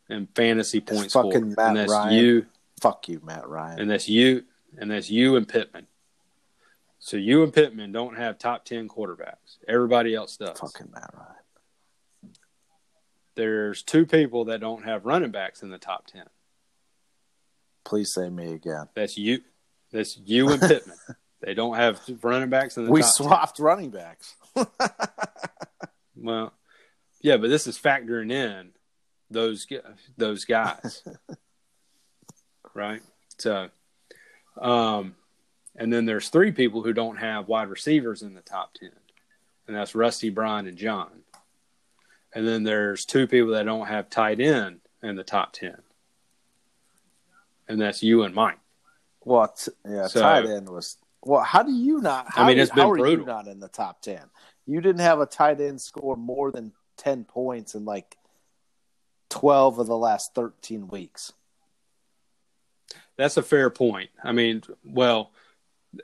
and fantasy points
fucking Matt
and that's
Ryan.
you,
Fuck you, Matt Ryan.
and that's you, and that's you and Pittman. So you and Pittman don't have top ten quarterbacks. Everybody else does.
Fucking Matt Ryan.
There's two people that don't have running backs in the top ten.
Please say me again.
That's you. That's you and Pittman. they don't have running backs in the
We
top 10.
swapped running backs.
Well, yeah, but this is factoring in those those guys, right? So, um, and then there's three people who don't have wide receivers in the top ten, and that's Rusty, Brian, and John. And then there's two people that don't have tight end in the top ten, and that's you and Mike.
What? Yeah,
So-
tight end was. Well, how do you not? How,
I mean, it's been
how are
brutal.
you not in the top ten? You didn't have a tight end score more than ten points in like twelve of the last thirteen weeks.
That's a fair point. I mean, well,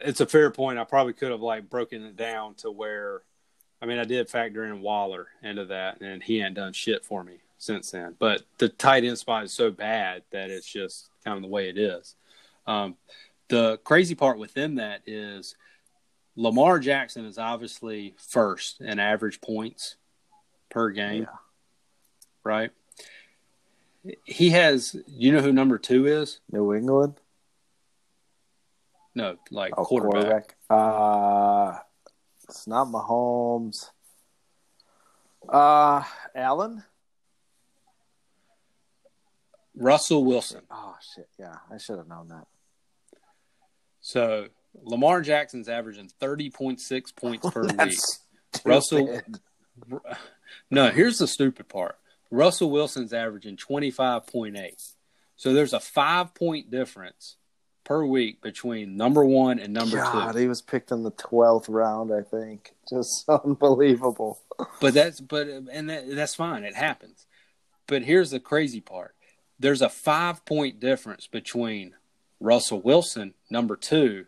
it's a fair point. I probably could have like broken it down to where, I mean, I did factor in Waller into that, and he ain't done shit for me since then. But the tight end spot is so bad that it's just kind of the way it is. Um, the crazy part within that is Lamar Jackson is obviously first in average points per game,
Yeah.
right? He has, you know who number two is?
New England.
No, like
Oh,
quarterback.
quarterback. Uh, it's not Mahomes. Uh, Allen.
Russell Wilson.
Oh shit! Yeah, I should have known that.
So Lamar Jackson's averaging thirty point six points per week.
That's
Russell- No, here's the stupid part. Russell Wilson's averaging twenty five point eight. So there's a five point difference per week between number one and number
God,
two.
he was picked in the twelfth round. I think just unbelievable.
But that's but and that, that's fine. It happens. But here's the crazy part. There's a five point difference between Russell Wilson, number two,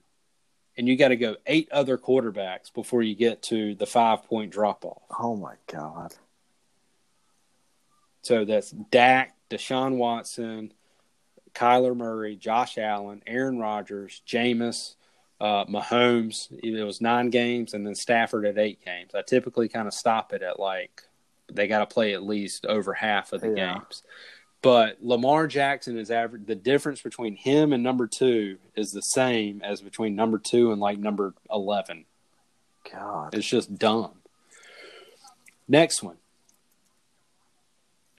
and you got to go eight other quarterbacks before you get to the five point drop off.
Oh my god!
So that's Dak, Deshaun Watson, Kyler Murray, Josh Allen, Aaron Rodgers, Jameis, uh, Mahomes. It was nine games, and then Stafford at eight games. I typically kind of stop it at like they got to play at least over half of the
Yeah.
games. But Lamar Jackson is average. The difference between him and number two is the same as between number two and like number eleven.
God,
It's just dumb. Next one.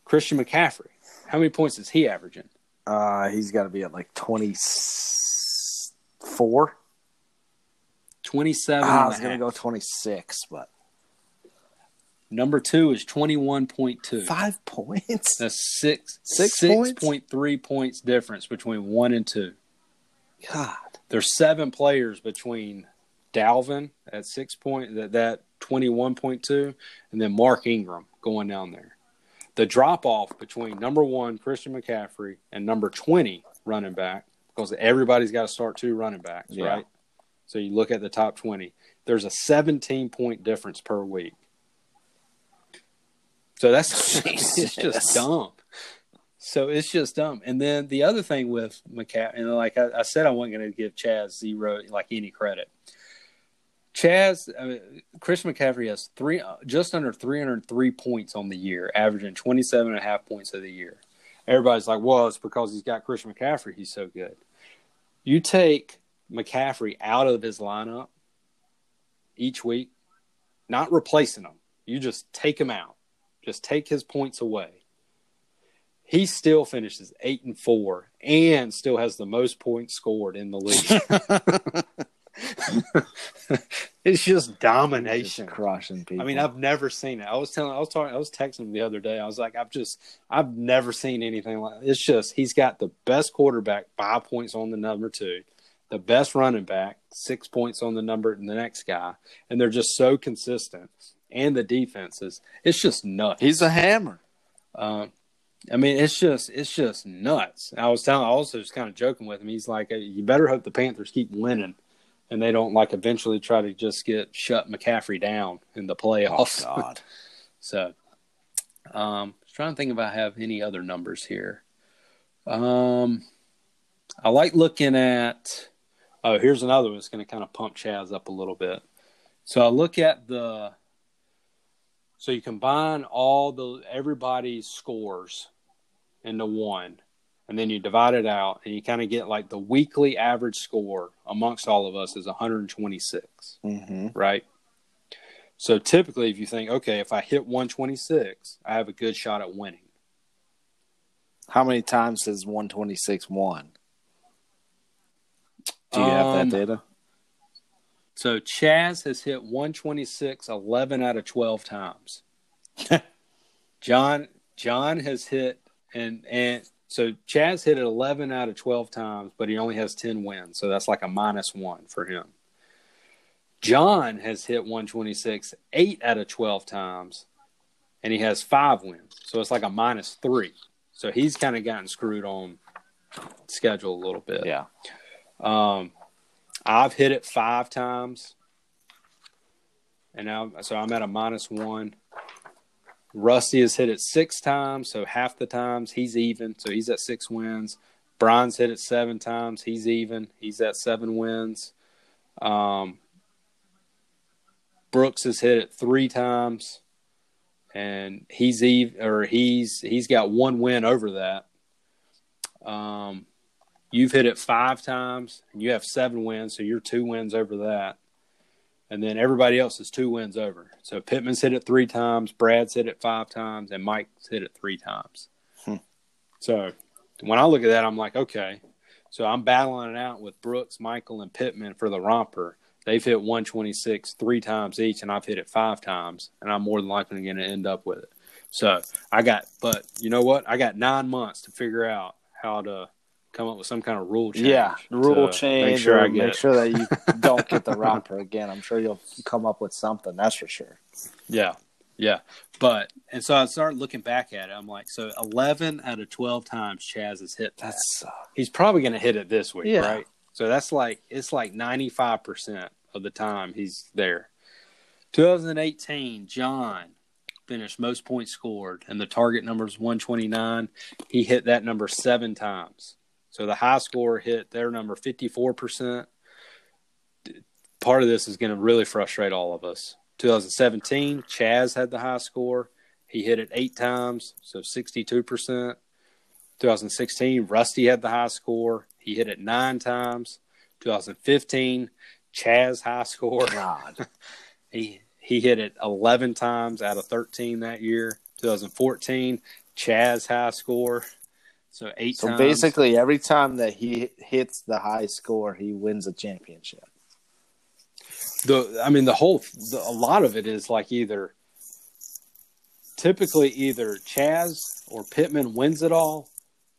Christian McCaffrey. How many points is he averaging?
uh, he's got to be at like twenty four.
27.
Ah, I was gonna go twenty six, but
Number two is 21.2.
five points.
That's six,
Six
6.3 points difference between one and two.
God,
There's seven players between Dalvin at six point that that 21.2 and then Mark Ingram going down there. The drop off between number one Christian McCaffrey and number 20 running back because everybody's got to start two running backs,
Yeah.
right? So you look at the top 20. There's a 17 point difference per week. So that's it's just dumb. So it's just dumb. And then the other thing with McCaffrey, and like I, I said, I wasn't going to give Chaz zero like any credit. Chaz, I mean, Chris McCaffrey has three, uh, just under 303 points on the year, averaging 27 and a half points of the year. Everybody's like, well, it's because he's got Chris McCaffrey. He's so good. You take McCaffrey out of his lineup each week, not replacing him. You just take him out. Just take his points away. He still finishes eight and four and still has the most points scored in the league. it's just domination.
just crushing people.
I mean, I've never seen it. I was telling, I was talking, I was texting him the other day. I was like, I've just, I've never seen anything like. It's just he's got the best quarterback, five points on the number two, the best running back, six points on the number, and the next guy, and they're just so consistent. And the defenses, it's just nuts.
he's a hammer.
Um, I mean, it's just it's just nuts. I was telling, I also just kind of joking with him. He's like, you better hope the Panthers keep winning, and they don't like eventually try to just get shut McCaffrey down in the playoffs.
Oh, God.
so, um, I was trying to think if I have any other numbers here. Um, I like looking at. Oh, here's another one that's going to kind of pump Chaz up a little bit. So I look at the. So you combine all the everybody's scores into one, and then you divide it out, and you kind of get like the weekly average score amongst all of us is 126,
Mm-hmm.
right? So typically, if you think, okay, if I hit 126, I have a good shot at winning.
How many times has one twenty six won? Do you have
Um,
that data?
So Chaz has hit 126 11 out of 12 times. John John has hit and and so Chaz hit it 11 out of 12 times, but he only has 10 wins, so that's like a minus one for him. John has hit 126 eight out of 12 times, and he has five wins, so it's like a minus three. So he's kind of gotten screwed on schedule a little bit.
Yeah.
Um, I've hit it five times, and now so I'm at a minus one. Rusty has hit it six times, so half the times he's even, so he's at six wins. Brian's hit it seven times, he's even, he's at seven wins. Um, Brooks has hit it three times, and he's even, or he's he's got one win over that. Um, you've hit it five times, and you have seven wins, so you're two wins over that and then everybody else is two wins over. So Pittman's hit it three times, Brad's hit it five times, and Mike's hit it three times.
Hmm.
So when I look at that, I'm like, okay. So I'm battling it out with Brooks, Michael, and Pittman for the romper. They've hit 126 three times each, and I've hit it five times, and I'm more than likely going to end up with it. So I got, but you know what? I got nine months to figure out how to come up with some kind of rule change.
Yeah, rule change.
Make sure I get
make
it.
sure that you don't get the romper again. I'm sure you'll come up with something. That's for sure.
Yeah, yeah. But and so I started looking back at it. I'm like, so 11 out of 12 times Chaz has hit that.
That's
He's probably going to hit it this week,
Yeah.
right? So that's like it's like 95 percent of the time he's there. 2018, John finished most points scored, and the target number is 129. He hit that number seven times. So the high score hit their number 54 percent. Part of this is going to really frustrate all of us. 2017, Chaz had the high score. He hit it eight times, so 62 percent. 2016, Rusty had the high score. He hit it nine times. 2015, Chaz high score.
God.
He he hit it 11 times out of 13 that year. 2014, Chaz high score. So eight
So
times.
basically, every time that he hits the high score, he wins a championship.
the I mean the whole the, a lot of it is like either typically either Chaz or Pittman wins it all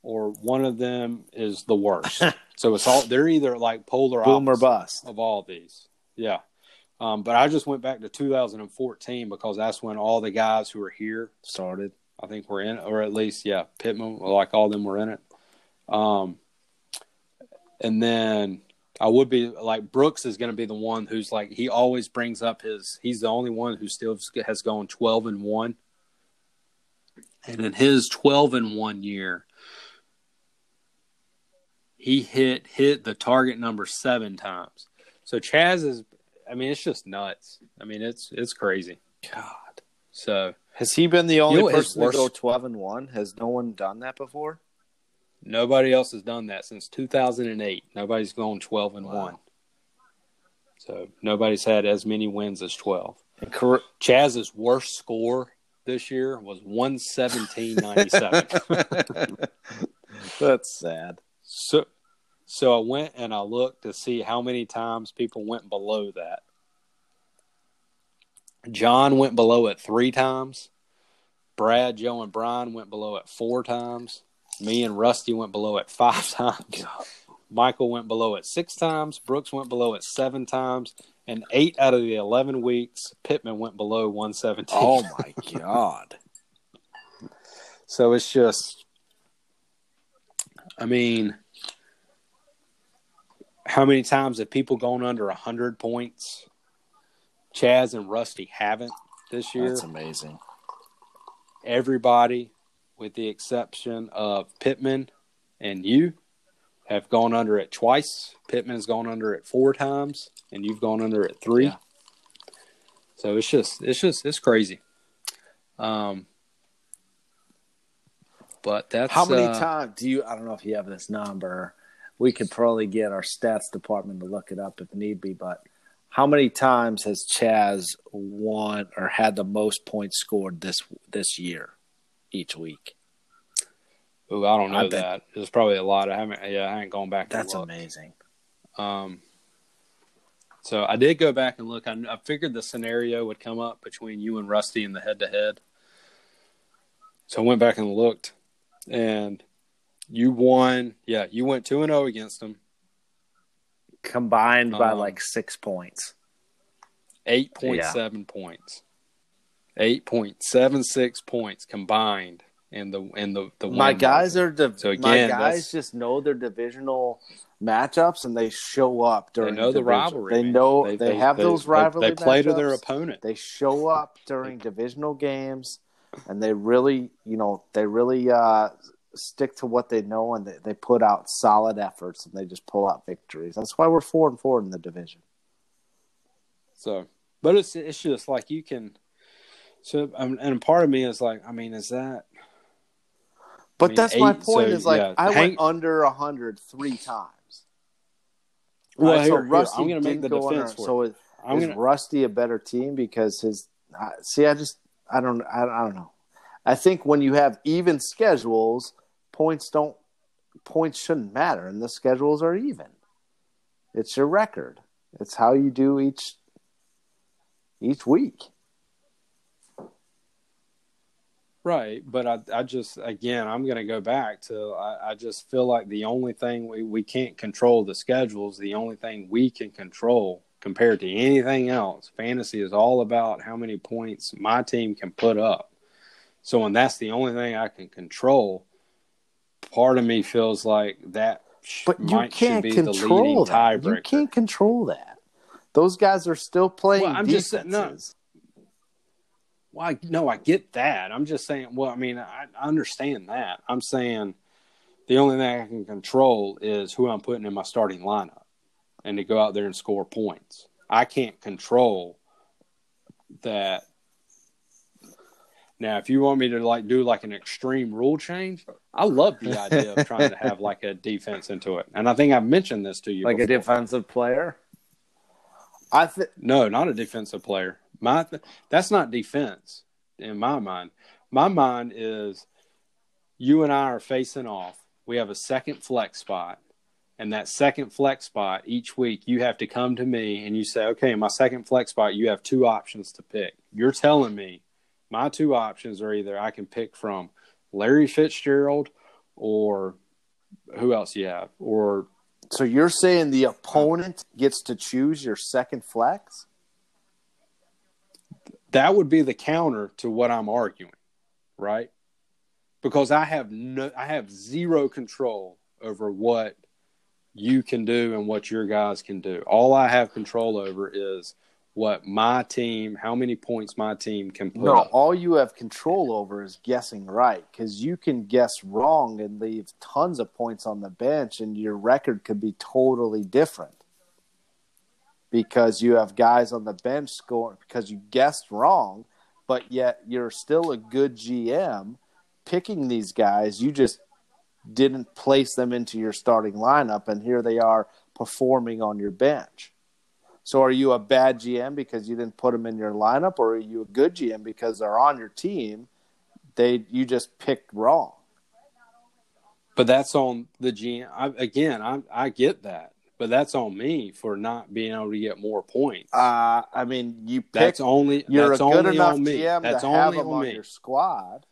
or one of them is the worst. so it's all they're either like polar
Boom or
opposites
bust.
of all these. Yeah. Um, but I just went back to 2014 because that's when all the guys who are here
Started.
I think we're in, or at least, yeah, Pittman, like all of them were in it. Um, and then I would be like Brooks is going to be the one who's like he always brings up his. He's the only one who still has gone 12 and one. And in his 12 and one year, he hit hit the target number seven times. So Chaz is, I mean, it's just nuts. I mean, it's it's crazy.
God.
So
Has he been the only
know
person to go 12 and 1? Has no one done that before?
Nobody else has done that since 2008. Nobody's gone 12 and
Wow.
1. So nobody's had as many wins as 12.
And Car-
Chaz's worst score this year was 117.97.
That's sad.
so so I went and I looked to see how many times people went below that. John went below it 3 times. Brad, Joe and Brian went below it 4 times. Me and Rusty went below it 5 times. Michael went below it six times. Brooks went below it seven times. And eight out of the 11 weeks, Pittman went below 117.
Oh my God.
So it's just, I mean, how many times have people gone under 100 points? Chaz and Rusty haven't this year.
That's amazing.
Everybody, with the exception of Pittman and you, have gone under it twice. Pittman's gone under it four times, and you've gone under it three.
Yeah.
So it's just, it's just, it's crazy. Um, but that's
How many
uh,
times do you? I don't know if you have this number. We could probably get our stats department to look it up if need be. But how many times has Chaz won or had the most points scored this this year, each week?
Ooh, I don't know
I
that. There's probably a lot. I haven't. Yeah, I ain't gone back.
That's amazing.
Um, so I did go back and look. I, I figured the scenario would come up between you and Rusty in the head to head. So I went back and looked. and you won. Yeah, you went two and zero against them.
Combined by
Um,
like six points.
Eight point seven points. Eight point seven six points combined in the in the the
My guys
margin.
are div-
So
my guys just know their divisional matchups and they show up
They
during
know the
division-
rivalry.
They know they, have those
they-
rivalry.
They, play to their opponent.
They show up during divisional games, and they really, you know, they really uh, stick to what they know, and they, they put out solid efforts, and they just pull out victories. That's why we're four and four in the division.
So, but it's it's just like you can. So, um, and part of me is like, I mean, is that?
But
mean,
that's my point.
so,
is like
yeah,
I
Hank-
went under hundred three times.
Well,
Right, so
here- here,
Rusty
I'm gonna make
didn't
the defense
under-
for
So is,
I'm
is
gonna-
Rusty a better team because his? Uh, see, I just I don't I, I don't know. I think when you have even schedules, points don't points shouldn't matter, and the schedules are even. It's your record. It's how you do each each week.
Right, but I, I just again, I'm going to go back to I, I just feel like the only thing we, we can't control the schedules. The only thing we can control compared to anything else, fantasy is all about how many points my team can put up. So, when that's the only thing I can control, part of me feels like that
But you can't
be the leading
control that. You can't control that. Those guys are still playing
Well, I'm just saying- no.
defenses.
Well, I, no, I get that. I'm just saying. Well, I mean, I, I understand that. I'm saying the only thing I can control is who I'm putting in my starting lineup, and to go out there and score points. I can't control that. Now, if you want me to like do like an extreme rule change, I love the idea of trying to have like a defense into it. And I think I've mentioned this to you,
Like a defensive player.
I think
No, not a defensive player. My th- that's not defense in my mind. My mind is you and I are facing off. We have a second flex spot, and that second flex spot each week you have to come to me and you say, "Okay, my second flex spot, you have two options to pick." You're telling me my two options are either I can pick from Larry Fitzgerald or who else you have, or
So you're saying the opponent gets to choose your second flex?
that would be the counter to what I'm arguing, right? Because I have no, I have zero control over what you can do and what your guys can do. All I have control over is what my team, how many points my team can put
No,
up.
all you have control over is guessing right because you can guess wrong and leave tons of points on the bench, and your record could be totally different because you have guys on the bench scoring because you guessed wrong, but yet you're still a good GM picking these guys. You just didn't place them into your starting lineup, and here they are performing on your bench. So are you a bad GM because you didn't put them in your lineup, or are you a good GM because they're on your team? They you just picked wrong.
But that's on the GM. I, again, I, I get that, but that's on me for not being able to get more points.
Uh, I mean, you pick,
that's only
you're
that's
a good
only
enough
on me.
GM
that's
to have them
on me.
your squad.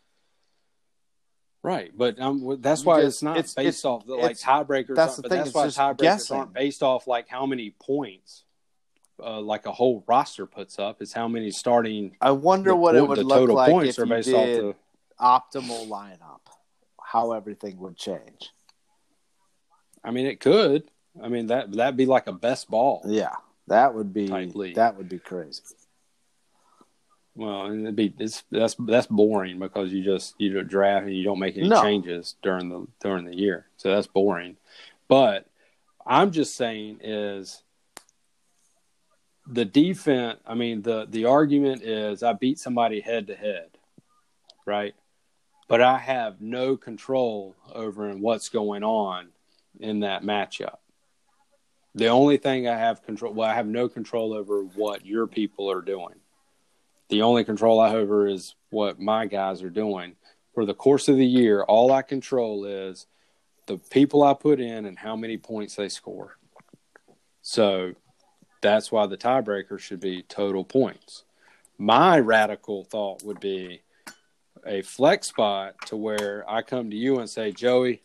Right, but um, that's why
just-
it's not
it's-
based
it's-
off the, like tiebreakers.
that's the thing,
that's
it's
why tiebreakers
guessing.
aren't based off like how many points, uh, like a whole roster puts up. is how many starting.
I wonder
the
what it would
the
look
total
like
points
if
are
you
based off
did
the.
optimal lineup. How everything would change.
I mean, it could. I mean that that'd be like a best ball.
Yeah, that would be that would be crazy.
Well, and it'd be it's that's that's boring because you just you don't draft and you don't make any
No.
changes during the during the year, so that's boring. But I'm just saying is the defense. I mean the the argument is I beat somebody head to head, right? But I have no control over what's going on in that matchup. The only thing I have control, well, I have no control over what your people are doing. The only control I have over is what my guys are doing. For the course of the year, all I control is the people I put in and how many points they score. So that's why the tiebreaker should be total points. My radical thought would be a flex spot to where I come to you and say, Joey,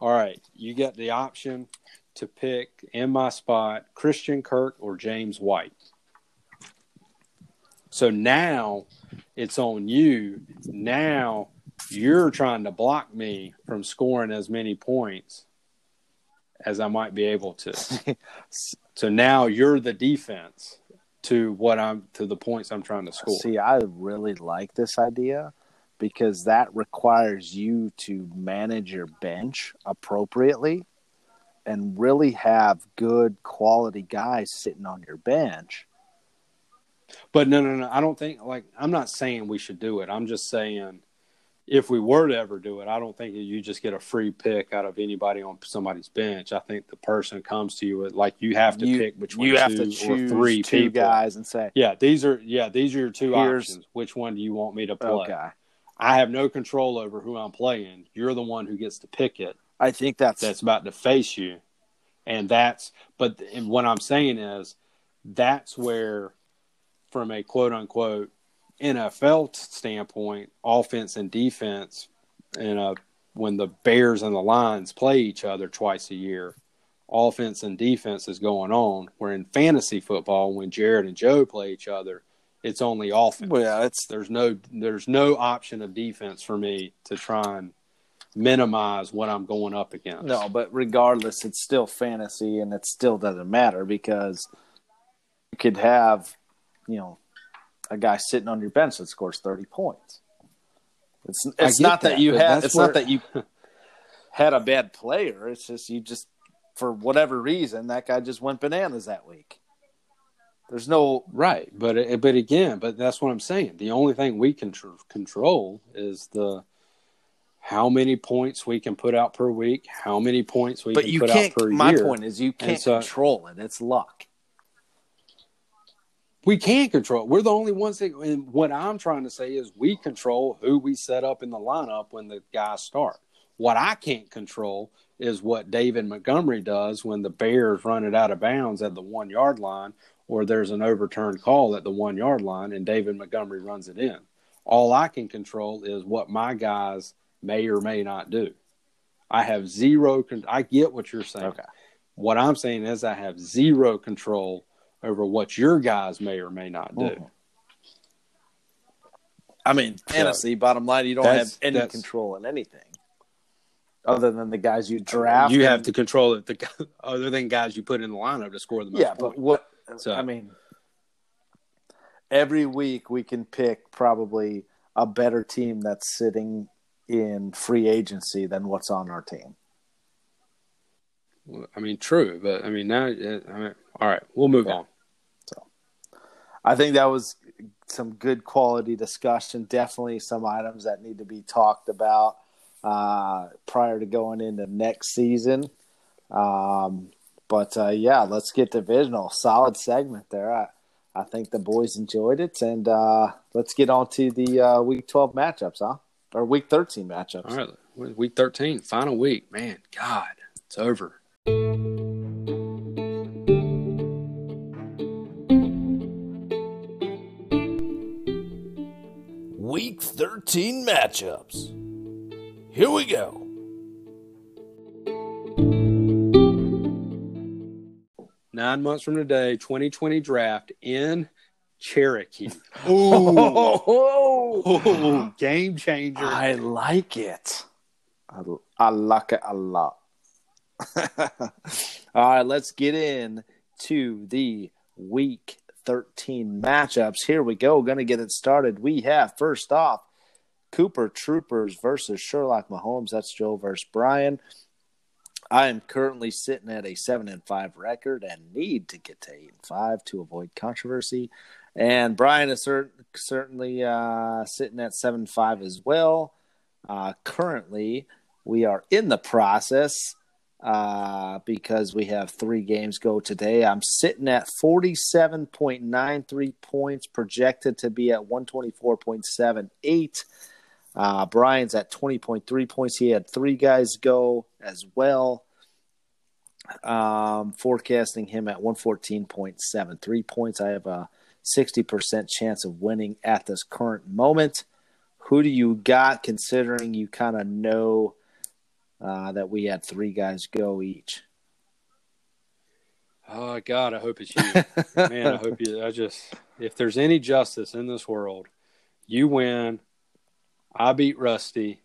all right, you get the option to pick in my spot Christian Kirk or James White. So now it's on you. Now you're trying to block me from scoring as many points as I might be able to. so now you're the defense to what I'm to the points I'm trying to score.
See, I really like this idea because that requires you to manage your bench appropriately and really have good quality guys sitting on your bench.
But no, no, no. I don't think like I'm not saying we should do it. I'm just saying if we were to ever do it, I don't think you just get a free pick out of anybody on somebody's bench. I think the person comes to you with like you have to
You-
pick between
you have
two
to choose
or three
two
people.
guys and say,
Yeah, these are yeah these are your two options. Which one do you want me to play?
okay.
I have no control over who I'm playing. You're the one who gets to pick it.
I think that's
That's about to face you, and that's. But and what I'm saying is, that's where, from a quote unquote NFL standpoint, offense and defense, and uh, when the Bears and the Lions play each other twice a year, offense and defense is going on. Where in fantasy football, when Jared and Joe play each other, it's only offense.
well, yeah, it's
There's no there's no option of defense for me to try and minimize what I'm going up against.
no, but regardless, it's still fantasy and it still doesn't matter because you could have, you know, a guy sitting on your bench that scores 30 points. It's it's not that,
that,
you had it's
where-
not that you had a bad player. It's just you just for whatever reason that guy just went bananas that week. There's no
Right, but but again, but that's what I'm saying. The only thing we can tr- control is the how many points we can put out per week, how many points we
but
can
you
put
can't
out per
my
year.
My point is you can't
so-
control it. It's luck.
We can control. We're the only ones that. And what I'm trying to say is, we control who we set up in the lineup when the guys start. What I can't control is what David Montgomery does when the Bears run it out of bounds at the one yard line, or there's an overturned call at the one yard line, and David Montgomery runs it in. All I can control is what my guys may or may not do. I have zero. Con- I get what you're saying.
Okay.
What I'm saying is, I have zero control over what your guys may or may not do.
Mhm. I mean, fantasy. Bottom line, you don't have any control in anything other than the guys you draft.
You have
and-
to control it. The other than guys you put in the lineup to score the most
yeah, but what?
So-
I mean, every week we can pick probably a better team that's sitting in free agency than what's on our team.
I mean, true, but I mean now. I mean, all right, we'll move
Yeah.
on.
I think that was some good quality discussion. Definitely some items that need to be talked about uh, prior to going into next season. Um, but uh, yeah, let's get divisional. Solid segment there. I, I think the boys enjoyed it, and uh, let's get on to the uh, week twelve matchups, huh? Or week thirteen matchups.
All right, week thirteen, final week. Man, God, it's over.
Week 13 matchups. Here we go.
Nine months from today, 2020 draft in Cherokee.
Oh,
Ooh, game changer.
I like it. I, I like it a lot. All right, let's get in to the week 13 matchups. Here we go. Going to get it started. We have first off Cooper Troopers versus Sherlock Mahomes. That's Joe versus Brian. I am currently sitting at a seven and five record and need to get to eight and five to avoid controversy. And Brian is cer- certainly uh, sitting at seven five as well. Uh, currently, we are in the process uh, because we have three games go today. I'm sitting at 47.93 points, projected to be at 124.78. Uh, Brian's at 20.3 points. He had three guys go as well. Um, forecasting him at 114.73 points. I have a 60% chance of winning at this current moment. who do you got? Considering you kind of know uh, that we had three guys go each.
Oh God, I hope it's you, man. I hope you. I just, if there's any justice in this world, you win. I beat Rusty.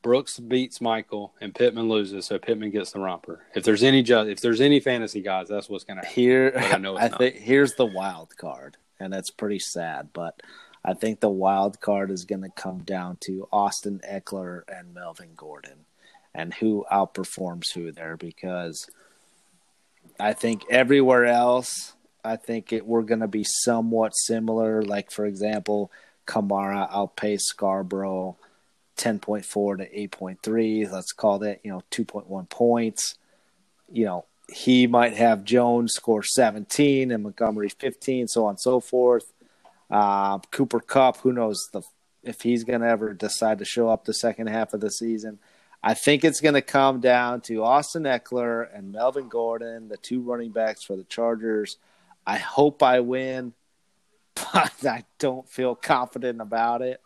Brooks beats Michael, and Pittman loses, so Pittman gets the romper. If there's any ju- if there's any fantasy guys, that's what's going to happen.
Here,
I know it's
I
not.
think here's the wild card, and that's pretty sad. But I think the wild card is going to come down to Austin Ekeler and Melvin Gordon, and who outperforms who there. Because I think everywhere else, I think it, we're going to be somewhat similar. Like for example, Kamara outpaced Scarbrough. 10.4 to 8.3 let's call that you know 2.1 points you know he might have Jones score 17 and Montgomery 15, so on and so forth. Uh, Cooper Kupp, who knows the if he's going to ever decide to show up the second half of the season. I think it's going to come down to Austin Ekeler and Melvin Gordon, the two running backs for the Chargers. I hope I win, but I don't feel confident about it.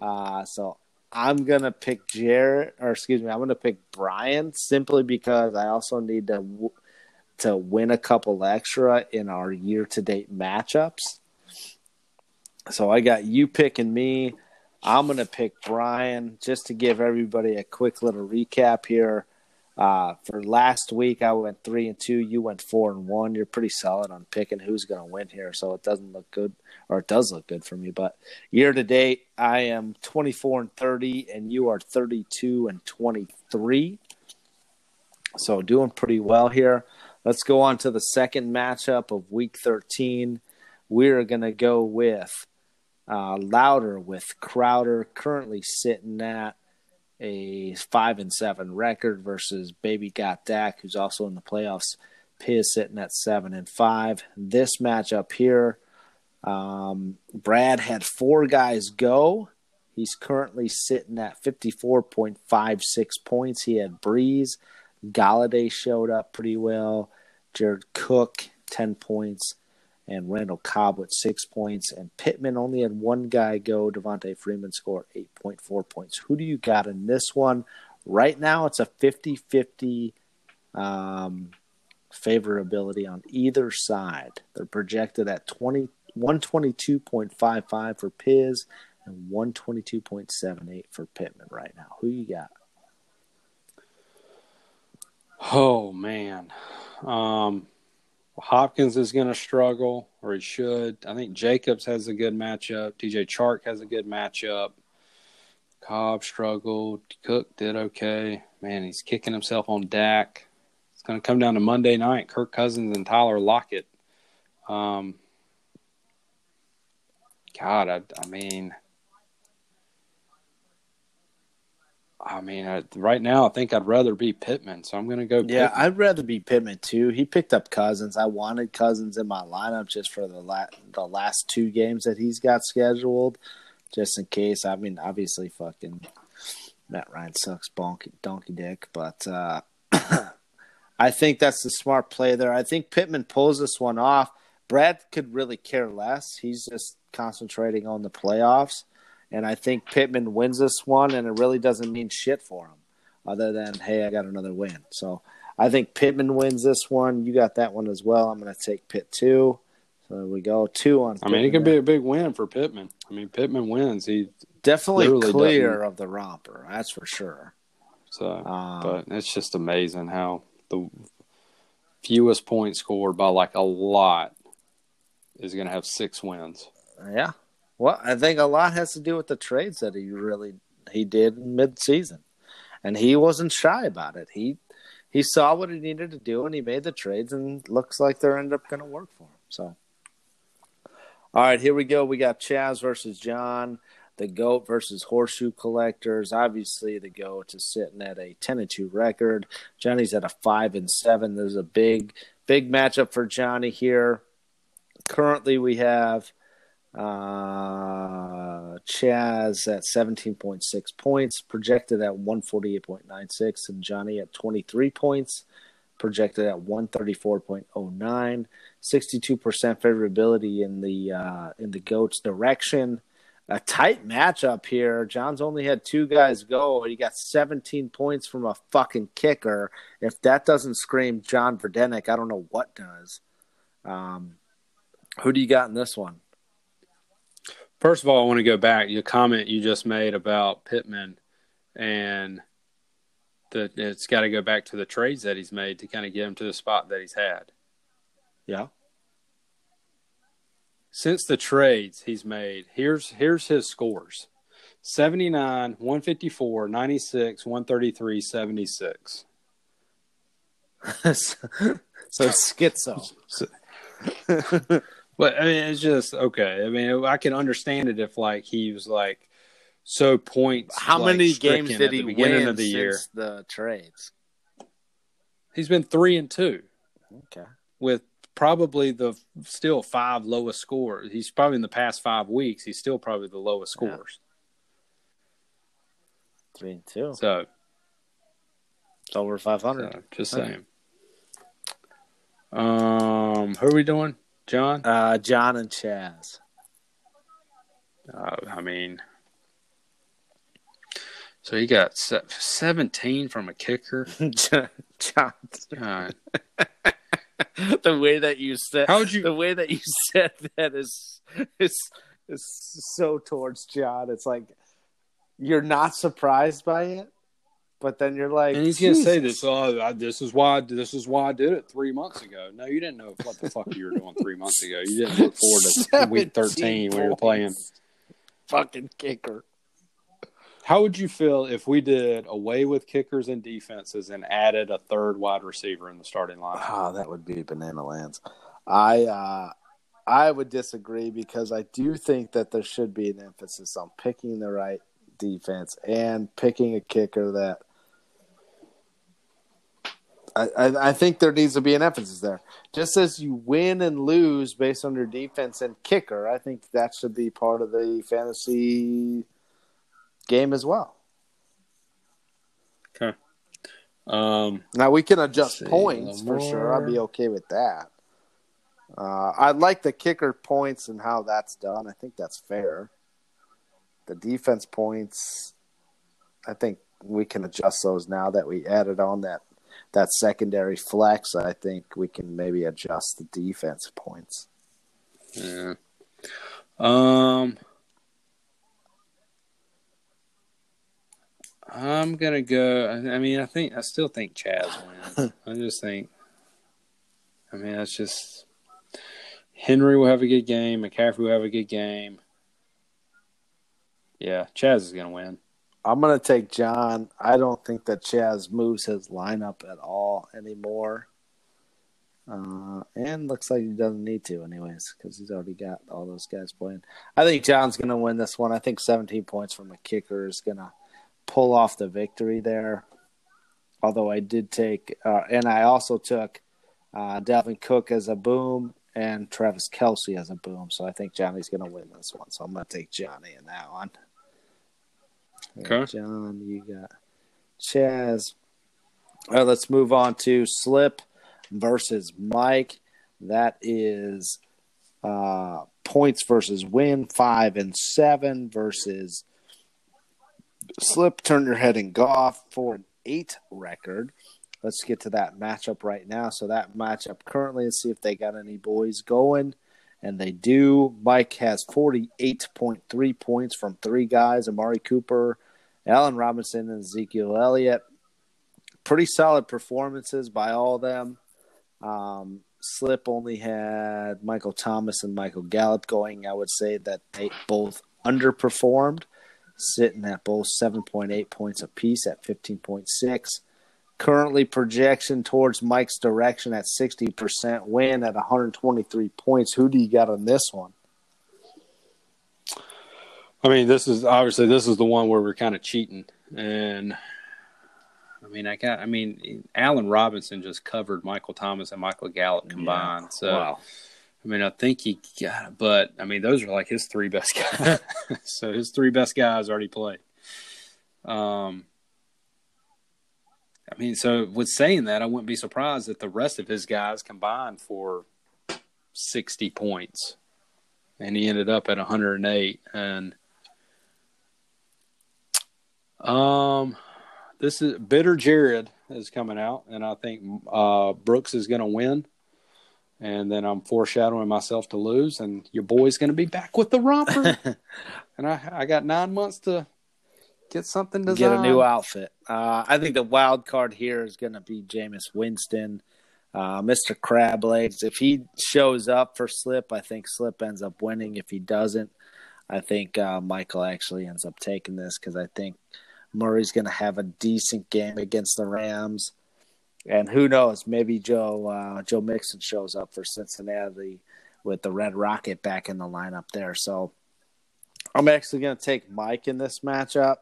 Uh, so I'm gonna pick Jared, or excuse me, I'm gonna pick Brian simply because I also need to to win a couple extra in our year to date matchups. So I got you picking me. I'm gonna pick Brian just to give everybody a quick little recap here. Uh, for last week, I went three and two. You went four and one. You're pretty solid on picking who's going to win here, so it doesn't look good, or it does look good for me. But year to date, I am 24 and 30, and you are 32 and 23. So doing pretty well here. Let's go on to the second matchup of Week 13. We're going to go with uh, Louder with Crowder, currently sitting at a five and seven record versus Baby Got Dak, who's also in the playoffs. Piz sitting at seven and five. This matchup here, um, Brad had four guys go. He's currently sitting at fifty four point five six points. He had Brees, Golladay showed up pretty well. Jared Cook ten points, and Randall Cobb with six points. And Pittman only had one guy go. Devonta Freeman scored 8.4 points. Who do you got in this one? Right now, it's a 50 50 um, favorability on either side. They're projected at 20, 122.55 for Piz and 122.78 for Pittman right now. Who you got?
Oh man, um, Hopkins is going to struggle, or he should. I think Jacobs has a good matchup. DJ Chark has a good matchup. Cobb struggled. Cook did okay. Man, he's kicking himself on Dak. It's going to come down to Monday night. Kirk Cousins and Tyler Lockett. Um, God, I, I mean, I mean, I, right now I think I'd rather be Pittman, so I'm going to go.
Yeah,
Pittman.
I'd rather be Pittman too. He picked up Cousins. I wanted Cousins in my lineup just for the la- the last two games that he's got scheduled, just in case. I mean, obviously, fucking Matt Ryan sucks, bonky, donkey dick, but uh, I think that's the smart play there. I think Pittman pulls this one off. Brad could really care less. He's just concentrating on the playoffs. And I think Pittman wins this one, and it really doesn't mean shit for him, other than hey, I got another win. So I think Pittman wins this one. You got that one as well. I'm going to take Pitt two. So there we go, two on.
I mean, it could be a big win for Pittman. I mean, Pittman wins. He
definitely clear
doesn't-
of the romper. That's for sure.
So,
Um,
but it's just amazing how the fewest points scored by like a lot is going to have six wins.
Yeah. Well, I think a lot has to do with the trades that he really he did mid-season, and he wasn't shy about it. He he saw what he needed to do, and he made the trades, and looks like they're end up going to work for him. So, all right, here we go. We got Chaz versus John, the Goat versus Horseshoe Collectors. Obviously, the Goat is sitting at a ten and two record. Johnny's at a five and seven. There's a big big matchup for Johnny here. Currently, we have uh, Chaz at 17.6 points, projected at 148.96, and Johnny at 23 points, projected at 134.09. 62% favorability in the uh, in the goats direction.
a tight matchup here. John's only had two guys go, and he got 17 points from a fucking kicker. If that doesn't scream John Verdenik, I don't know what does. Um, who do you got in this one?
First of all, I want to go back. Your comment you just made about Pittman and the it's got to go back to the trades that he's made to kind of get him to the spot that he's had.
Yeah.
Since the trades he's made, here's here's his scores. 79, 154, 96, 133, 76.
so schizo.
But I mean, it's just okay. I mean, I can understand it if like he was like so points.
How
like,
many games did he win
of the
since
year?
the trades?
He's been three and two
Okay.
with probably the still five lowest scores. He's probably in the past five weeks. He's still probably the lowest
Yeah.
scores.
Three and two.
So,
It's over 500.
so just
Okay.
saying. Um, who are we doing, John?
Uh, John and Chaz.
Uh, I mean, so he got 17 from a kicker.
John.
Uh,
the way that you said
How would you-
the way that you said that is is is so towards John. It's like you're not surprised by it, but then you're like,
and he's gonna say this. Oh, I, this is why. This is why I did it three months ago. No, you didn't know what the fuck you were doing three months ago. You didn't look forward to week 13 when you were playing.
fucking kicker.
How would you feel if we did away with kickers and defenses and added a third wide receiver in the starting line?
Oh, that would be banana lands. I uh, I would disagree because I do think that there should be an emphasis on picking the right defense and picking a kicker that. I, I, I think there needs to be an emphasis there. Just as you win and lose based on your defense and kicker, I think that should be part of the fantasy game as well.
Okay. Um,
Now we can adjust points for sure. I'd be okay with that. Uh, I like the kicker points and how that's done. I think that's fair. The defense points, I think we can adjust those now that we added on that that secondary flex. I think we can maybe adjust the defense points.
yeah. Um, I'm gonna go. I mean, I think I still think Chaz wins. I just think. I mean, that's just Henry will have a good game. McCaffrey will have a good game. Yeah, Chaz is gonna win.
I'm gonna take John. I don't think that Chaz moves his lineup at all anymore. Uh, and looks like he doesn't need to, anyways, because he's already got all those guys playing. I think John's gonna win this one. I think 17 points from a kicker is gonna pull off the victory there. Although I did take, uh, and I also took uh, Dalvin Cook as a boom and Travis Kelce as a boom. So I think Johnny's gonna win this one. So I'm gonna take Johnny in that one.
Okay.
John, you got Chaz. All right, let's move on to Slip versus Mike. That is uh, points versus win, five and seven versus Slip. Turn your head and golf for an eight record. Let's get to that matchup right now. So that matchup currently, let's see if they got any boys going. And they do. Mike has 48.3 points from three guys Amari Cooper, Allen Robinson, and Ezekiel Elliott. Pretty solid performances by all of them. Um, Slip only had Michael Thomas and Michael Gallup going. I would say that they both underperformed, sitting at both 7.8 points apiece at 15.6. Currently, projection towards Mike's direction at 60% win at 123 points. Who do you got on this one?
I mean, this is obviously this is the one where we're kind of cheating, and I mean, I got. I mean, Allen Robinson just covered Michael Thomas and Michael Gallup combined. So,
Wow.
I mean, I think he got, but I mean, those are like his three best guys. so his three best guys already played. Um, I mean, so with saying that, I wouldn't be surprised that the rest of his guys combined for sixty points, and he ended up at one hundred and eight. And Um, this is Bitter Jared is coming out, and I think uh, Brooks is going to win. And then I'm foreshadowing myself to lose, and your boy's going to be back with the romper. and I, I got nine months to get something designed.
Get a new outfit. Uh, I think the wild card here is going to be Jameis Winston, uh, Mr. Crab Legs. If he shows up for Slip, I think Slip ends up winning. If he doesn't, I think uh, Michael actually ends up taking this because I think Murray's going to have a decent game against the Rams. And who knows? Maybe Joe uh, Joe Mixon shows up for Cincinnati with the Red Rocket back in the lineup there. So I'm actually going to take Mike in this matchup.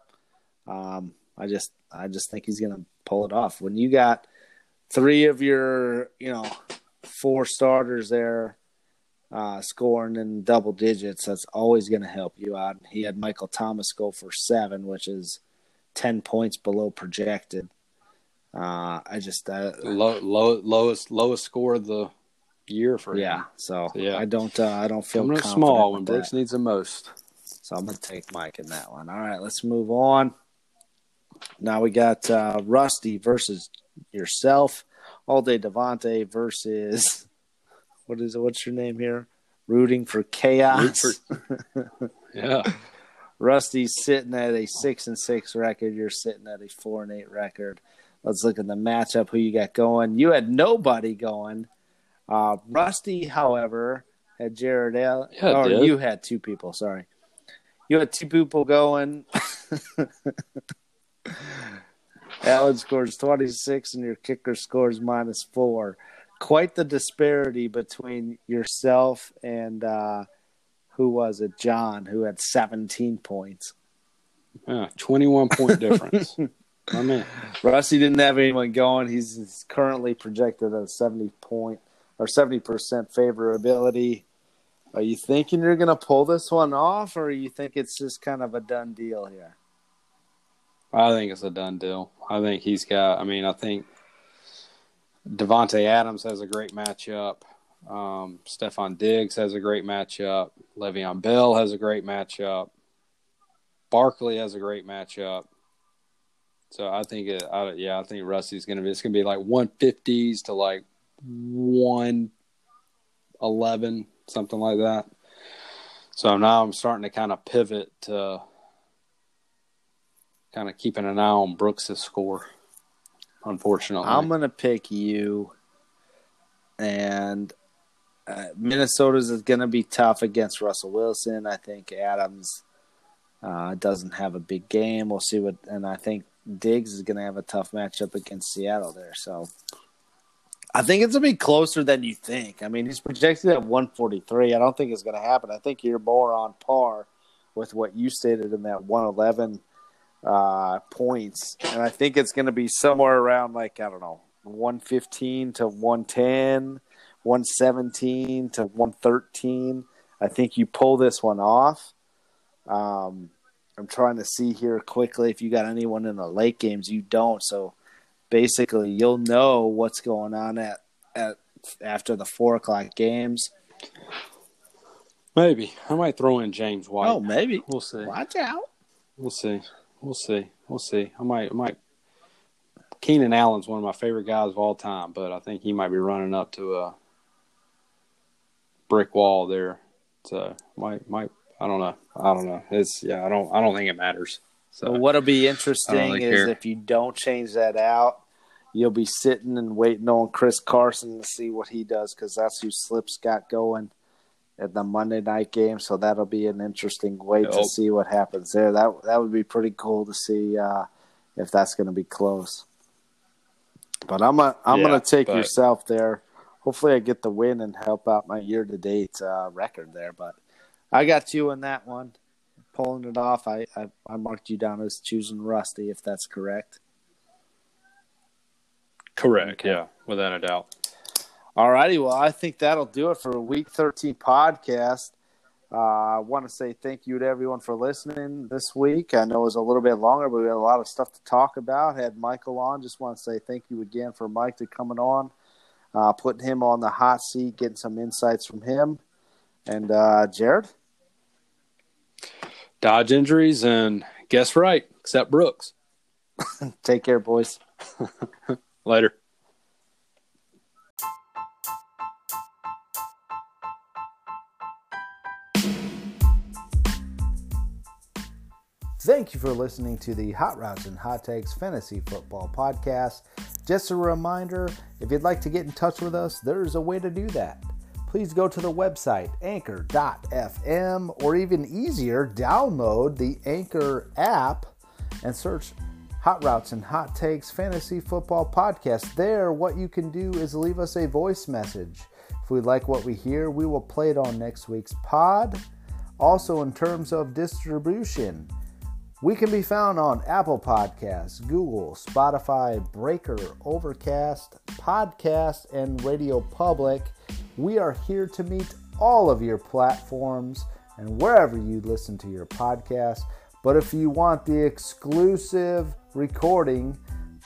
Um, I just I just think he's going to pull it off. When you got three of your you know four starters there uh, scoring in double digits, that's always going to help you out. He had Michael Thomas go for seven, which is ten points below projected. Uh, I just uh,
low, low, lowest lowest score of the year for him.
yeah. So
Yeah.
I don't uh, I don't feel
Coming
confident
small
with
when
that.
Needs the most.
So I'm gonna take Mike in that one. All right, let's move on. Now we got uh, Rusty versus yourself. All day Devontae versus what is it? What's your name here? Rooting for chaos.
Yeah,
Rusty's sitting at a six and six record. You're sitting at a four and eight record. Let's look at the matchup. Who you got going? You had nobody going. Uh, Rusty, however, had Jared Allen.
Yeah,
or you had two people. Sorry, you had two people going. Allen scores 26 and your kicker scores minus four. Quite the disparity between yourself and uh, who was it? John, who had 17 points.
yeah, twenty one point difference. My man.
Rusty didn't have anyone going. He's currently projected at a 70 point or 70% favorability. Are you thinking you're going to pull this one off, or you think it's just kind of a done deal here?
I think it's a done deal. I think he's got. I mean, I think Davante Adams has a great matchup. Um, Stefon Diggs has a great matchup. Le'Veon Bell has a great matchup. Barkley has a great matchup. So I think it. I, yeah, I think Rusty's going to be. It's going to be like one fifties to like one eleven, something like that. So now I'm starting to kind of pivot to kind of keeping an eye on Brooks' score. Unfortunately,
I'm going to pick you, and uh, Minnesota's is going to be tough against Russell Wilson. I think Adams uh, doesn't have a big game. We'll see what, and I think Diggs is going to have a tough matchup against Seattle there. So I think it's going to be closer than you think. I mean, he's projected at 143. I don't think it's going to happen. I think you're more on par with what you stated in that 111 uh, points, and I think it's going to be somewhere around like I don't know, 115 to 110, 117 to 113. I think you pull this one off. Um, I'm trying to see here quickly if you got anyone in the late games. You don't, so basically you'll know what's going on at at after the four o'clock games.
maybe I might throw in James White.
Oh, maybe.
we'll see.
Watch out.
We'll see. We'll see. We'll see. I might. I might. Keenan Allen's one of my favorite guys of all time, but I think he might be running up to a brick wall there. So might might. I don't know. I don't know. It's yeah. I don't. I don't think it matters. So
So what'll be interesting
really
is
care.
if you don't change that out, you'll be sitting and waiting on Chris Carson to see what he does because that's who Slip's got going at the Monday night game. So that'll be an interesting wait to see what happens there. That that would be pretty cool to see uh, if that's going to be close. But I'm a, I'm
Yeah,
going to take
but-
yourself there. Hopefully, I get the win and help out my year to date uh, record there. But I got you in that one, pulling it off. I, I I marked you down as choosing Rusty, if that's correct.
correct. Yeah, without a doubt.
All righty. Well, I think that'll do it for a Week 13 podcast. Uh, I want to say thank you to everyone for listening this week. I know it was a little bit longer, but we had a lot of stuff to talk about. Had Michael on. Just want to say thank you again for Mike to coming on, uh, putting him on the hot seat, getting some insights from him. And uh, Jared,
Dodge injuries and Guess right, except Brooks.
Take care, boys.
Later.
Thank you for listening to the Hot Routes and Hot Takes Fantasy Football Podcast. Just a reminder if you'd like to get in touch with us, there's a way to do that. Please go to the website anchor.fm or even easier, download the Anchor app and search Hot Routes and Hot Takes Fantasy Football Podcast. There, what you can do is leave us a voice message. If we like what we hear, we will play it on next week's pod. Also, in terms of distribution, we can be found on Apple Podcasts, Google, Spotify, Breaker, Overcast, Podcast, and Radio Public. We are here to meet all of your platforms and wherever you listen to your podcast. But if you want the exclusive recording,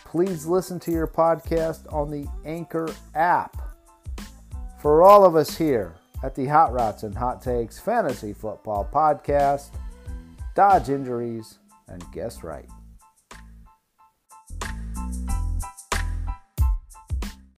please listen to your podcast on the Anchor app. For all of us here at the Hot Routes and Hot Takes Fantasy Football Pocket Casts, dodge injuries and guess right.